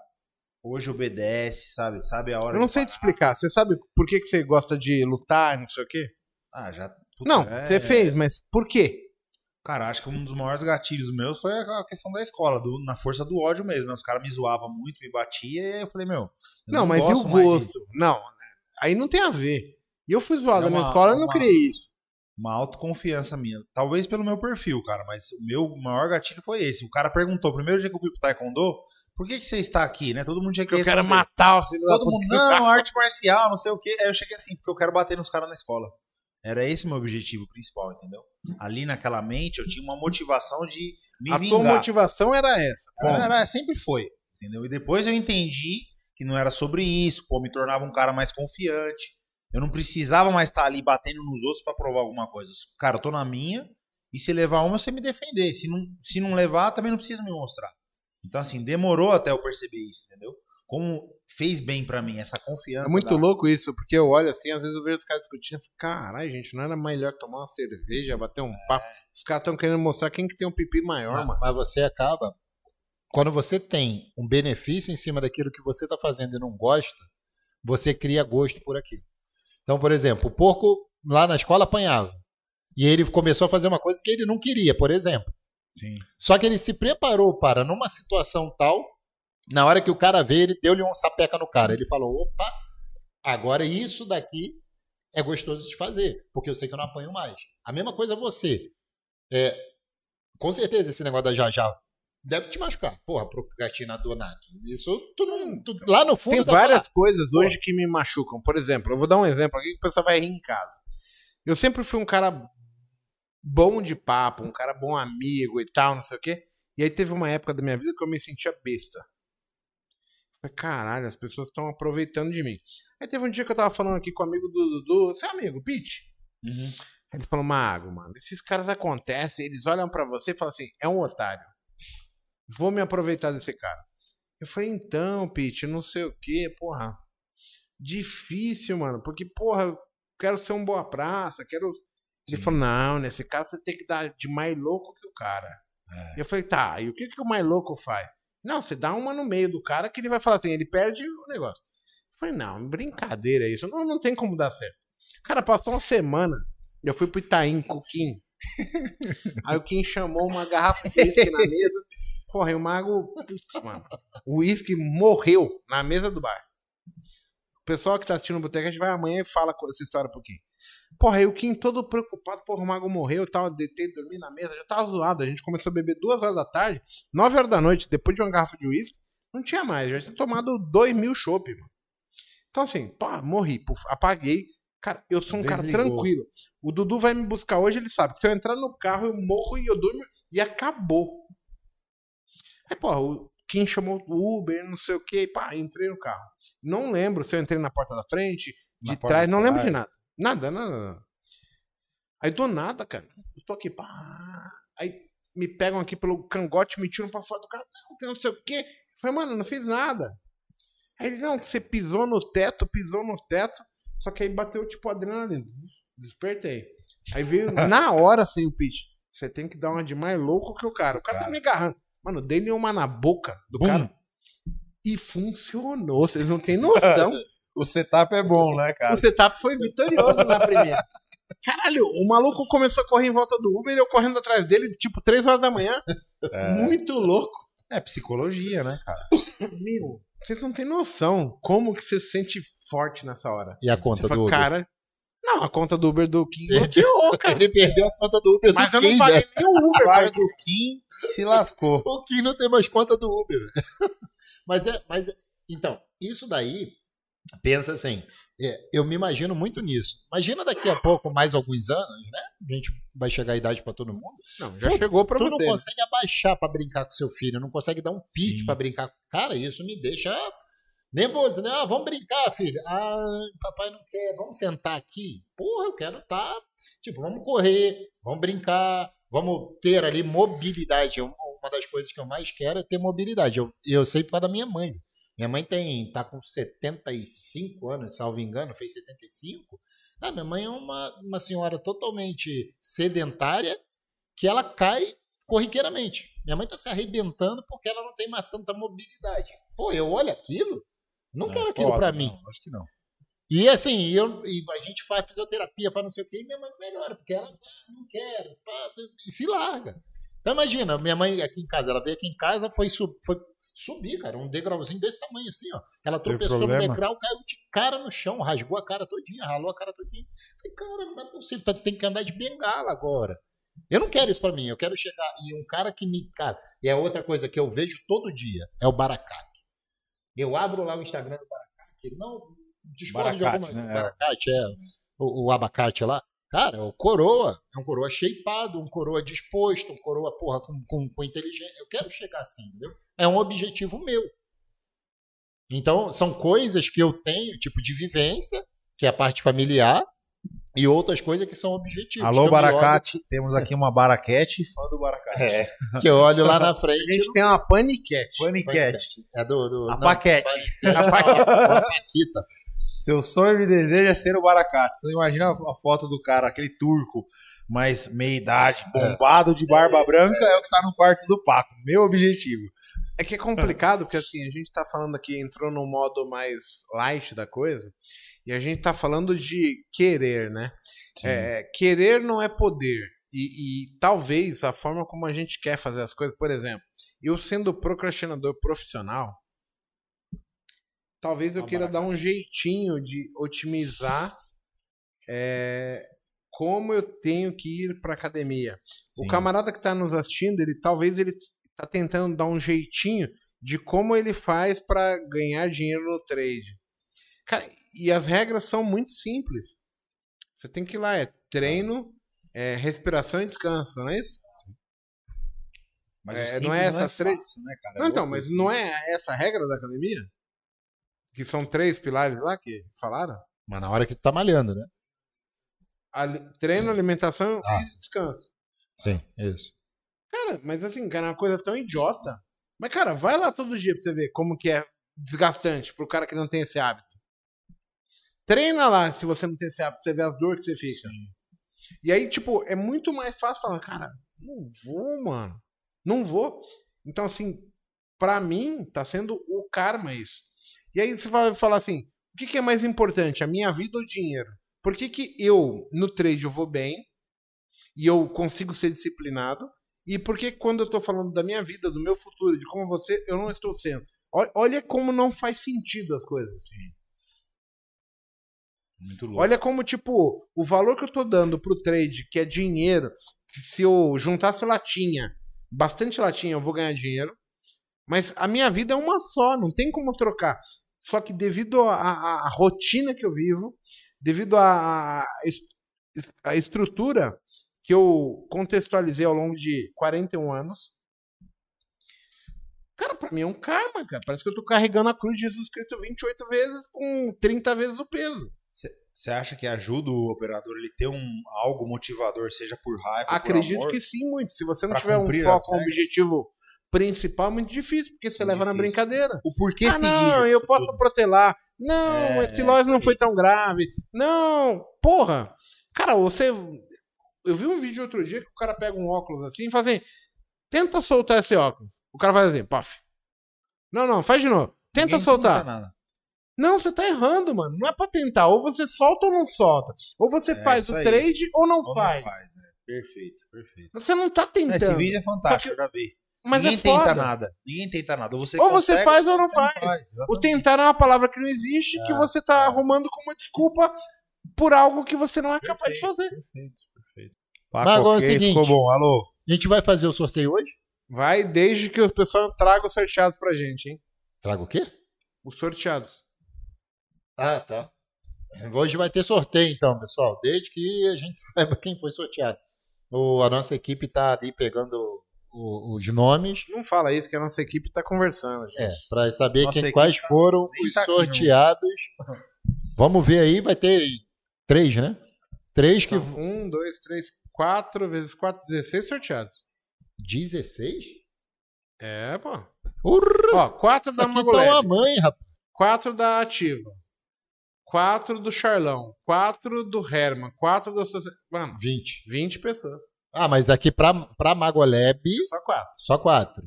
hoje obedece, sabe? Sabe a hora Eu não sei te parar. explicar. Você sabe por que, que você gosta de lutar, não sei o quê? Ah, já. puta, Não, é- você fez, mas por quê? Cara, acho que um dos maiores gatilhos meus foi a questão da escola, do- na força do ódio mesmo. né? Os caras me zoavam muito, me batiam, e aí eu falei, meu. eu Não, mas e o gosto? Não, aí não tem a ver. E eu fui zoado É na minha uma- escola e não uma- criei isso. Uma autoconfiança minha. Talvez pelo meu perfil, cara, mas o meu maior gatilho foi esse. O cara perguntou, primeiro dia que eu fui pro Taekwondo, por que, que você está aqui, né? Todo mundo tinha que Porque eu quero matar o filho da Todo mundo, não, arte marcial, não sei o quê. Aí eu cheguei assim, porque eu quero bater nos caras na escola. Era esse meu objetivo principal, entendeu? Ali naquela mente eu tinha uma motivação de me A vingar. tua motivação era essa. Era, era- sempre foi, entendeu? E depois eu entendi que não era sobre isso, pô, me tornava um cara mais confiante. Eu não precisava mais estar ali batendo nos outros pra provar alguma coisa. Cara, eu tô na minha, e se levar uma, você me defender. Se não, se não levar, também não precisa me mostrar. Então, assim, demorou até eu perceber isso, entendeu? Como fez bem pra mim essa confiança. É muito da- louco isso, porque eu olho assim, às vezes eu vejo os caras discutindo caralho, gente, não era melhor tomar uma cerveja, bater um papo? Os caras estão querendo mostrar quem que tem um pipi maior, Mas, mano. mas você acaba. Quando você tem um benefício em cima daquilo que você está fazendo e não gosta, você cria gosto por aquilo. Então, por exemplo, o porco lá na escola apanhava. E ele começou a fazer uma coisa que ele não queria, por exemplo. Sim. Só que ele se preparou para, numa situação tal, na hora que o cara veio, ele deu-lhe um sapeca no cara. Ele falou: opa, agora isso daqui é gostoso de fazer, porque eu sei que eu não apanho mais. A mesma coisa você. É, com certeza, esse negócio da já já deve te machucar. Porra, procrastinador nato. Isso tu não. tu- lá no fundo Tem tá várias lá. coisas hoje que me machucam. Por exemplo, eu vou dar um exemplo aqui que o pessoal vai rir em casa. Eu sempre fui um cara bom de papo, um cara bom amigo e tal, não sei o quê. E aí teve uma época da minha vida que eu me sentia besta. Falei, caralho, as pessoas estão aproveitando de mim. Aí teve um dia que eu tava falando aqui com o amigo do Dudu, seu amigo, Pete. Uhum. Ele falou, Mago, mano, esses caras acontecem, eles olham pra você e falam assim, é um otário. Vou me aproveitar desse cara. Eu falei, então, Pete, não sei o que, porra. Difícil, mano, porque, porra, eu quero ser um boa praça, quero. Ele Sim. falou, não, nesse caso você tem que dar de mais louco que o cara. É. Eu falei, tá, e o que, que o mais louco faz? Não, você dá uma no meio do cara que ele vai falar assim, ele perde o negócio. Eu falei, não, brincadeira isso, não, não tem como dar certo. Cara, passou uma semana, eu fui pro Itaim com o Kim. Aí o Kim chamou uma garrafa de uísque na mesa. Porra, e o Mago, putz, mano, o uísque morreu na mesa do bar. O pessoal que tá assistindo o Boteco, a gente vai amanhã e fala com essa história um pouquinho. Porra, aí o Kim todo preocupado, porra, o Mago morreu e tal, deitei, dormi na mesa, já tava zoado. A gente começou a beber duas horas da tarde, nove horas da noite, depois de uma garrafa de uísque, não tinha mais, já tinha tomado dois mil chopp, mano. Então assim, pá, morri, puf, apaguei. Cara, eu sou um cara Desligou. tranquilo. O Dudu vai me buscar hoje, ele sabe que se eu entrar no carro, eu morro e eu durmo e acabou. Aí, porra, o Kim chamou o Uber, não sei o que, pá, entrei no carro. Não lembro se eu entrei na porta da frente, de Na trás, não lembro de nada. Nada, nada, nada. Aí do nada, cara, eu tô aqui, pá. Aí me pegam aqui pelo cangote, me tiram pra fora do carro, não, que não sei o quê. Eu falei, mano, não fiz nada. Aí ele, não, que você pisou no teto, pisou no teto, só que aí bateu tipo adrenalina. Despertei. Aí veio na hora assim o pitch. Você tem que dar uma de mais louco que o cara. O cara tá Cara. me agarrando. Mano, dei-lhe uma na boca do Bum. cara. E funcionou. Vocês não têm noção. O setup é bom, né, o cara? setup foi vitorioso na primeira. Caralho, o maluco começou a correr em volta do Uber e eu correndo atrás dele, tipo, 3 horas da manhã. É. Muito louco. É psicologia, né, cara? Meu, vocês não têm noção como que você se sente forte nessa hora. E a Você conta do fala, Uber? cara. Não, a conta do Uber do Kim bloqueou, cara. Ele perdeu a conta do Uber Mas do eu não Kim, paguei nem o Uber, Agora do Kim se lascou. O Kim não tem mais conta do Uber. mas é, mas é- então, isso daí, pensa assim, é, eu me imagino muito nisso. Imagina daqui a pouco, mais alguns anos, né? A gente vai chegar a idade pra todo mundo. Não, já chegou pra tu você. não consegue abaixar pra brincar com seu filho, não consegue dar um pique pra brincar. Cara, isso me deixa nervoso, né? Ah, vamos brincar, filho. Ah, papai não quer. Vamos sentar aqui. Porra, eu quero estar. Tipo, vamos correr, vamos brincar, vamos ter ali mobilidade. Uma das coisas que eu mais quero é ter mobilidade. Eu, eu sei por causa da minha mãe. Minha mãe tem tá com 75 anos, salvo engano, fez 75. Ah, minha mãe é uma, uma senhora totalmente sedentária que ela cai corriqueiramente. Minha mãe tá se arrebentando porque ela não tem mais tanta mobilidade. Pô, eu olho aquilo, não, Não, quero é aquilo não, mim. Acho que não. E assim, eu, e a gente faz fisioterapia, faz não sei o quê, e minha mãe melhora, porque ela "Ah, não quero, pá, e se larga. Então imagina, minha mãe aqui em casa, ela veio aqui em casa, foi, sub, foi subir, cara, um degrauzinho desse tamanho assim, ó. Ela tropeçou no degrau, caiu de cara no chão, rasgou a cara todinha, ralou a cara todinha. Falei, cara, não é possível, tá- tem que andar de bengala agora. Eu não quero isso pra mim, eu quero chegar. E um cara que me. Cara, e é outra coisa que eu vejo todo dia, é o Baracate. Eu abro lá o Instagram do Baracate, não discordo de alguma né? Baracate, é. O, o abacate lá. Cara, o coroa. É um coroa shapeado, um coroa disposto, um coroa, porra, com, com, com inteligência. Eu quero chegar assim, entendeu? É um objetivo meu. Então, são coisas que eu tenho, tipo de vivência, que é a parte familiar, e outras coisas que são objetivos. Alô, Baracate. Temos aqui uma Baraquete, fã do Baracate. olho- É, que eu olho lá na A frente. gente tem uma paniquete. Paniquete. É do. do A não, paquete. A Paquita. Seu sonho e desejo é ser o Baracate. Você imagina a a foto do cara, aquele turco, mas meia idade, bombado de barba branca, é o que tá no quarto do Paco. Meu objetivo. É que é complicado, porque assim, a gente tá falando aqui, entrou no modo mais light da coisa, e a gente tá falando de querer, né? É, querer não é poder. E, e talvez a forma como a gente quer fazer as coisas, por exemplo, eu sendo procrastinador profissional, talvez eu queira dar um jeitinho de otimizar é, como eu tenho que ir pra academia. O Sim. camarada que tá nos assistindo, ele talvez ele tá tentando dar um jeitinho de como ele faz pra ganhar dinheiro no trade. Cara, e as regras são muito simples. Você tem que ir lá, é treino, é respiração e descanso, não é isso? Mas É, o não é essas três? fácil, né, cara? É Não, então, mas não é essa a regra da academia? Que são três pilares lá que falaram? Mas na hora que tu tá malhando, né? Ali- treino, alimentação Ah. e descanso. Sim, isso. Cara, mas assim, cara, é uma coisa tão idiota. Mas, cara, vai lá todo dia pra você ver como que é desgastante pro cara que não tem esse hábito. Treina lá se você não tem esse hábito, pra você ver as dores que você fica. E aí, tipo, é muito mais fácil falar, cara, não vou, mano. Não vou. Então, assim, pra mim, tá sendo o karma isso. E aí você vai falar assim, o que, que é mais importante, a minha vida ou o dinheiro? Por que, que eu, no trade, eu vou bem e eu consigo ser disciplinado? E por que quando eu tô falando da minha vida, do meu futuro, de como você, eu não estou sendo? Ol- Olha como não faz sentido as coisas. Muito louco. Olha como, tipo, o valor que eu tô dando pro trade, que é dinheiro, que se eu juntasse latinha, bastante latinha, eu vou ganhar dinheiro. Mas a minha vida é uma só, não tem como trocar. Só que devido à rotina que eu vivo, devido à estrutura que eu contextualizei ao longo de 41 anos, cara, pra mim é um karma, cara. Parece que eu tô carregando a cruz de Jesus Cristo 28 vezes com 30 vezes o peso. Você acha que ajuda o operador ele ter um algo motivador, seja por raiva, Acredito por amor? que sim, muito. Se você não tiver um foco, um objetivo principal, é muito difícil, porque você Muito leva na difícil. brincadeira. O porquê ah, não, eu posso protelar. Não, É, esse loss não isso foi tão grave. Não, porra. Cara, você. Eu vi um vídeo outro dia que o cara pega um óculos assim e faz assim: tenta soltar esse óculos. O cara faz assim, paf. Não, não, faz de novo. Tenta Ninguém soltar. nada. Não, você tá errando, mano. Não é pra tentar. Ou você solta ou não solta. Ou você É faz o aí. trade ou não Ou não faz. faz, né? Perfeito, perfeito. Você não tá tentando. Esse vídeo é fantástico, eu já vi. Mas Ninguém é foda. tenta nada. Ninguém tenta nada. Ou você, Ou você faz ou não você faz. O tentar é uma palavra que não existe, que É, você tá é. arrumando como desculpa por algo que você não é capaz de Perfeito. fazer. Perfeito, perfeito. Mas agora é o seguinte. Ficou bom, alô. A gente vai fazer o sorteio hoje? Vai desde que o pessoal traga os sorteados pra gente, hein? Traga o quê? Os sorteados. Ah, tá. Hoje vai ter sorteio, então, pessoal. Desde que a gente saiba quem foi sorteado. O, a nossa equipe tá ali pegando o- os nomes. Não fala isso, que a nossa equipe tá conversando. Gente. É, para saber Nossa quem, quais tá- foram nem os tá aqui, sorteados. Vamos ver aí, vai ter três, né? Três que. Um, dois, três, quatro vezes quatro, 16 sorteados. 16? É, pô. Urra, Ó, quatro isso da aqui tá Magoleb, uma mãe, rapaz. quatro da Ativa, quatro do Charlão, quatro do Herman, quatro da Sociedade. Mano, 20. 20 pessoas. Ah, mas daqui pra, pra Magolab, Só quatro. só quatro.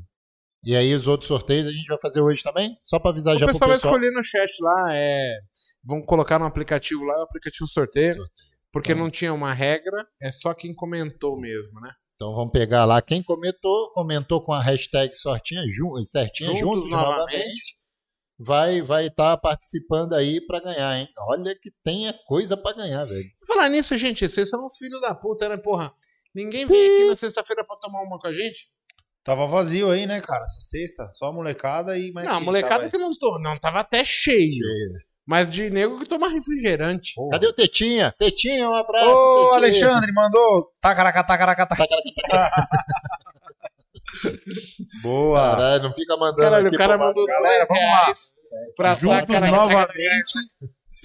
E aí os outros sorteios a gente vai fazer hoje também? Só pra avisar O já pro pessoal vai pessoal. escolher no chat lá, é... vão colocar no aplicativo lá, o aplicativo sorteio, porque Então. não tinha uma regra, é só quem comentou mesmo, né? Então vamos pegar lá quem comentou, comentou com a hashtag sortinha, ju- certinha, Juntos juntos, novamente. novamente. Vai vai estar participando aí pra ganhar, hein? Olha que tem é coisa pra ganhar, velho. Falar nisso, gente, vocês são uns filhos da puta, né, porra? Ninguém vem aqui na sexta-feira pra tomar uma com a gente? Tava vazio aí, né, cara? Essa sexta. Só a molecada e mais. não, molecada tava que não tô, não, tava até cheio. Mas de nego que toma refrigerante. Porra. Cadê o Tetinha? Tetinha, um abraço. Ô, Tetinha. Alexandre, mandou. Tacaraca, tacaraca, tacaraca. Boa. Caralho, não fica mandando Caralho, aqui o cara mandou Galera, vamos lá. reais pra Juntos novamente.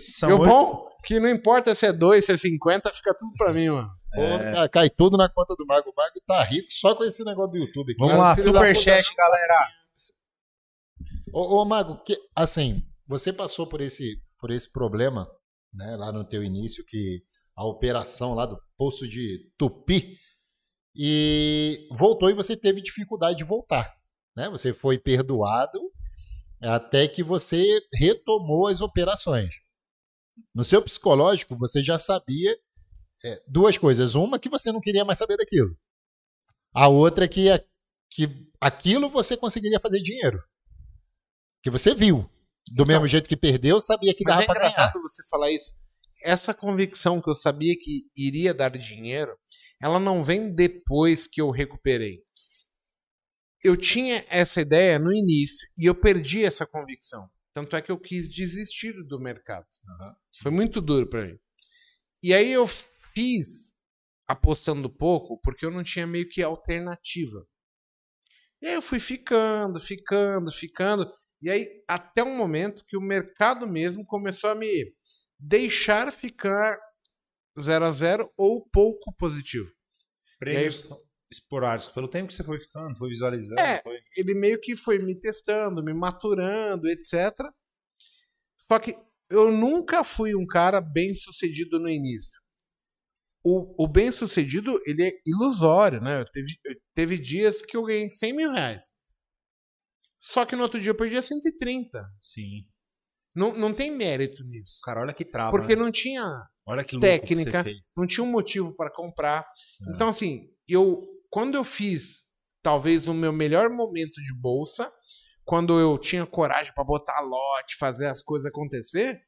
E São o oito- bom que não importa se é dois, se é 50, fica tudo pra mim, mano. Porra, cara, cai tudo na conta do Mago. O Mago tá rico só com esse negócio do YouTube aqui. Vamos Cara, lá, superchat, galera. Ô, ô Mago, que, assim, você passou por esse, por esse problema, né, lá no teu início, que a operação lá do posto de Tupi, e voltou e você teve dificuldade de voltar, né? Você foi perdoado até que você retomou as operações. No seu psicológico, você já sabia é, duas coisas. Uma, que você não queria mais saber daquilo. A outra é que, que aquilo você conseguiria fazer dinheiro. Que você viu. Do mesmo jeito que perdeu, sabia que dava é pra ganhar. você falar isso. Essa convicção que eu sabia que iria dar dinheiro, ela não vem depois que eu recuperei. Eu tinha essa ideia no início e eu perdi essa convicção. Tanto é que eu quis desistir do mercado. Foi muito duro pra mim. E aí eu fiz apostando pouco porque eu não tinha meio que alternativa. E aí eu fui ficando, ficando, ficando. E aí, até um momento que o mercado mesmo começou a me deixar ficar 0 a 0 ou pouco positivo. Prêmios esporádicos. Pelo tempo que você foi ficando, foi visualizando. É. foi- Ele meio que foi me testando, me maturando, etc. Só que eu nunca fui um cara bem sucedido no início. O, o bem sucedido, ele é ilusório, né? Eu teve, eu- teve dias que eu ganhei 100 mil reais. Só que no outro dia eu perdia 130. Sim. Não, não tem mérito nisso. Cara, olha que trava. Porque né? não tinha técnica. Não tinha um motivo para comprar. É. Então, assim, eu quando eu fiz, talvez no meu melhor momento de bolsa, quando eu tinha coragem para botar lote, fazer as coisas acontecer,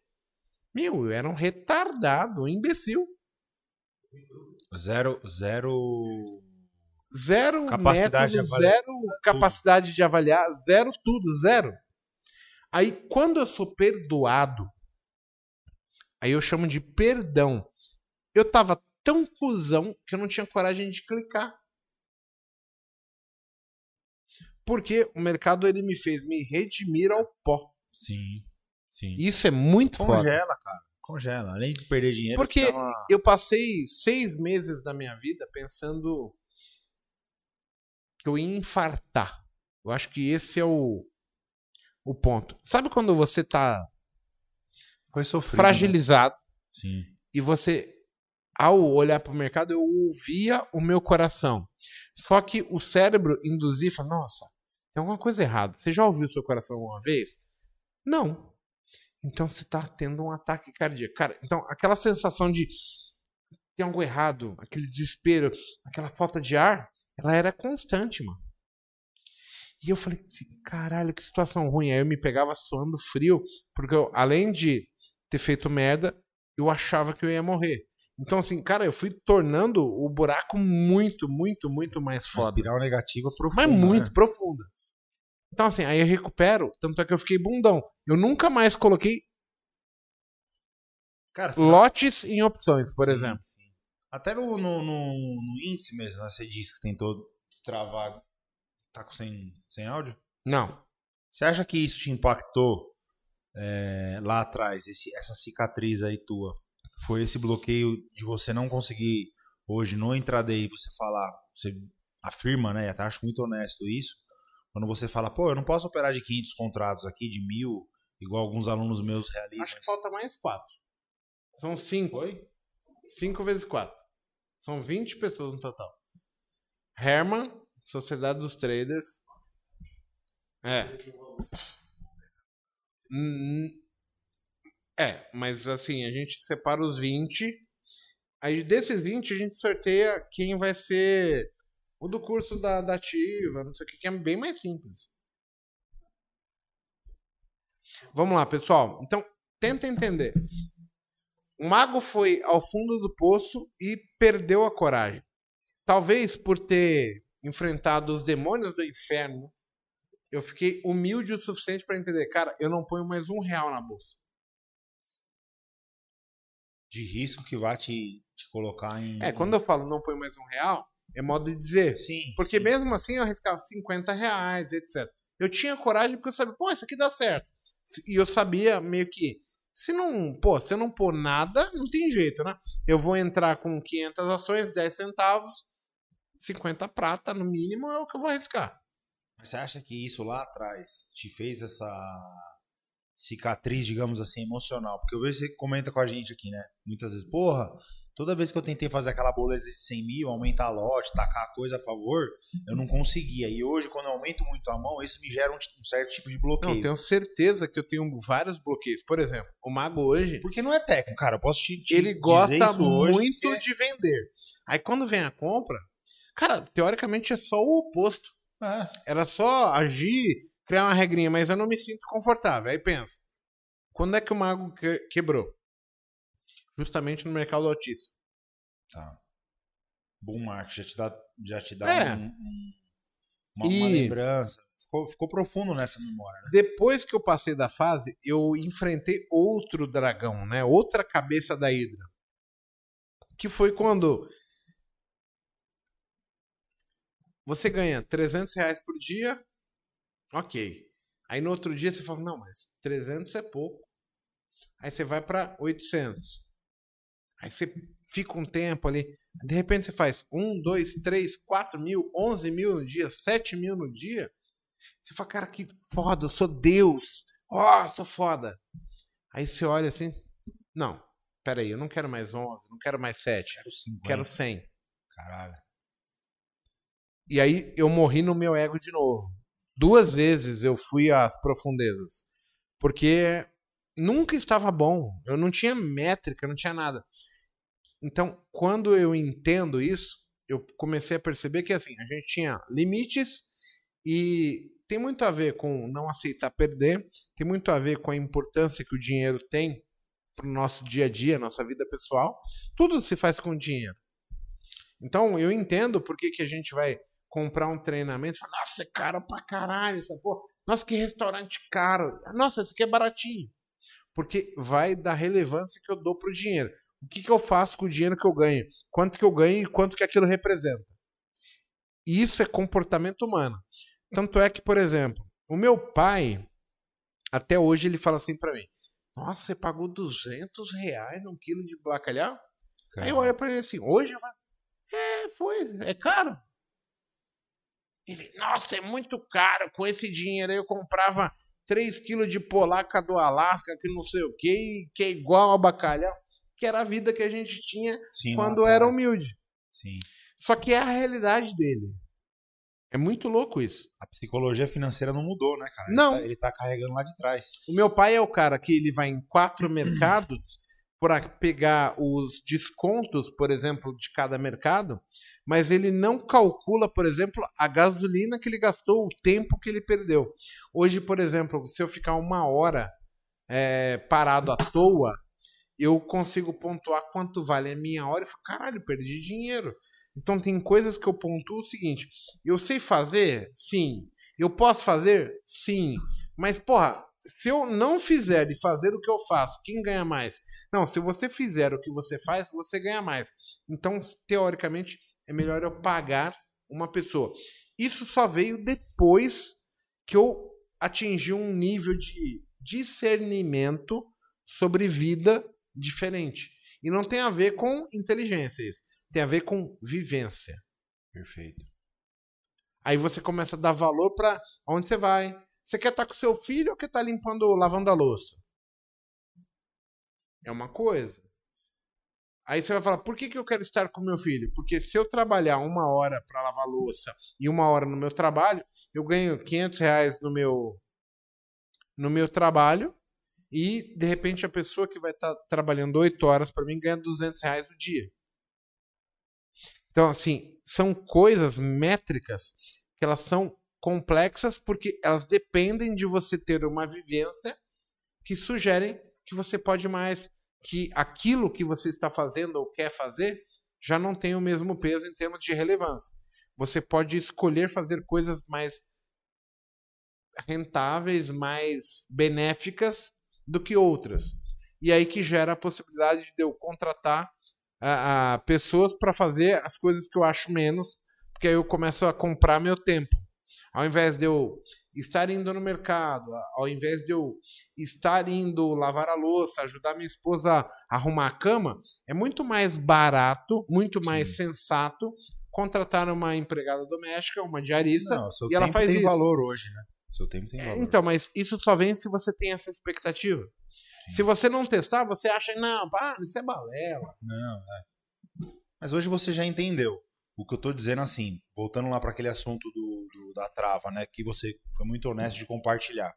meu, eu era um retardado, um imbecil. Zero, zero. Zero Capacidade método, zero capacidade de avaliar, zero tudo, zero. Aí, quando eu sou perdoado, aí eu chamo de perdão. Eu tava tão cuzão que eu não tinha coragem de clicar. Porque o mercado ele me fez me redimir ao pó. Sim. Sim. Isso é muito foda. Congela, cara. Congela. Além de perder dinheiro. Porque uma- eu passei seis meses da minha vida pensando que eu ia infartar. Eu acho que esse é o, o ponto. Sabe quando você tá Foi sofrido. fragilizado né? Sim. e você, ao olhar para o mercado, eu ouvia o meu coração. Só que o cérebro induzia e fala, nossa, tem alguma coisa errada. Você já ouviu o seu coração uma vez? Não. Então você está tendo um ataque cardíaco. Cara, então aquela sensação de tem algo errado, aquele desespero, aquela falta de ar, ela era constante, mano. E eu falei, assim, caralho, que situação ruim. Aí eu me pegava suando frio, porque eu, além de ter feito merda, eu achava que eu ia morrer. Então, assim, cara, eu fui tornando o buraco muito, muito, muito mais foda. espiral negativa profunda. Mas muito né? profunda. Então, assim, aí eu recupero, tanto é que eu fiquei bundão. Eu nunca mais coloquei Cara, lotes em opções, por Sim, exemplo. sim. Até no, no, no- no índice mesmo, né? Você disse que você tentou destravar. Tá com sem, sem áudio? Não. Você acha que isso te impactou é, lá atrás, esse- essa cicatriz aí tua? Foi esse bloqueio de você não conseguir hoje no intraday você falar, você afirma, né? Até acho muito honesto isso. Quando você fala, pô, eu não posso operar de 500 contratos aqui, de mil, igual alguns alunos meus realizam. Acho que falta mais quatro. São cinco. Foi? Cinco vezes quatro. São 20 pessoas no total. Herman, Sociedade dos Traders. É. Hum, É, mas assim, a gente separa os 20. Aí desses 20 a gente sorteia quem vai ser o do curso da, da ativa, não sei o que, que é bem mais simples. Vamos lá, pessoal. Então, tenta entender. O mago foi ao fundo do poço e perdeu a coragem. Talvez por ter enfrentado os demônios do inferno, eu fiquei humilde o suficiente para entender, cara, eu não ponho mais um real na bolsa. De risco que vai te, te colocar em. É, quando eu falo não ponho mais um real, é modo de dizer. Sim. Porque sim. mesmo assim eu arriscava 50 reais, etc. Eu tinha coragem porque eu sabia, pô, isso aqui dá certo. E eu sabia meio que, se não, pô, se eu não pôr nada, não tem jeito, né? Eu vou entrar com 500 ações, 10 centavos, 50 prata no mínimo é o que eu vou arriscar. Você acha que isso lá atrás te fez essa cicatriz, digamos assim, emocional? Porque eu vejo que você comenta com a gente aqui, né? Muitas vezes, porra, toda vez que eu tentei fazer aquela boleta de 100 mil, aumentar a lote, tacar a coisa a favor, eu não conseguia. E hoje, quando eu aumento muito a mão, isso me gera um, um certo tipo de bloqueio. Não, tenho certeza que eu tenho vários bloqueios. Por exemplo, o mago hoje, Porque não é técnico, cara. Eu posso te, te ele dizer gosta muito porque- de vender. Aí quando vem a compra, cara, teoricamente é só o oposto. É. Era só agir, criar uma regrinha, mas eu não me sinto confortável. Aí pensa, quando é que o mago que- quebrou? Justamente no mercado autista. Tá. Bull market já te dá, já te dá É. um- um- uma, uma E- lembrança. Ficou, ficou profundo nessa memória, né? Depois que eu passei da fase, eu enfrentei outro dragão, né? Outra cabeça da Hidra. Que foi quando você ganha 300 reais por dia, ok. Aí no outro dia você fala, não, mas 300 é pouco. Aí você vai para 800. Aí você fica um tempo ali. De repente você faz 1, 2, 3, 4 mil, 11 mil no dia, 7 mil no dia. Você fala, cara, que foda, eu sou Deus. Ó, sou foda. Aí você olha assim, não, peraí, eu não quero mais 11, não quero mais 7, Quero 50. quero 100. Caralho. E aí eu morri no meu ego de novo. Duas vezes eu fui às profundezas. Porque nunca estava bom. Eu não tinha métrica, não tinha nada. Então, quando eu entendo isso, eu comecei a perceber que assim, a gente tinha limites e tem muito a ver com não aceitar perder, tem muito a ver com a importância que o dinheiro tem para o nosso dia a dia, nossa vida pessoal. Tudo se faz com dinheiro. Então, eu entendo por que, que a gente vai comprar um treinamento e falar, nossa, é caro pra caralho essa porra. Nossa, que restaurante caro. Nossa, esse aqui é baratinho. Porque vai da relevância que eu dou pro dinheiro. O que, que eu faço com o dinheiro que eu ganho? Quanto que eu ganho e quanto que aquilo representa? Isso é comportamento humano. Tanto é que, por exemplo, o meu pai, até hoje, ele fala assim pra mim: Nossa, você pagou 200 reais num quilo de bacalhau? Aí eu olho pra ele assim: Hoje? É, foi, é caro. Ele, nossa, é muito caro. Com esse dinheiro aí eu comprava 3 quilos de polaca do Alasca, que não sei o que, que é igual ao bacalhau. Que era a vida que a gente tinha Sim, quando era humilde. Sim. Só que é a realidade dele. É muito louco isso. A psicologia financeira não mudou, né, cara? Não. Ele tá, ele tá carregando lá de trás. O meu pai é o cara que ele vai em quatro mercados para pegar os descontos, por exemplo, de cada mercado, mas ele não calcula, por exemplo, a gasolina que ele gastou, o tempo que ele perdeu. Hoje, por exemplo, se eu ficar uma hora é, parado à toa, eu consigo pontuar quanto vale a minha hora e falo, caralho, perdi dinheiro. Então tem coisas que eu pontuo o seguinte: eu sei fazer? Sim. Eu posso fazer? Sim. Mas, porra, se eu não fizer e fazer o que eu faço, quem ganha mais? Não, se você fizer o que você faz, você ganha mais. Então, teoricamente, é melhor eu pagar uma pessoa. Isso só veio depois que eu atingi um nível de discernimento sobre vida diferente. E não tem a ver com inteligência isso. Tem a ver com vivência. Perfeito. Aí você começa a dar valor para onde você vai. Você quer estar com seu filho ou quer estar limpando, lavando a louça? É uma coisa. Aí você vai falar, por que, que eu quero estar com meu filho? Porque se eu trabalhar uma hora para lavar louça e uma hora no meu trabalho, eu ganho 500 reais no meu, no meu trabalho e, de repente, a pessoa que vai estar trabalhando 8 horas para mim ganha 200 reais o dia. Então, assim, são coisas métricas que elas são complexas porque elas dependem de você ter uma vivência que sugerem que você pode mais que aquilo que você está fazendo ou quer fazer já não tem o mesmo peso em termos de relevância. Você pode escolher fazer coisas mais rentáveis, mais benéficas do que outras. E aí que gera a possibilidade de eu contratar a, a pessoas para fazer as coisas que eu acho menos, porque aí eu começo a comprar meu tempo. Ao invés de eu estar indo no mercado, ao invés de eu estar indo lavar a louça, ajudar minha esposa a arrumar a cama, é muito mais barato, muito mais Sim. sensato contratar uma empregada doméstica, uma diarista, Não, e ela faz tem isso. valor hoje, né? Seu tempo tem é, valor. então, mas isso só vem se você tem essa expectativa. Sim. Se você não testar, você acha, não, pá, isso é balela. Não, é. Mas hoje você já entendeu. O que eu tô dizendo assim, voltando lá para aquele assunto do, do, da trava, né? Que você foi muito honesto de compartilhar.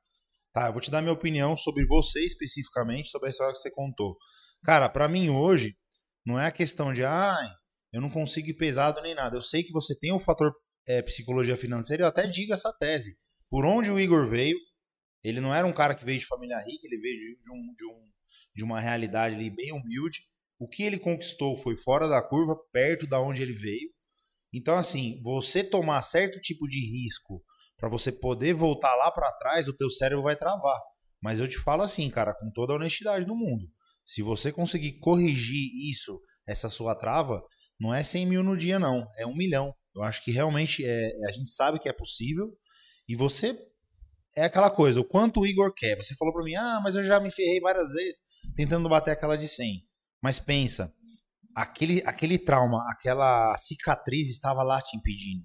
Tá, eu vou te dar minha opinião sobre você especificamente, sobre a história que você contou. Cara, para mim hoje, não é a questão de, ai, eu não consigo ir pesado nem nada. Eu sei que você tem o fator é, psicologia financeira, eu até digo essa tese. Por onde o Igor veio, ele não era um cara que veio de família rica, ele veio de, um, de, um, de uma realidade ali bem humilde. O que ele conquistou foi fora da curva, perto da onde ele veio. Então, assim, você tomar certo tipo de risco para você poder voltar lá para trás, o teu cérebro vai travar. Mas eu te falo assim, cara, com toda a honestidade do mundo. Se você conseguir corrigir isso, essa sua trava, não é 100 mil no dia, não. É um milhão. Eu acho que realmente é, a gente sabe que é possível. E você é aquela coisa, o quanto o Igor quer. Você falou para mim, ah, mas eu já me ferrei várias vezes tentando bater aquela de 100. Mas pensa, aquele, aquele trauma, aquela cicatriz estava lá te impedindo.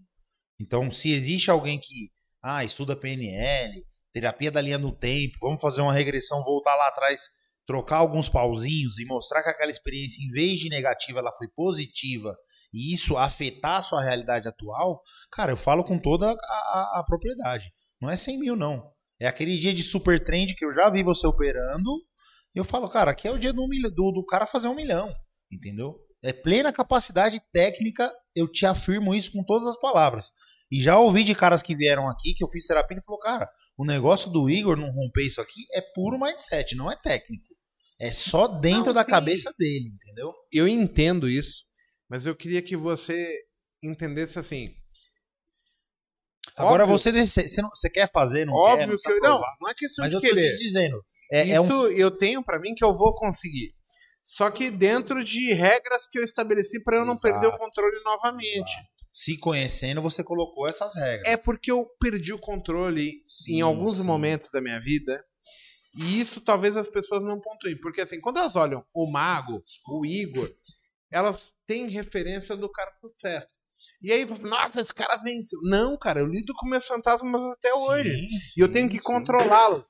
Então, se existe alguém que ah, estuda PNL, terapia da linha do tempo, vamos fazer uma regressão, voltar lá atrás, trocar alguns pauzinhos e mostrar que aquela experiência, em vez de negativa, ela foi positiva e isso afetar a sua realidade atual, cara, eu falo com toda a, a, a propriedade. Não é 100 mil, não. É aquele dia de super trend que eu já vi você operando. Eu falo, cara, aqui é o dia do, do, do cara fazer um milhão. Entendeu? É plena capacidade técnica, eu te afirmo isso com todas as palavras. E já ouvi de caras que vieram aqui, que eu fiz terapia, e falou, cara, o negócio do Igor não romper isso aqui é puro mindset, não é técnico. É só dentro não, da cabeça dele, entendeu? Eu entendo isso, mas eu queria que você entendesse assim. Agora óbvio, você, você, não, você quer fazer, não óbvio quer? Não, que, não, não é questão mas de eu querer. Tô te dizendo. É, isso é um... eu tenho para mim que eu vou conseguir. Só que dentro de regras que eu estabeleci para eu não Exato. perder o controle novamente. Exato. Se conhecendo, você colocou essas regras. É porque eu perdi o controle sim, em alguns sim. momentos da minha vida. E isso talvez as pessoas não pontuem. Porque assim, quando elas olham o Mago, o Igor, elas têm referência do cara sucesso. E aí, nossa, esse cara venceu. Não, cara, eu lido com meus fantasmas até hoje. Sim, e eu tenho que controlá-los.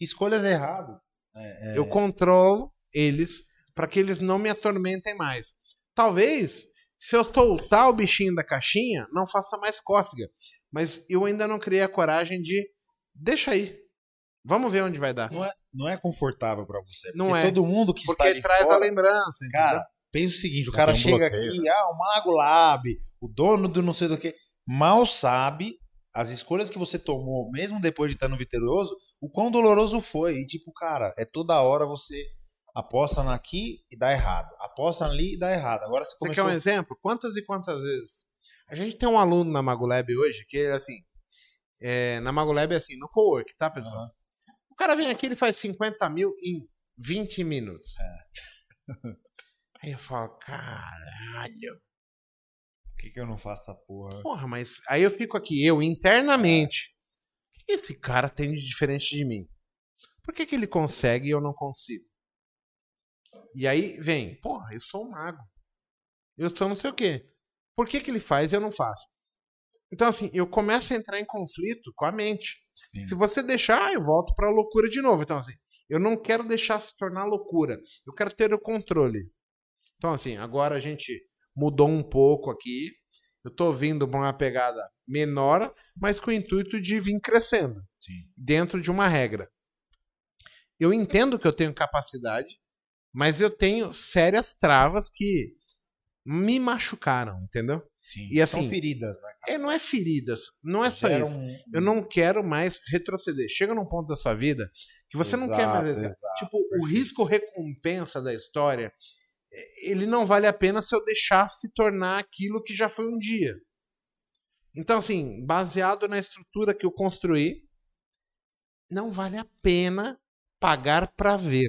Escolhas erradas. É, é... Eu controlo eles para que eles não me atormentem mais. Talvez, se eu soltar o bichinho da caixinha, não faça mais cócega. Mas eu ainda não criei a coragem de. Deixa aí. Vamos ver onde vai dar. Não é, não é confortável para você. Não é. Todo mundo que porque está de traz fora, a lembrança. Cara, pensa o seguinte: o cara um chega bloqueio. aqui, ah, o Mago Lab, o dono do não sei do que, mal sabe as escolhas que você tomou, mesmo depois de estar no vitorioso, o quão doloroso foi. E tipo, cara, é toda hora você aposta aqui e dá errado. Aposta ali e dá errado. Agora você, começou... você quer um exemplo? Quantas e quantas vezes? A gente tem um aluno na Magolab hoje que, assim, é, na Magolab é assim, no co-work, tá, pessoal? Uhum. O cara vem aqui, ele faz 50 mil em 20 minutos. É. Aí eu falo, caralho. Por que, que eu não faço essa porra? Porra, mas aí eu fico aqui, eu internamente. O que esse cara tem de diferente de mim? Por que, que ele consegue e eu não consigo? E aí vem, porra, eu sou um mago. Eu sou não sei o quê. Por que, que ele faz e eu não faço? Então, assim, eu começo a entrar em conflito com a mente. Sim. Se você deixar, eu volto pra loucura de novo. Então, assim, eu não quero deixar se tornar loucura. Eu quero ter o controle. Então, assim, agora a gente mudou um pouco aqui. Eu tô vindo pra uma pegada menor, mas com o intuito de vir crescendo. Sim. Dentro de uma regra. Eu entendo que eu tenho capacidade, mas eu tenho sérias travas que me machucaram, entendeu? Sim. E assim, São feridas, né? É, não é feridas, não é só isso. Eu não quero mais retroceder. Chega num ponto da sua vida que você não quer mais. Exato, exato, tipo, o perfeito. risco-recompensa da história, ele não vale a pena se eu deixar se tornar aquilo que já foi um dia. Então, assim, baseado na estrutura que eu construí, não vale a pena pagar pra ver.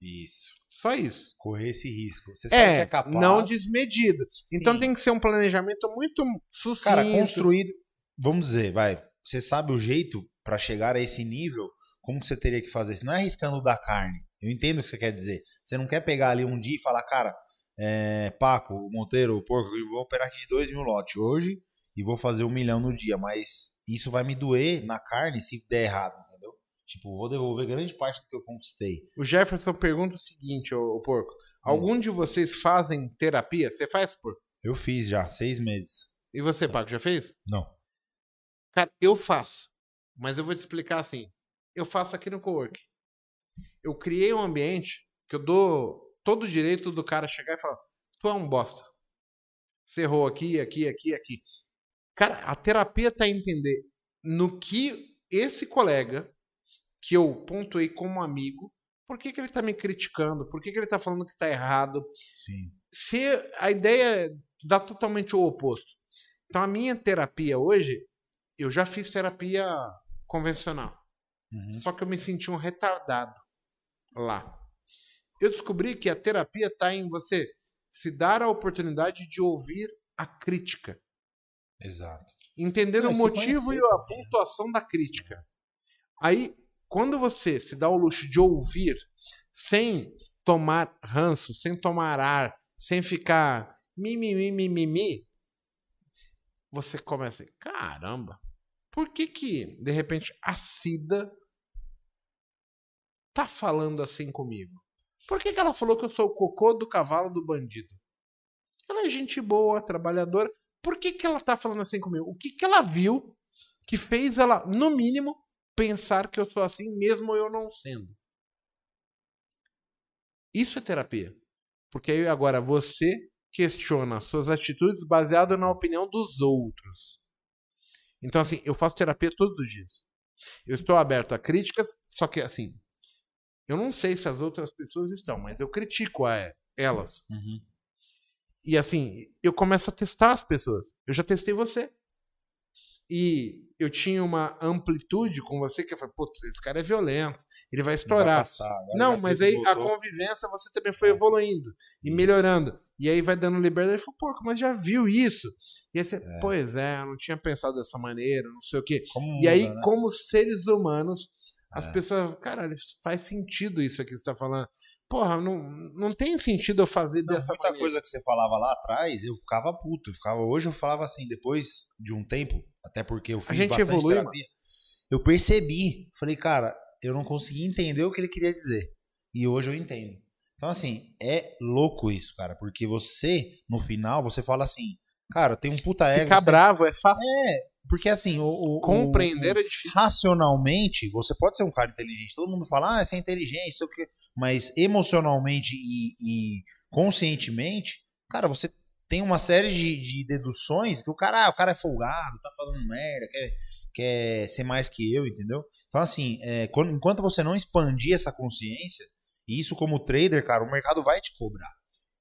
Isso. Só isso. Correr esse risco. Você sabe que É, é capaz. não desmedido. Então Sim. tem que ser um planejamento muito sucinto. Cara, construído. Vamos dizer, vai. Você sabe o jeito pra chegar a esse nível? Como que você teria que fazer? Você não é arriscando da carne. Eu entendo o que você quer dizer. Você não quer pegar ali um dia e falar, cara, é, Paco, o Monteiro, o Porco, eu vou operar aqui de 2 mil lotes hoje e vou fazer um milhão no dia. Mas isso vai me doer na carne se der errado, entendeu? Tipo, vou devolver grande parte do que eu conquistei. O Jefferson pergunta o seguinte, ô, ô porco. Algum de vocês fazem terapia? Você faz, porco? Eu fiz já, seis meses. E você, Paco, já fez? Não. Cara, eu faço. Mas eu vou te explicar assim. Eu faço aqui no Cowork. Eu criei um ambiente que eu dou todo o direito do cara chegar e falar: Tu é um bosta. Você errou aqui, aqui, aqui, aqui. Cara, a terapia tá a entender no que esse colega, que eu pontuei como amigo, por que, que ele tá me criticando? Por que, que ele tá falando que tá errado? Sim. se a ideia dá totalmente o oposto. Então a minha terapia hoje, eu já fiz terapia convencional, Uhum. só que eu me senti um retardado lá. Eu descobri que a terapia está em você se dar a oportunidade de ouvir a crítica, Exato. entender Não, o motivo conhecer e a né? pontuação da crítica. Aí, quando você se dá o luxo de ouvir sem tomar ranço, sem tomar ar, sem ficar mimimi, mimimi, você começa, caramba, por que que, de repente, a Cida tá falando assim comigo? Por que que ela falou que eu sou o cocô do cavalo do bandido? Ela é gente boa, trabalhadora. Por que que ela tá falando assim comigo? O que que ela viu que fez ela, no mínimo, pensar que eu sou assim, mesmo eu não sendo? Isso é terapia. Porque aí agora você questiona suas atitudes baseado na opinião dos outros. Então, assim, eu faço terapia todos os dias. Eu estou aberto a críticas, só que, assim, eu não sei se as outras pessoas estão, mas eu critico a elas. Uhum. E, assim, eu começo a testar as pessoas. Eu já testei você. E eu tinha uma amplitude com você que eu falei, putz, esse cara é violento, ele vai Não vai estourar. passar, Não, mas aí a voltou. convivência você também foi É. evoluindo e Isso. melhorando. E aí vai dando liberdade. Ele falou, porco, mas já viu isso? E aí você, É. pois é, eu não tinha pensado dessa maneira, não sei o quê. Como E aí, muda, né? como seres humanos, as É. pessoas, cara, faz sentido isso aqui que você tá falando. Porra, não, não tem sentido eu fazer Não, dessa muita maneira. coisa que você falava lá atrás, eu ficava puto. Eu ficava, hoje eu falava assim, depois de um tempo, até porque eu fiz gente bastante evolui, terapia, eu percebi. Falei, cara, eu não consegui entender o que ele queria dizer. E hoje eu entendo. Então, assim, é louco isso, cara. Porque você, no final, você fala assim, cara, tem um puta ego. Ficar bravo é fácil. Porque assim, o, o- Compreender o- é difícil. racionalmente, você pode ser um cara inteligente. Todo mundo fala, ah, você é inteligente, sei o quê. Mas emocionalmente e, e conscientemente, cara, você tem uma série de, de deduções que o cara, ah, o cara é folgado, tá falando merda, quer, quer ser mais que eu, entendeu? Então, assim, é, quando- enquanto você não expandir essa consciência, e isso como trader, cara, o mercado vai te cobrar.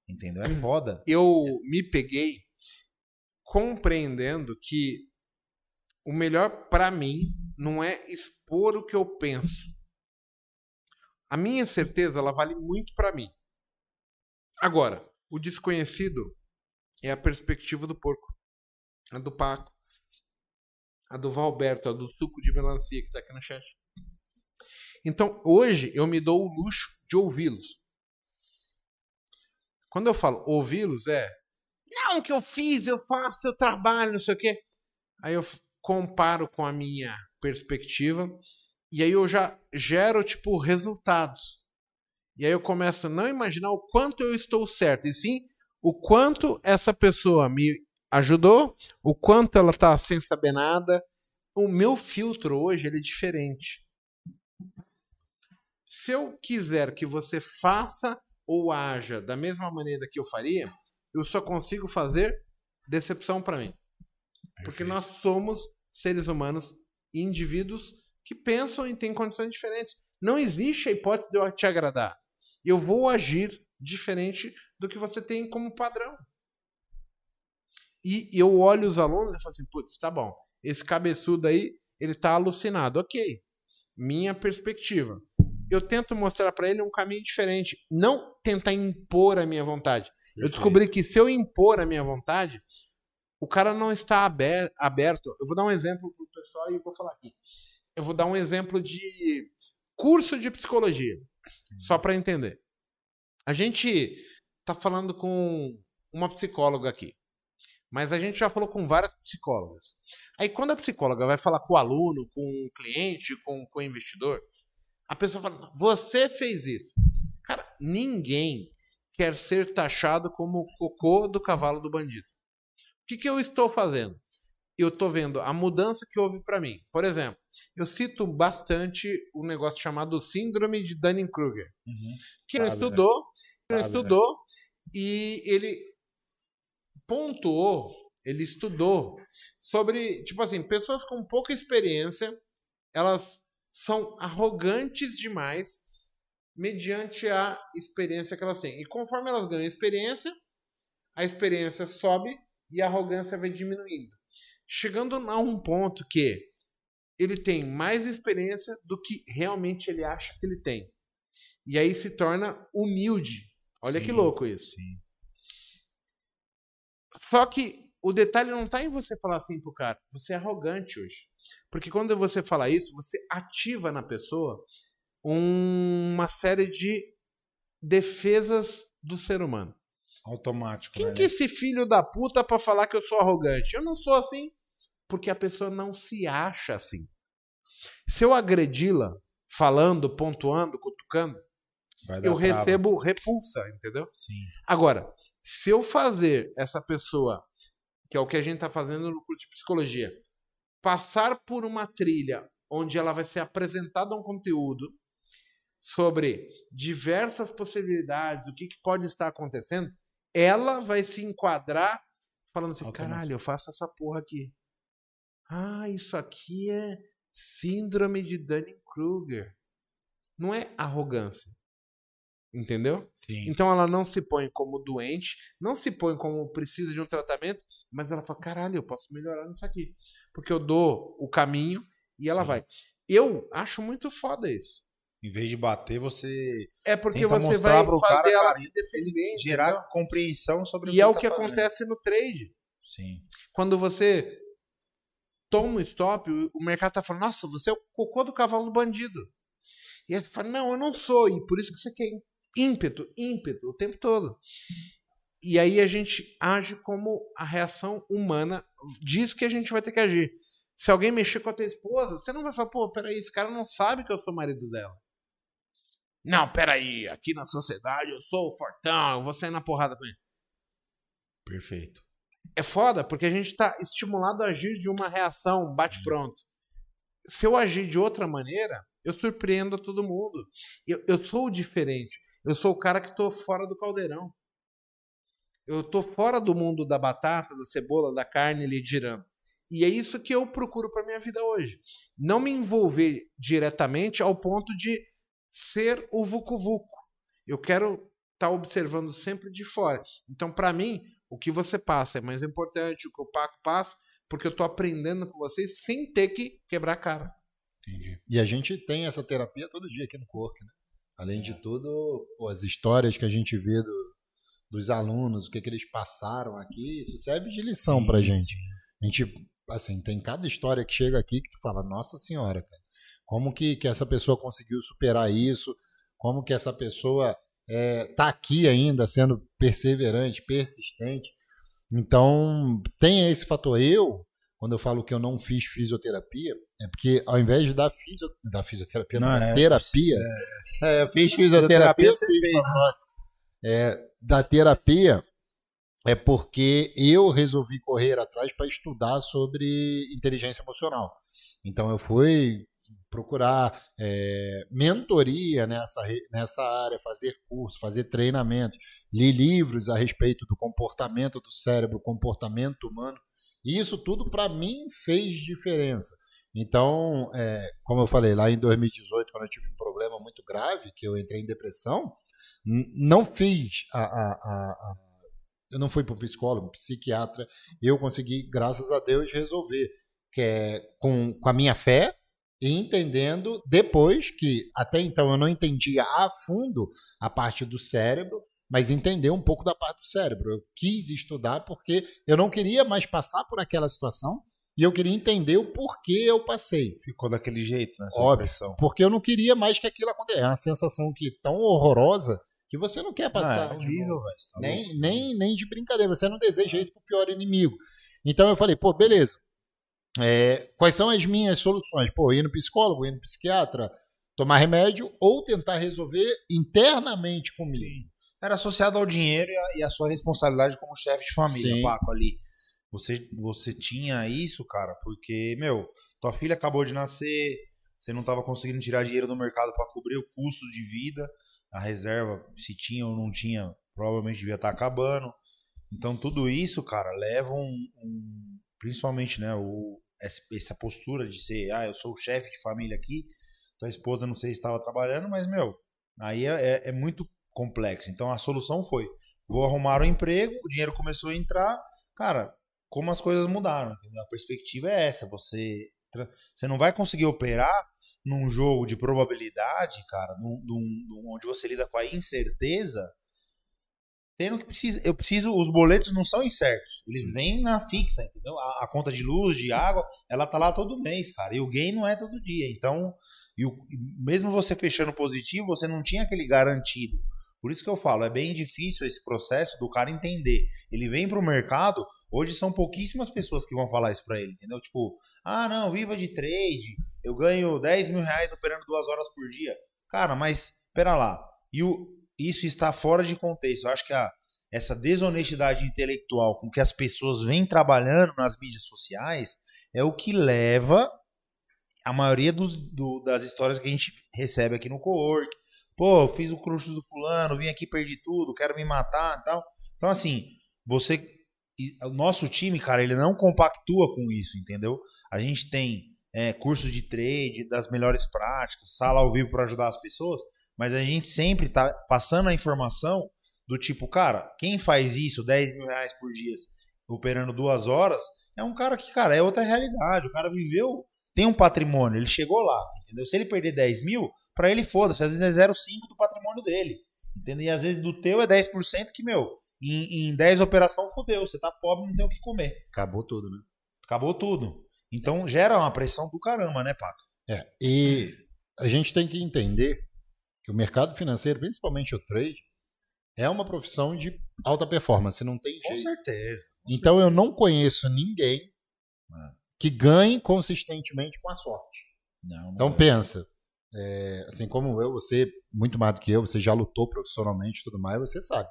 Entendeu? É foda. eu me peguei compreendendo que o melhor pra mim não é expor o que eu penso. A minha certeza ela vale muito pra mim. Agora, o desconhecido é a perspectiva do porco, a do Paco, a do Valberto, a do suco de melancia que tá aqui no chat. Então, hoje eu me dou o luxo de ouvi-los. Quando eu falo ouvi-los é não, que eu fiz, eu faço, eu trabalho, não sei o quê. Aí eu comparo com a minha perspectiva e aí eu já gero, tipo, resultados. E aí eu começo a não imaginar o quanto eu estou certo, e sim o quanto essa pessoa me ajudou, o quanto ela tá sem saber nada. O meu filtro hoje ele é diferente. Se eu quiser que você faça ou haja da mesma maneira que eu faria, eu só consigo fazer decepção para mim. Porque nós somos seres humanos, indivíduos que pensam e têm condições diferentes. Não existe a hipótese de eu te agradar. Eu vou agir diferente do que você tem como padrão. E eu olho os alunos e falo assim, putz, tá bom. Esse cabeçudo aí, ele tá alucinado. Ok. Minha perspectiva. Eu tento mostrar para ele um caminho diferente. Não tentar impor a minha vontade. Eu descobri que se eu impor a minha vontade, o cara não está aberto. Eu vou dar um exemplo pro pessoal e vou falar aqui. Eu vou dar um exemplo de curso de psicologia. Só para entender. A gente tá falando com uma psicóloga aqui. Mas a gente já falou com várias psicólogas. Aí quando a psicóloga vai falar com o aluno, com o cliente, com, com o investidor, a pessoa fala: "Você fez isso". Cara, ninguém quer ser taxado como o cocô do cavalo do bandido. O que, que eu estou fazendo? Eu estou vendo a mudança que houve para mim. Por exemplo, eu cito bastante um negócio chamado síndrome de Dunning-Kruger. Uhum. Que ele né? estudou, ele estudou né? e ele pontuou, ele estudou sobre, tipo assim, pessoas com pouca experiência, elas são arrogantes demais mediante a experiência que elas têm. E conforme elas ganham experiência, a experiência sobe e a arrogância vai diminuindo. Chegando a um ponto que ele tem mais experiência do que realmente ele acha que ele tem. E aí se torna humilde. Olha sim, que louco isso. Sim. Só que o detalhe não está em você falar assim pro cara. Você é arrogante hoje. Porque quando você fala isso, você ativa na pessoa uma série de defesas do ser humano. Automático. Quem né? que é esse filho da puta para falar que eu sou arrogante? Eu não sou assim. Porque a pessoa não se acha assim. Se eu agredi-la, falando, pontuando, cutucando, eu recebo repulsa, entendeu? Sim. Agora, se eu fazer essa pessoa, que é o que a gente está fazendo no curso de psicologia, passar por uma trilha onde ela vai ser apresentada um conteúdo sobre diversas possibilidades, o que, que pode estar acontecendo, ela vai se enquadrar falando assim: caralho, eu faço essa porra aqui. Ah, isso aqui é síndrome de Dunning-Kruger. Não é arrogância. Entendeu? Sim. Então ela não se põe como doente, não se põe como precisa de um tratamento, mas ela fala: caralho, eu posso melhorar nisso aqui. Porque eu dou o caminho e ela Sim. vai. Eu acho muito foda isso. Em vez de bater, você. É porque você vai fazer cara, ela se defender. Gerar entendeu? compreensão sobre e o que E é o tá que fazendo. acontece no trade. Sim. Quando você toma um stop, o mercado tá falando: nossa, você é o cocô do cavalo do bandido. E aí você fala: não, eu não sou. E por isso que você quer ímpeto, ímpeto o tempo todo. E aí a gente age como a reação humana diz que a gente vai ter que agir. Se alguém mexer com a tua esposa, você não vai falar, pô, peraí, esse cara não sabe que eu sou marido dela. Não, peraí, aqui na sociedade eu sou o fortão, eu vou sair na porrada com ele. Perfeito. É foda, porque a gente tá estimulado a agir de uma reação bate-pronto. Se eu agir de outra maneira, eu surpreendo a todo mundo. Eu, eu sou diferente. Eu sou o cara que estou fora do caldeirão. Eu estou fora do mundo da batata, da cebola, da carne ali girando. E é isso que eu procuro para minha vida hoje. Não me envolver diretamente ao ponto de ser o vucu vucu. Eu quero estar tá observando sempre de fora. Então, para mim, o que você passa é mais importante, o que o Paco passa, porque eu estou aprendendo com vocês sem ter que quebrar a cara. Entendi. E a gente tem essa terapia todo dia aqui no corpo, né? Além de tudo, pô, as histórias que a gente vê do, dos alunos, o que, que eles passaram aqui, isso serve de lição pra gente. A gente, assim, tem cada história que chega aqui que tu fala, nossa senhora, cara, como que, que essa pessoa conseguiu superar isso? Como que essa pessoa é, tá aqui ainda sendo perseverante, persistente? Então, tem esse fator. Eu, quando eu falo que eu não fiz fisioterapia, é porque ao invés de dar, fisio, da fisioterapia, não, não é, terapia, é É, eu fiz fisioterapia, fez, massagem. É, da terapia é porque eu resolvi correr atrás para estudar sobre inteligência emocional. Então eu fui procurar é, mentoria nessa, nessa área, fazer curso, fazer treinamentos, li livros a respeito do comportamento do cérebro, comportamento humano. E isso tudo para mim fez diferença. Então, é, como eu falei, lá em 2018, quando eu tive um problema muito grave, que eu entrei em depressão, não fiz a- a- a- eu não fui para o psicólogo, psiquiatra, eu consegui, graças a Deus, resolver. Que é com, com a minha fé e entendendo depois que até então eu não entendia a fundo a parte do cérebro, mas entender um pouco da parte do cérebro. Eu quis estudar porque eu não queria mais passar por aquela situação e eu queria entender o porquê eu passei. Ficou daquele jeito, né? Óbvio. impressão. Porque eu não queria mais que aquilo acontecesse. É uma sensação que tão horrorosa que você não quer passar. é horrível, tá nem, nem, nem de brincadeira. Você não deseja isso pro pior inimigo. Então eu falei, pô, beleza. É, quais são as minhas soluções? Pô, ir no psicólogo, ir no psiquiatra, tomar remédio ou tentar resolver internamente comigo. Era associado ao dinheiro e a sua responsabilidade como chefe de família, Sim. Paco, ali. Você, você tinha isso, cara, porque, meu, tua filha acabou de nascer, você não tava conseguindo tirar dinheiro do mercado para cobrir o custo de vida, a reserva, se tinha ou não tinha, provavelmente devia estar acabando. Então, tudo isso, cara, leva um. um- principalmente, né, o, essa, postura de ser, ah, eu sou o chefe de família aqui, tua esposa não sei se estava trabalhando, mas, meu, aí é, é- é muito complexo. Então, a solução foi: vou arrumar um emprego, o dinheiro começou a entrar, cara, como as coisas mudaram? A perspectiva é essa, você. Você não vai conseguir operar num jogo de probabilidade, cara, num- num- onde você lida com a incerteza, tendo que precisa. Eu preciso. Os boletos não são incertos. Eles vêm na fixa, entendeu? A, a conta de luz, de água, ela tá lá todo mês, cara. E o gain não é todo dia. Então, e o- mesmo você fechando positivo, você não tinha aquele garantido. Por isso que eu falo, é bem difícil esse processo do cara entender. Ele vem pro mercado, hoje são pouquíssimas pessoas que vão falar isso pra ele, entendeu? Tipo, ah, não, viva de trade, eu ganho 10 mil reais operando duas horas por dia. Cara, mas, pera lá, e o, isso está fora de contexto. Eu acho que a, essa desonestidade intelectual com que as pessoas vêm trabalhando nas mídias sociais é o que leva a maioria dos, do- das histórias que a gente recebe aqui no co-work. Pô, fiz o curso do fulano, vim aqui, perdi tudo, quero me matar e tal. Então, assim, você. O nosso time, cara, ele não compactua com isso, entendeu? A gente tem é, curso de trade, das melhores práticas, sala ao vivo para ajudar as pessoas, mas a gente sempre tá passando a informação do tipo, cara, quem faz isso, 10 mil reais por dia, operando duas horas, é um cara que, cara, é outra realidade. O cara viveu, tem um patrimônio, ele chegou lá, entendeu? Se ele perder 10 mil, pra ele foda-se, às vezes é 0,5 do patrimônio dele, entendeu? E às vezes do teu é 10% que, meu, em, em 10 operação fudeu, você tá pobre, não tem o que comer. Acabou tudo, né? Acabou tudo. Então gera uma pressão do caramba, né, Paco? É, e a gente tem que entender que o mercado financeiro, principalmente o trade, é uma profissão de alta performance, não tem Com jeito. certeza. Então eu não conheço ninguém que ganhe consistentemente com a sorte. Não, Então é. pensa, é, assim como eu, você muito mais do que eu, você já lutou profissionalmente e tudo mais, você sabe.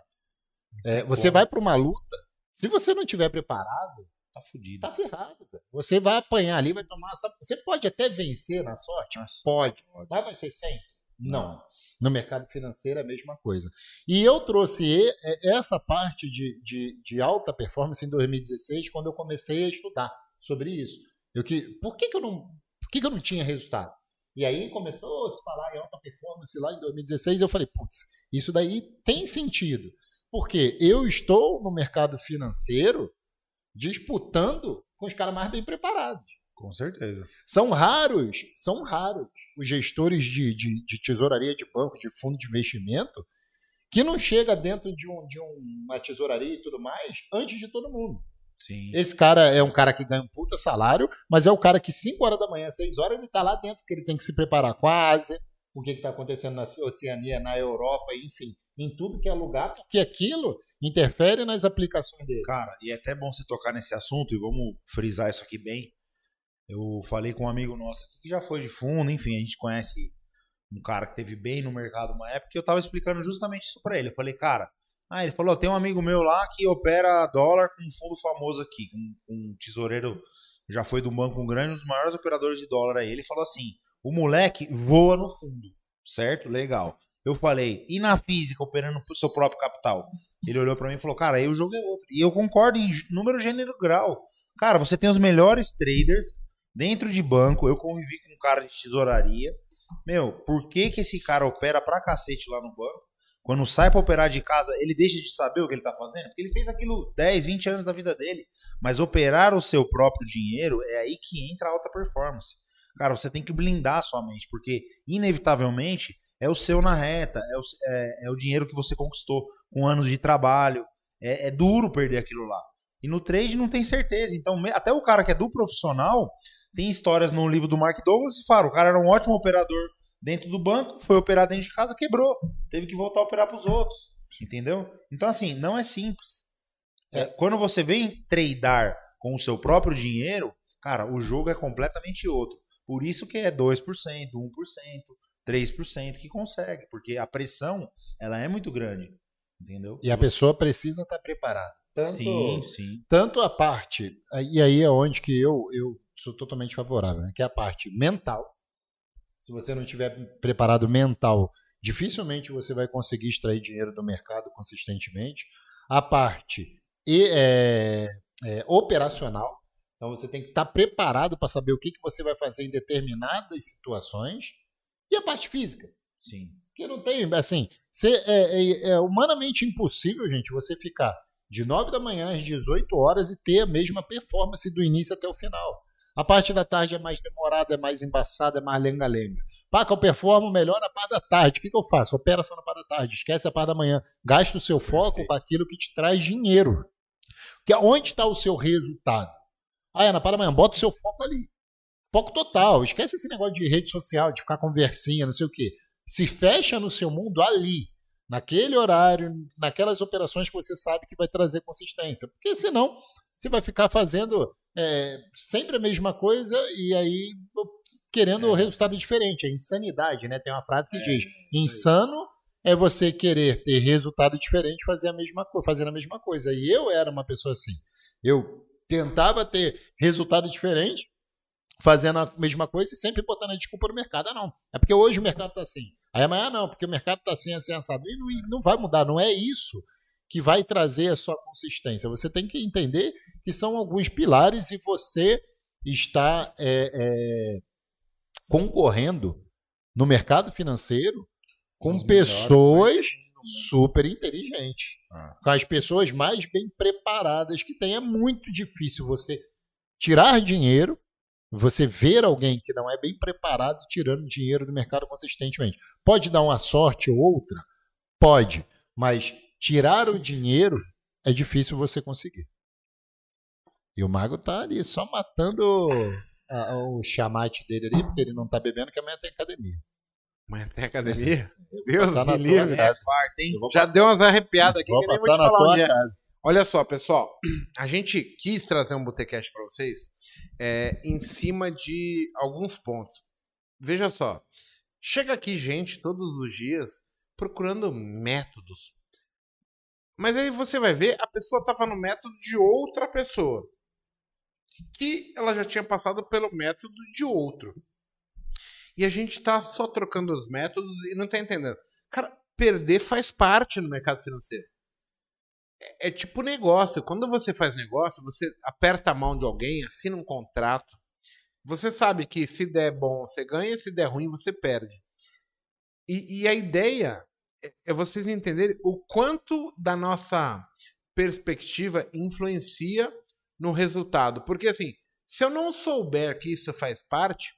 É, você vai para uma luta, se você não tiver preparado, tá fudido. tá ferrado. velho. Você vai apanhar ali, vai tomar. essa- Você pode até vencer na sorte, Nossa. pode. Mas vai ser sempre? Não. No mercado financeiro é a mesma coisa. E eu trouxe é- essa parte de, de, de alta performance em 2016, quando eu comecei a estudar sobre isso. Eu que, por que, que, eu não, por que, que eu não tinha resultado? E aí começou a se falar em alta performance lá em 2016, eu falei, putz, isso daí tem sentido. Porque eu estou no mercado financeiro disputando com os caras mais bem preparados. Com certeza. São raros, são raros os gestores de, de, de tesouraria de banco, de fundo de investimento, que não chega dentro de, um, de uma tesouraria e tudo mais antes de todo mundo. Sim. Esse cara é um cara que ganha um puta salário, mas é o cara que 5 horas da manhã, 6 horas, ele tá lá dentro, porque ele tem que se preparar com a Ásia, o que está acontecendo na Oceania, na Europa, enfim, em tudo que é lugar, porque aquilo interfere nas aplicações dele. Cara, e é até bom você tocar nesse assunto e vamos frisar isso aqui bem. Eu falei com um amigo nosso aqui que já foi de fundo, enfim, a gente conhece um cara que teve bem no mercado uma época, e eu tava explicando justamente isso pra ele. Eu falei, cara, ah, ele falou, tem um amigo meu lá que opera dólar com um fundo famoso aqui, com um tesoureiro, já foi do banco grande, um dos maiores operadores de dólar aí. Ele falou assim, o moleque voa no fundo, certo? Legal. Eu falei, e na física, operando pro seu próprio capital? Ele olhou para mim e falou, cara, aí o jogo é outro. E eu concordo em número, gênero grau. Cara, você tem os melhores traders dentro de banco. Eu convivi com um cara de tesouraria. Meu, por que, que esse cara opera pra cacete lá no banco? Quando sai pra operar de casa, ele deixa de saber o que ele tá fazendo? Porque ele fez aquilo 10, 20 anos da vida dele. Mas operar o seu próprio dinheiro é aí que entra a alta performance. Cara, você tem que blindar a sua mente, porque inevitavelmente é o seu na reta, é o, é, é o dinheiro que você conquistou com anos de trabalho. É, é, duro perder aquilo lá. E no trade não tem certeza. Então, até o cara que é do profissional, tem histórias no livro do Mark Douglas e fala: o cara era um ótimo operador dentro do banco, foi operar dentro de casa, quebrou. Teve que voltar a operar para os outros. Entendeu? Então, assim, não é simples. É, quando você vem tradar com o seu próprio dinheiro, cara, o jogo é completamente outro. Por isso que é 2%, 1%, 3% que consegue, porque a pressão ela é muito grande. Entendeu? E a pessoa precisa estar preparada. Tanto, sim, sim. tanto a parte, e aí é onde que eu, eu sou totalmente favorável, né? que é a parte mental. Se você não estiver preparado mental, dificilmente você vai conseguir extrair dinheiro do mercado consistentemente. A parte e, é, é, operacional, então você tem que estar preparado para saber o que, que você vai fazer em determinadas situações. E a parte física. Sim. Porque não tem, assim, é, é, é, humanamente impossível, gente, você ficar de 9 da manhã às 18 horas e ter a mesma performance do início até o final. A parte da tarde é mais demorada, é mais embaçada, é mais lenga-lenga. Paca, eu performo melhor na parte da tarde. O que, que eu faço? Opera só na parte da tarde, esquece a parte da manhã. Gasta o seu foco com aquilo que te traz dinheiro. Que onde está o seu resultado? Ah, é na parte da manhã, bota o seu foco ali. Foco total. Esquece esse negócio de rede social, de ficar conversinha, não sei o quê se fecha no seu mundo ali, naquele horário, naquelas operações que você sabe que vai trazer consistência. Porque senão você vai ficar fazendo é, sempre a mesma coisa e aí querendo é. resultado diferente. É insanidade, né? Tem uma frase que é, diz: insano é você querer ter resultado diferente fazer a mesma coisa, fazendo a mesma coisa. E eu era uma pessoa assim. Eu tentava ter resultado diferente, fazendo a mesma coisa e sempre botando a desculpa no mercado. Ah, não. É porque hoje o mercado está assim. Aí amanhã ah, não, porque o mercado está assim, assim, assado. E não vai mudar, não é isso que vai trazer a sua consistência. Você tem que entender que são alguns pilares e você está é, é, concorrendo no mercado financeiro com pessoas super inteligentes, ah. com as pessoas mais bem preparadas que tem. É muito difícil você tirar dinheiro você ver alguém que não é bem preparado tirando dinheiro do mercado consistentemente. Pode dar uma sorte ou outra? Pode, mas tirar o dinheiro é difícil você conseguir. E o mago tá ali só matando a, o chamate dele ali, porque ele não tá bebendo, que amanhã tem academia. Amanhã tem academia? Deus me livre. É Já deu umas arrepiadas aqui, vou que nem vou te falar onde é. Olha só, pessoal, a gente quis trazer um Botecast para vocês é, em cima de alguns pontos. Veja só, chega aqui gente todos os dias procurando métodos. Mas aí você vai ver, a pessoa estava no método de outra pessoa. Que ela já tinha passado pelo método de outro. E a gente está só trocando os métodos e não está entendendo. Cara, perder faz parte no mercado financeiro. É, é, tipo negócio. Quando você faz negócio, você aperta a mão de alguém, assina um contrato. Você sabe que se der bom, você ganha, se der ruim, você perde. E, e a ideia é, é vocês entenderem o quanto da nossa perspectiva influencia no resultado. Porque assim, se eu não souber que isso faz parte,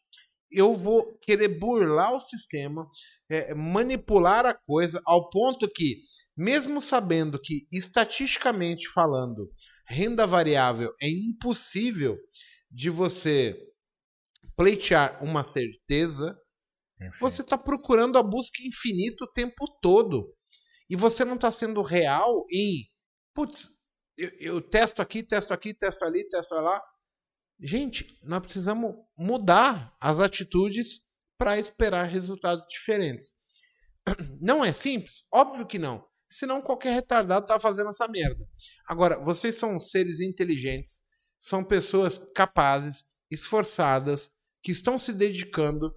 eu vou querer burlar o sistema, é, manipular a coisa ao ponto que mesmo sabendo que, estatisticamente falando, renda variável é impossível de você pleitear uma certeza, Perfeito. você está procurando a busca infinita o tempo todo. E você não está sendo real em, putz, eu, eu, testo aqui, testo aqui, testo ali, testo lá. Gente, nós precisamos mudar as atitudes para esperar resultados diferentes. Não é simples? Óbvio que não. Senão qualquer retardado tá fazendo essa merda. Agora, vocês são seres inteligentes, são pessoas capazes, esforçadas, que estão se dedicando.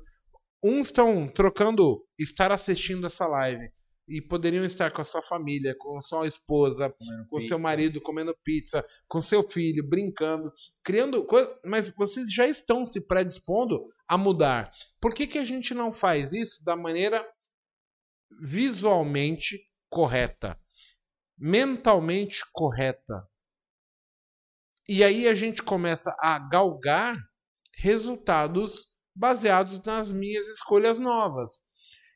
Uns estão trocando estar assistindo essa live e poderiam estar com a sua família, com a sua esposa, Comendo com o pizza. seu marido comendo pizza, com seu filho brincando, criando coisa, mas vocês já estão se predispondo a mudar. Por que, que a gente não faz isso da maneira visualmente correta, mentalmente correta? E aí a gente começa a galgar resultados baseados nas minhas escolhas novas.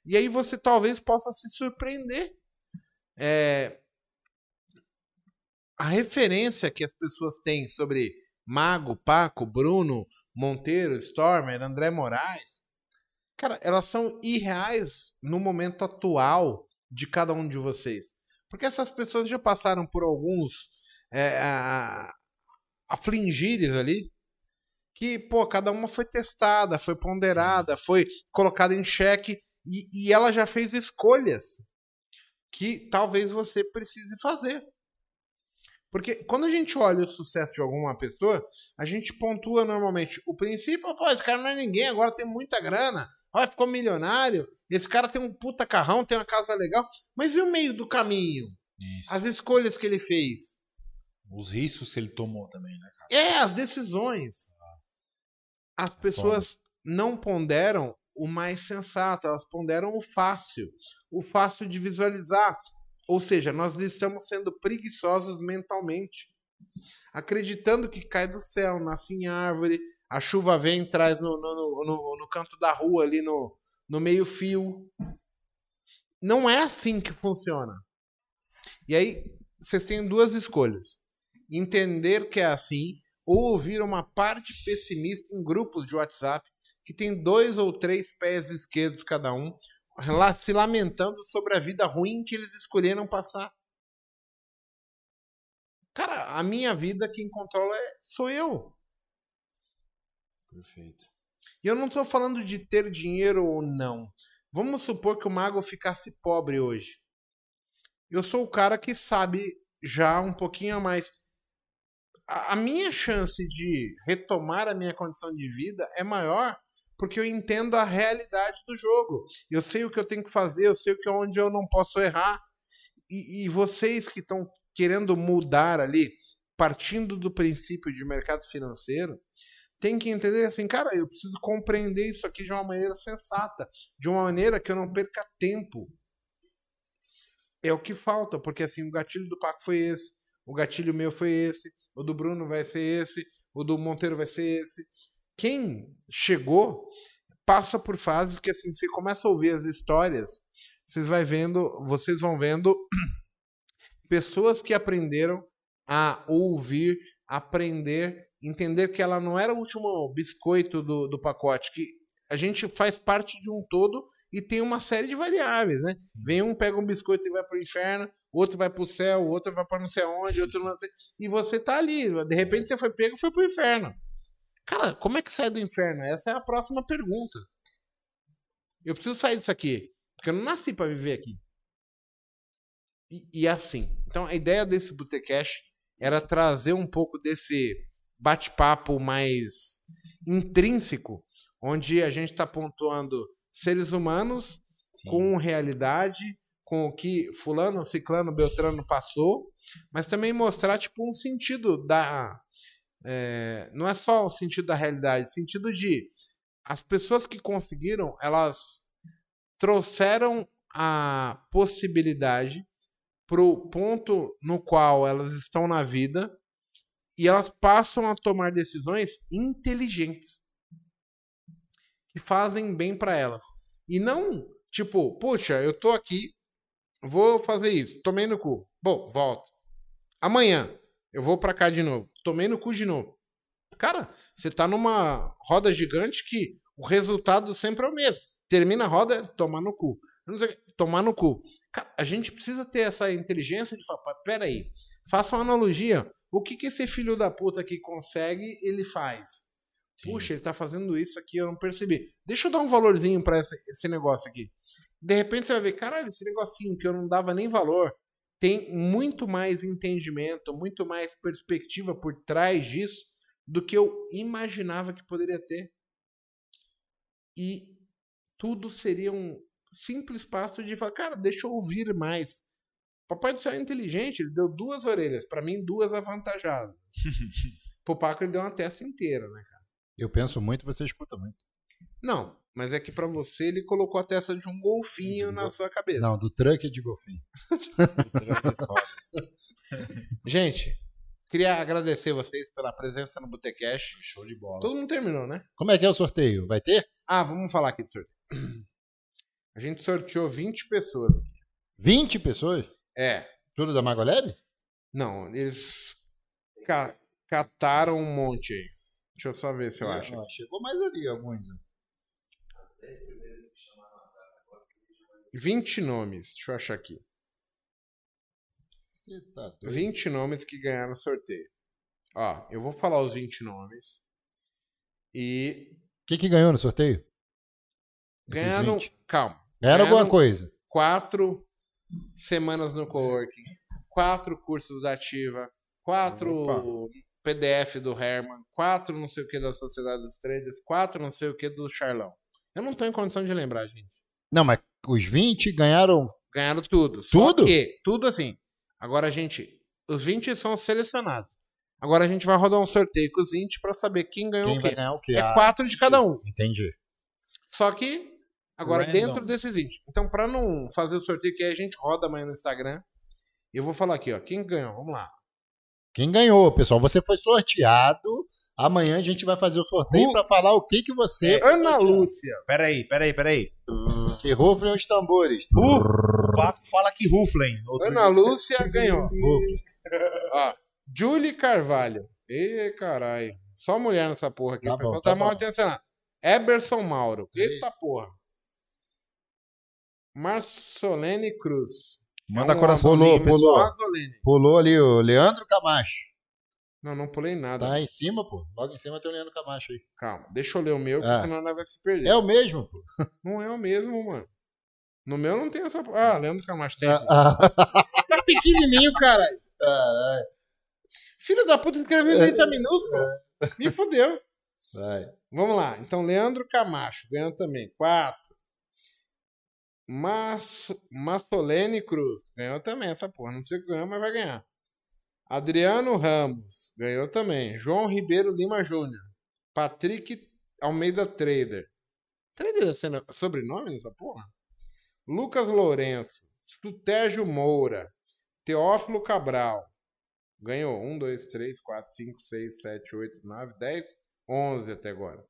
E aí você talvez possa se surpreender. É, a referência que as pessoas têm sobre Mago, Paco, Bruno, Monteiro, Stormer, André Moraes, cara, elas são irreais no momento atual de cada um de vocês. Porque essas pessoas já passaram por alguns é, afligires ali, que, pô, cada uma foi testada, foi ponderada, foi colocada em xeque e, e ela já fez escolhas que talvez você precise fazer. Porque quando a gente olha o sucesso de alguma pessoa, a gente pontua normalmente o princípio, pô, esse cara não é ninguém, agora tem muita grana, olha, ficou milionário, esse cara tem um puta carrão, tem uma casa legal, mas e o meio do caminho? Isso. As escolhas que ele fez? Os riscos que ele tomou também, né, cara? É, as decisões. As pessoas não ponderam o mais sensato, elas ponderam o fácil. O fácil de visualizar. Ou seja, nós estamos sendo preguiçosos mentalmente. Acreditando que cai do céu, nasce em árvore, a chuva vem e traz no, no, no, no- canto da rua, ali no, no meio-fio. Não é assim que funciona. E aí, vocês têm duas escolhas entender que é assim, ou ouvir uma parte pessimista em grupos de WhatsApp que tem dois ou três pés esquerdos cada um, lá se lamentando sobre a vida ruim que eles escolheram passar. Cara, a minha vida quem controla é, sou eu. Perfeito. E eu não estou falando de ter dinheiro ou não. Vamos supor que o mago ficasse pobre hoje. Eu sou o cara que sabe já um pouquinho a mais. A a minha chance de retomar a minha condição de vida é maior porque eu entendo a realidade do jogo. Eu sei o que eu tenho que fazer, eu sei o que onde eu não posso errar. E, e vocês que estão querendo mudar ali, partindo do princípio de mercado financeiro, tem que entender assim, cara, eu preciso compreender isso aqui de uma maneira sensata, de uma maneira que eu não perca tempo. É o que falta, porque assim, o gatilho do Paco foi esse, o gatilho meu foi esse, o do Bruno vai ser esse, o do Monteiro vai ser esse. Quem chegou passa por fases que assim, você começa a ouvir as histórias, vocês vai vendo, vocês vão vendo pessoas que aprenderam a ouvir, aprender, entender que ela não era o último biscoito do, do pacote, que a gente faz parte de um todo e tem uma série de variáveis, né? Vem um, pega um biscoito e vai pro inferno, outro vai pro céu, outro vai para não sei onde, outro não sei... E você tá ali, de repente você foi pego e foi pro inferno. Cara, como é que sai do inferno? Essa é a próxima pergunta. Eu preciso sair disso aqui, porque eu não nasci para viver aqui. E, e assim. Então a ideia desse Botecash era trazer um pouco desse bate-papo mais intrínseco, onde a gente está pontuando seres humanos Sim. com realidade, com o que fulano, ciclano, beltrano passou, mas também mostrar tipo um sentido da é, não é só o sentido da realidade, sentido de as pessoas que conseguiram, elas trouxeram a possibilidade pro ponto no qual elas estão na vida e elas passam a tomar decisões inteligentes que fazem bem para elas. E não, tipo, puxa, eu tô aqui, vou fazer isso, tomei no cu. Bom, volto. Amanhã eu vou para cá de novo, tomei no cu de novo. Cara, você tá numa roda gigante que o resultado sempre é o mesmo. Termina a roda, tomar no cu. Tomar no cu. Cara, a gente precisa ter essa inteligência de falar, "Pá, peraí, faça uma analogia. O que, que esse filho da puta que consegue, ele faz? Sim. Puxa, ele tá fazendo isso aqui, eu não percebi. Deixa eu dar um valorzinho pra esse, esse negócio aqui. De repente você vai ver, caralho, esse negocinho que eu não dava nem valor, tem muito mais entendimento, muito mais perspectiva por trás disso do que eu imaginava que poderia ter. E tudo seria um simples passo de falar, cara, deixa eu ouvir mais. Papai do céu é inteligente, ele deu duas orelhas, pra mim duas avantajadas. Pro Paco ele deu uma testa inteira, né, cara? Eu penso muito, você escuta muito. Não, mas é que pra você ele colocou a testa de um golfinho De na gol- sua cabeça. Não, do truck de golfinho. Gente, queria agradecer vocês pela presença no Botecash. Show de bola. Todo mundo terminou, né? Como é que é o sorteio? Vai ter? Ah, vamos falar aqui do sorteio. A gente sorteou 20 pessoas. 20 pessoas? É, Tudo da Magoleb? não, eles ca- cataram um monte aí. Deixa eu só ver se eu acho. Ah, chegou mais ali alguns. Né? 20 nomes, deixa eu achar aqui. Você tá doido. 20 nomes que ganharam sorteio. Ó, eu vou falar os 20 nomes. E O que, que ganhou no sorteio? Ganharam. 20. Calma. Ganharam alguma ganharam- coisa. quatro semanas no coworking, quatro cursos da Ativa, quatro PDF do Herman, quatro não sei o que da Sociedade dos Traders, quatro não sei o que do Charlão. Eu não tô em condição de lembrar, gente. Não, mas os 20 ganharam. Ganharam tudo. Tudo? Só que, tudo assim. Agora, gente, os 20 são selecionados. Agora a gente vai rodar um sorteio com os 20 pra saber quem ganhou Quem o vai quê. ganhar o quê? É Ah, quatro de cada um. Entendi. Só que, agora Random. dentro desses 20. Então, pra não fazer o sorteio que aí a gente roda amanhã no Instagram, eu vou falar aqui, ó. Quem ganhou? Vamos lá. Quem ganhou, pessoal? Você foi sorteado. Amanhã a gente vai fazer o sorteio Uh. pra falar o que que você Ana Lúcia. Peraí, peraí, peraí. que rufem os tambores. Uh. O Paco fala que ruflem. Ana Lúcia ganhou. Ó, Julie Carvalho. Ê, caralho. Só mulher nessa porra aqui. Tá o pessoal bom, tá, tá mal atencionado. Eberson Mauro. Eita porra. Marsolene Cruz. Manda É um coração. Pulou, pulou. Pulou ali o Leandro Camacho. Não, não pulei nada. Tá em cima, pô. Logo em cima tem o Leandro Camacho aí. Calma, deixa eu ler o meu, Ah. senão nós vai se perder. É o mesmo, pô. Não é o mesmo, mano. No meu não tem essa. Ah, Leandro Camacho tem. Ah, ah, Tá pequenininho, caralho. caralho. Filho da puta escreveu em letra minúscula. Me fudeu. Vai. Vamos lá. Então, Leandro Camacho ganhou também. Quatro. Mas... Mastolene Cruz ganhou também essa porra. Não sei o que ganhou, mas vai ganhar. Adriano Ramos ganhou também. João Ribeiro Lima Júnior. Patrick Almeida Trader. Trader é sobrenome nessa porra? Lucas Lourenço. Sutérgio Moura. Teófilo Cabral. Ganhou 1, 2, 3, 4, 5, 6, 7, 8, 9, 10, 11 até agora.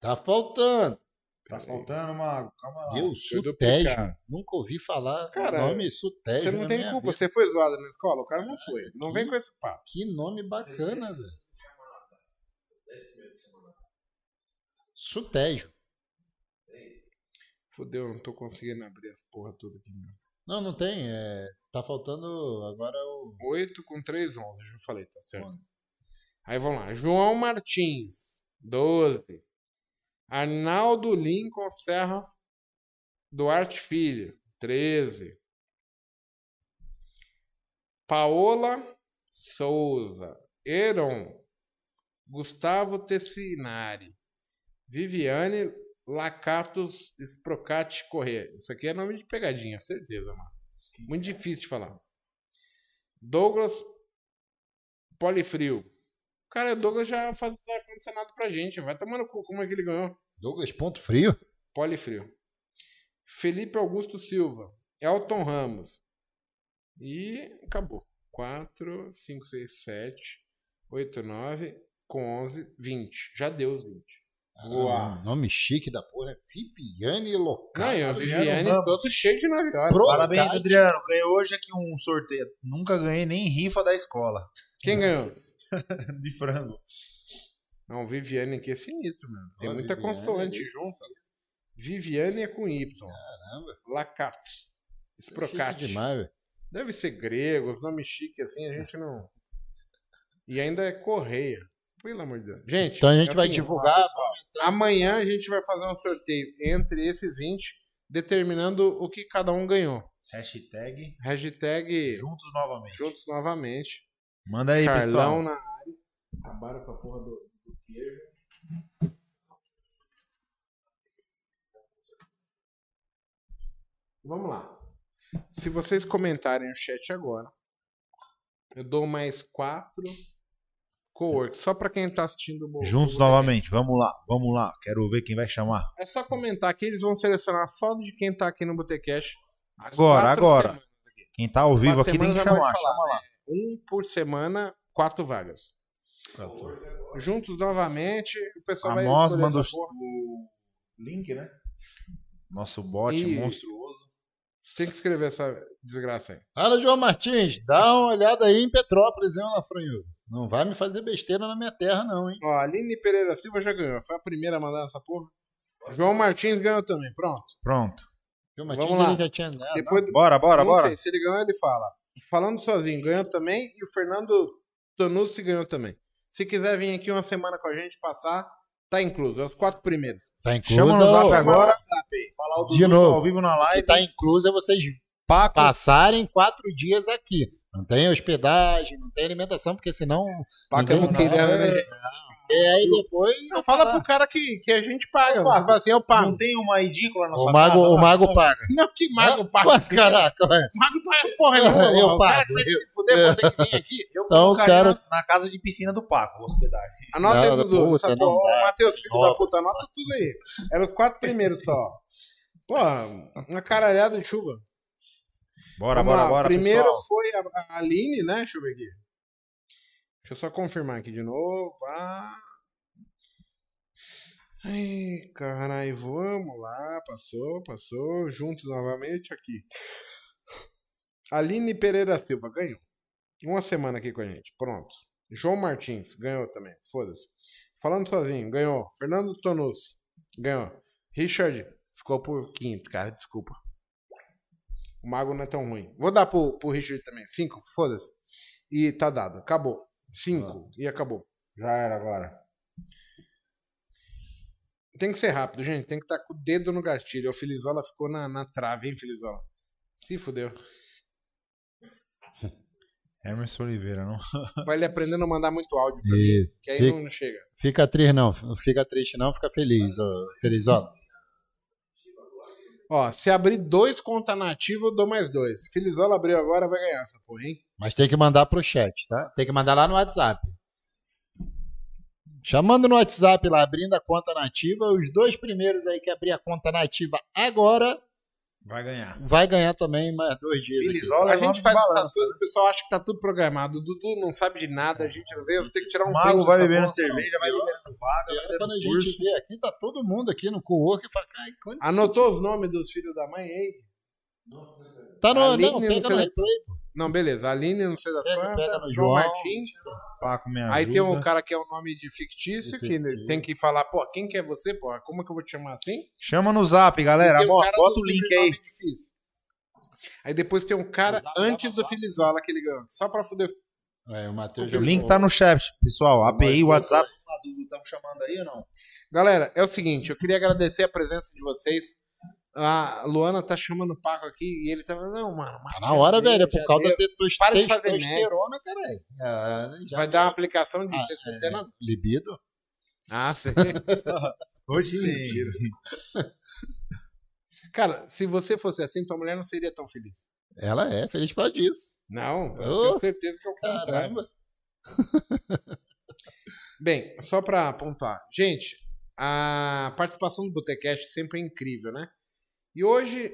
Tá faltando. Tá faltando uma. Calma lá. Eu, duplicado. Nunca ouvi falar Cara, o nome Sutégio. Você não tem culpa, vida. você foi zoado na escola, o cara não foi. Não vem com esse papo. Que nome bacana, velho. Sutégio. Fudeu, não tô conseguindo abrir as porra tudo aqui. meu. Não, não tem. É... Tá faltando agora o. 8 com 3, 11, eu já falei, tá certo. 11. Aí vamos lá. João Martins, 12. Arnaldo Lincoln Serra Duarte Filho, 13. Paola Souza, Eron, Gustavo Tessinari, Viviane Lacatos Sprocati Corrêa. Isso aqui é nome de pegadinha, certeza, mano. Muito difícil de falar. Douglas Polifrio. Cara, o Douglas já faz ar-condicionado pra gente. Vai tomando cu. Como é que ele ganhou? Douglas Ponto Frio? Polifrio. Felipe Augusto Silva. Elton Ramos. E acabou. 4, 5, 6, 7, 8, 9, com 11, 20. Já deu os 20. Ah, nome chique da porra. né? Viviane Local. Ganhou. Viviane Ramos. todo cheio de 9 horas. Parabéns. Adriano. Ganhou hoje aqui um sorteio. Nunca ganhei nem rifa da escola. Quem ganhou? De frango. Não, Viviane aqui é sinistro, mano. Tem Ó, muita Viviane consoante ali. junto. Viviane é com Y. Caramba. Lacatos. Sprocati. demais, velho. Deve ser grego, os nomes chiques assim, a gente não. E ainda é correia. Pelo amor de Deus. Gente, Então a gente é vai divulgar. Amanhã a gente vai fazer um sorteio entre esses 20, determinando o que cada um ganhou. Hashtag Hashtag juntos novamente. juntos novamente. Manda aí, Carlão pessoal. na área. Acabaram com a porra do, do queijo. Vamos lá. Se vocês comentarem no chat agora, eu dou mais quatro co-work. Só pra quem tá assistindo o Juntos o- novamente. Vamos lá, vamos lá. Quero ver quem vai chamar. É só comentar que eles vão selecionar só de quem tá aqui no Botecash. as Agora, agora. aqui. Quem tá ao vivo aqui tem que chamar. falar, Chama lá. Um por semana, quatro vagas. Juntos novamente, o pessoal vai Amos escolher manda o link, né? Nosso bot E- monstruoso. Tem que escrever essa desgraça aí. Fala, João Martins, dá uma olhada aí em Petrópolis, hein, Lafranhudo? Não vai me fazer besteira na minha terra, não, hein? Ó, a Aline Pereira Silva já ganhou. Foi a primeira a mandar essa porra. João Martins ganhou também. Pronto. Pronto. João Martins Vamos lá. já tinha ganhado. Depois, Bora, bora, bora. se ele ganhou, ele fala. Falando sozinho, ganhou também. E o Fernando Tonucci ganhou também. Se quiser vir aqui uma semana com a gente passar, tá incluso. É os quatro primeiros. Tá incluso. Chama no zap agora. WhatsApp. Falar o De novo. ao vivo na O que live. tá incluso é vocês passarem quatro dias aqui. Não tem hospedagem, não tem alimentação, porque senão. Paca ninguém- muquirana, né, gente? E aí depois. Não, fala pro cara que, que a gente paga. Você fala assim, eu pago. Não tem uma edícula na O sua mago, casa? o mago paga. Não, que mago paga. Ué, Caraca, ué. Mago paga porra nenhuma. Eu o cara pago, que tem que eu- se fuder, ter que vir aqui. Eu Então, cara- na, na casa de piscina do Paco, hospedagem. Anota aí, Não, Dudu. não Matheus, filho da puta, anota tudo aí. Eram os quatro primeiros só. Porra, uma caralhada de chuva. Bora, Vamos bora, lá. bora, Primeiro pessoal. foi a, Aline, né? Deixa eu ver aqui. Deixa eu só confirmar aqui de novo. Ah. Ai, caralho, vamos lá. Passou, passou. Juntos novamente aqui. Aline Pereira Silva ganhou. Uma semana aqui com a gente. Pronto. João Martins ganhou também. Foda-se. Falando sozinho, ganhou. Fernando Tonucci ganhou. Richard ficou por quinto, cara. Desculpa. O mago não é tão ruim. Vou dar pro, pro Richard também. Cinco, foda-se. E tá dado. Acabou. Cinco. E acabou. Já era agora. Tem que ser rápido, gente. Tem que estar com o dedo no gatilho. O Filizola ficou na, na trave, hein, Filizola? Se fudeu. Emerson Oliveira, não? Vai ele aprendendo a mandar muito áudio pra mim. Isso. Que aí Fica, não chega. fica triste, não. Fica triste, não. Fica feliz, ó. Feliz, ó. Se abrir dois conta nativa, eu dou mais dois. Filizola abriu agora, vai ganhar essa porra, hein? Mas tem que mandar pro chat, tá? Tem que mandar lá no WhatsApp. Chamando no WhatsApp lá, abrindo a conta nativa, os dois primeiros aí que abrir a conta nativa agora Vai ganhar. vai ganhar também mais dois dias. Filizola A é gente faz balança. essas coisas, o pessoal acha que tá tudo programado. O Dudu não sabe de nada, a gente não vê, eu ter que tirar um O Mago vai bebendo porra. cerveja, vai liberando vaga, vai Quando a gente vê aqui, tá todo mundo aqui no co-work e fala, "Ai, quando- Anotou os nomes dos filhos da mãe aí? Tá no. Aline, não, pega no replay. Não, beleza. Aline, não sei das Pega- quantas. pega no João. Martins. Paco me Aí tem um ajuda. cara que é o nome de fictício, De que fictício. tem que falar, pô, quem que é você, pô? Como é que eu vou te chamar assim? Chama no zap, galera. Um bota o link aí. difícil. Aí depois tem um cara antes do Filizola que ele ganhou. Só pra fuder. É, o Matheus O link tá no chat, pessoal. API, Mas- WhatsApp. Estamos chamando aí ou não? Galera, é o seguinte, eu queria agradecer a presença de vocês. A Luana tá chamando o Paco aqui e ele tá falando, não, mano. Tá na hora, velho. É por causa da tes- Para de fazer testosterona, caralho. Ah, Vai dar uma aplicação de Ah, testosterona? Libido? Ah, sim. Hoje Mentira. Cara, se você fosse assim, tua mulher não seria tão feliz. Ela é feliz por causa disso. Não, eu Oh, tenho certeza que é o contrário. Caramba. Bem, só pra pontuar. Gente, a participação do Botecast sempre é incrível, né? E hoje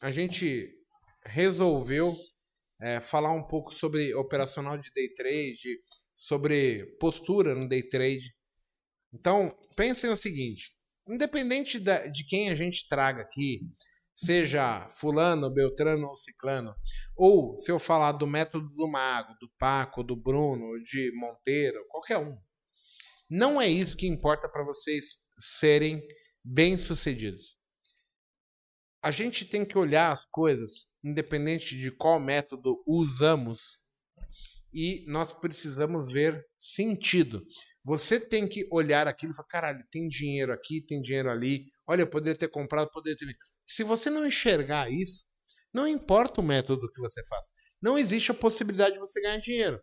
a gente resolveu é, falar um pouco sobre operacional de day trade, sobre postura no day trade. Então, pensem o seguinte: independente de quem a gente traga aqui, seja fulano, beltrano ou ciclano, ou se eu falar do método do mago, do Paco, do Bruno, de Monteiro, qualquer um, não é isso que importa para vocês serem bem-sucedidos. A gente tem que olhar as coisas, independente de qual método usamos, e nós precisamos ver sentido. Você tem que olhar aquilo e falar: caralho, tem dinheiro aqui, tem dinheiro ali. Olha, eu poderia ter comprado, poderia ter. Se você não enxergar isso, não importa o método que você faz. Não existe a possibilidade de você ganhar dinheiro.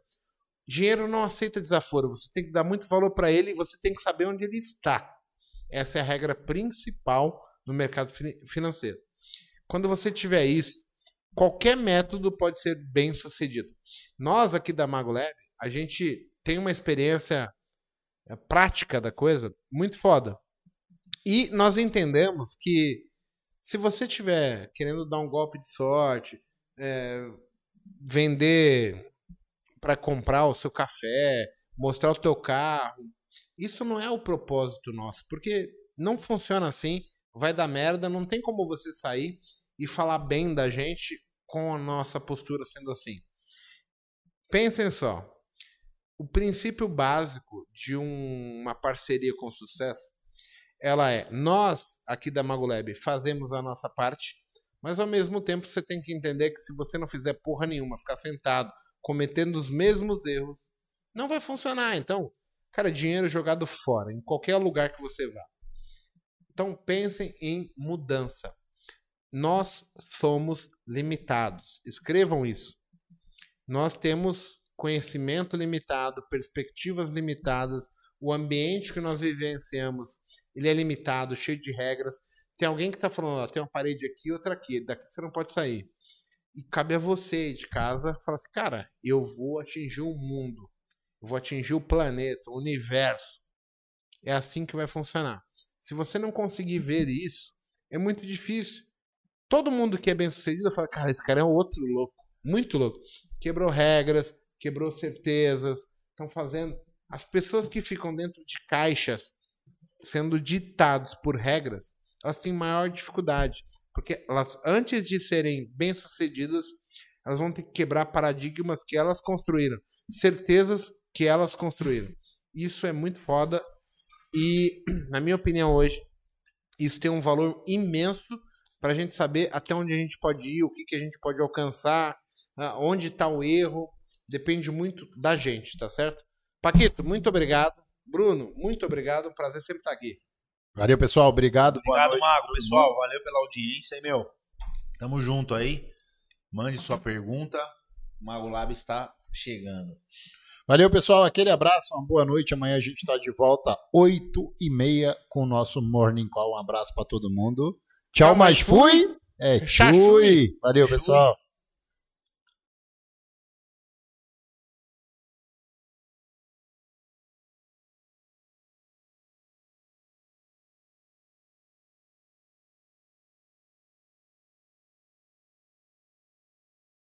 Dinheiro não aceita desaforo. Você tem que dar muito valor para ele e você tem que saber onde ele está. Essa é a regra principal no mercado financeiro. Quando você tiver isso, qualquer método pode ser bem sucedido. Nós aqui da MagoLab, a gente tem uma experiência é, prática da coisa muito foda. E nós entendemos que se você estiver querendo dar um golpe de sorte, é, vender para comprar o seu café, mostrar o teu carro, isso não é o propósito nosso, porque não funciona assim, vai dar merda, não tem como você sair e falar bem da gente com a nossa postura sendo assim. Pensem só, o princípio básico de um, uma parceria com sucesso, ela é, nós aqui da Magolab fazemos a nossa parte, mas ao mesmo tempo você tem que entender que se você não fizer porra nenhuma, ficar sentado, cometendo os mesmos erros, não vai funcionar. Então, cara, dinheiro jogado fora, em qualquer lugar que você vá. Então, pensem em mudança. Nós somos limitados. Escrevam isso. Nós temos conhecimento limitado, perspectivas limitadas, o ambiente que nós vivenciamos, ele é limitado, cheio de regras. Tem alguém que está falando, ó, tem uma parede aqui, outra aqui, daqui você não pode sair. E cabe a você de casa falar assim, cara, eu vou atingir o mundo, eu vou atingir o planeta, o universo. É assim que vai funcionar. Se você não conseguir ver isso, é muito difícil. Todo mundo que é bem sucedido fala, cara, esse cara é outro louco, muito louco. Quebrou regras, quebrou certezas, estão fazendo. As pessoas que ficam dentro de caixas, sendo ditados por regras, elas têm maior dificuldade. Porque elas, antes de serem bem-sucedidas, elas vão ter que quebrar paradigmas que elas construíram, certezas que elas construíram. Isso é muito foda. E, na minha opinião, hoje, isso tem um valor imenso para a gente saber até onde a gente pode ir, o que, que a gente pode alcançar, onde está o erro, depende muito da gente, tá certo? Paquito, muito obrigado. Bruno, muito obrigado. Um prazer sempre estar aqui. Valeu, pessoal. Obrigado. Obrigado, Mago. Pessoal, valeu pela audiência. E, meu, tamo junto aí. Mande sua pergunta. O Mago Lab está chegando. Valeu, pessoal. Aquele abraço, uma boa noite. Amanhã a gente está de volta, 8 e meia, com o nosso Morning Call. Um abraço para todo mundo. Tchau, mas fui. É, chui. Valeu, pessoal.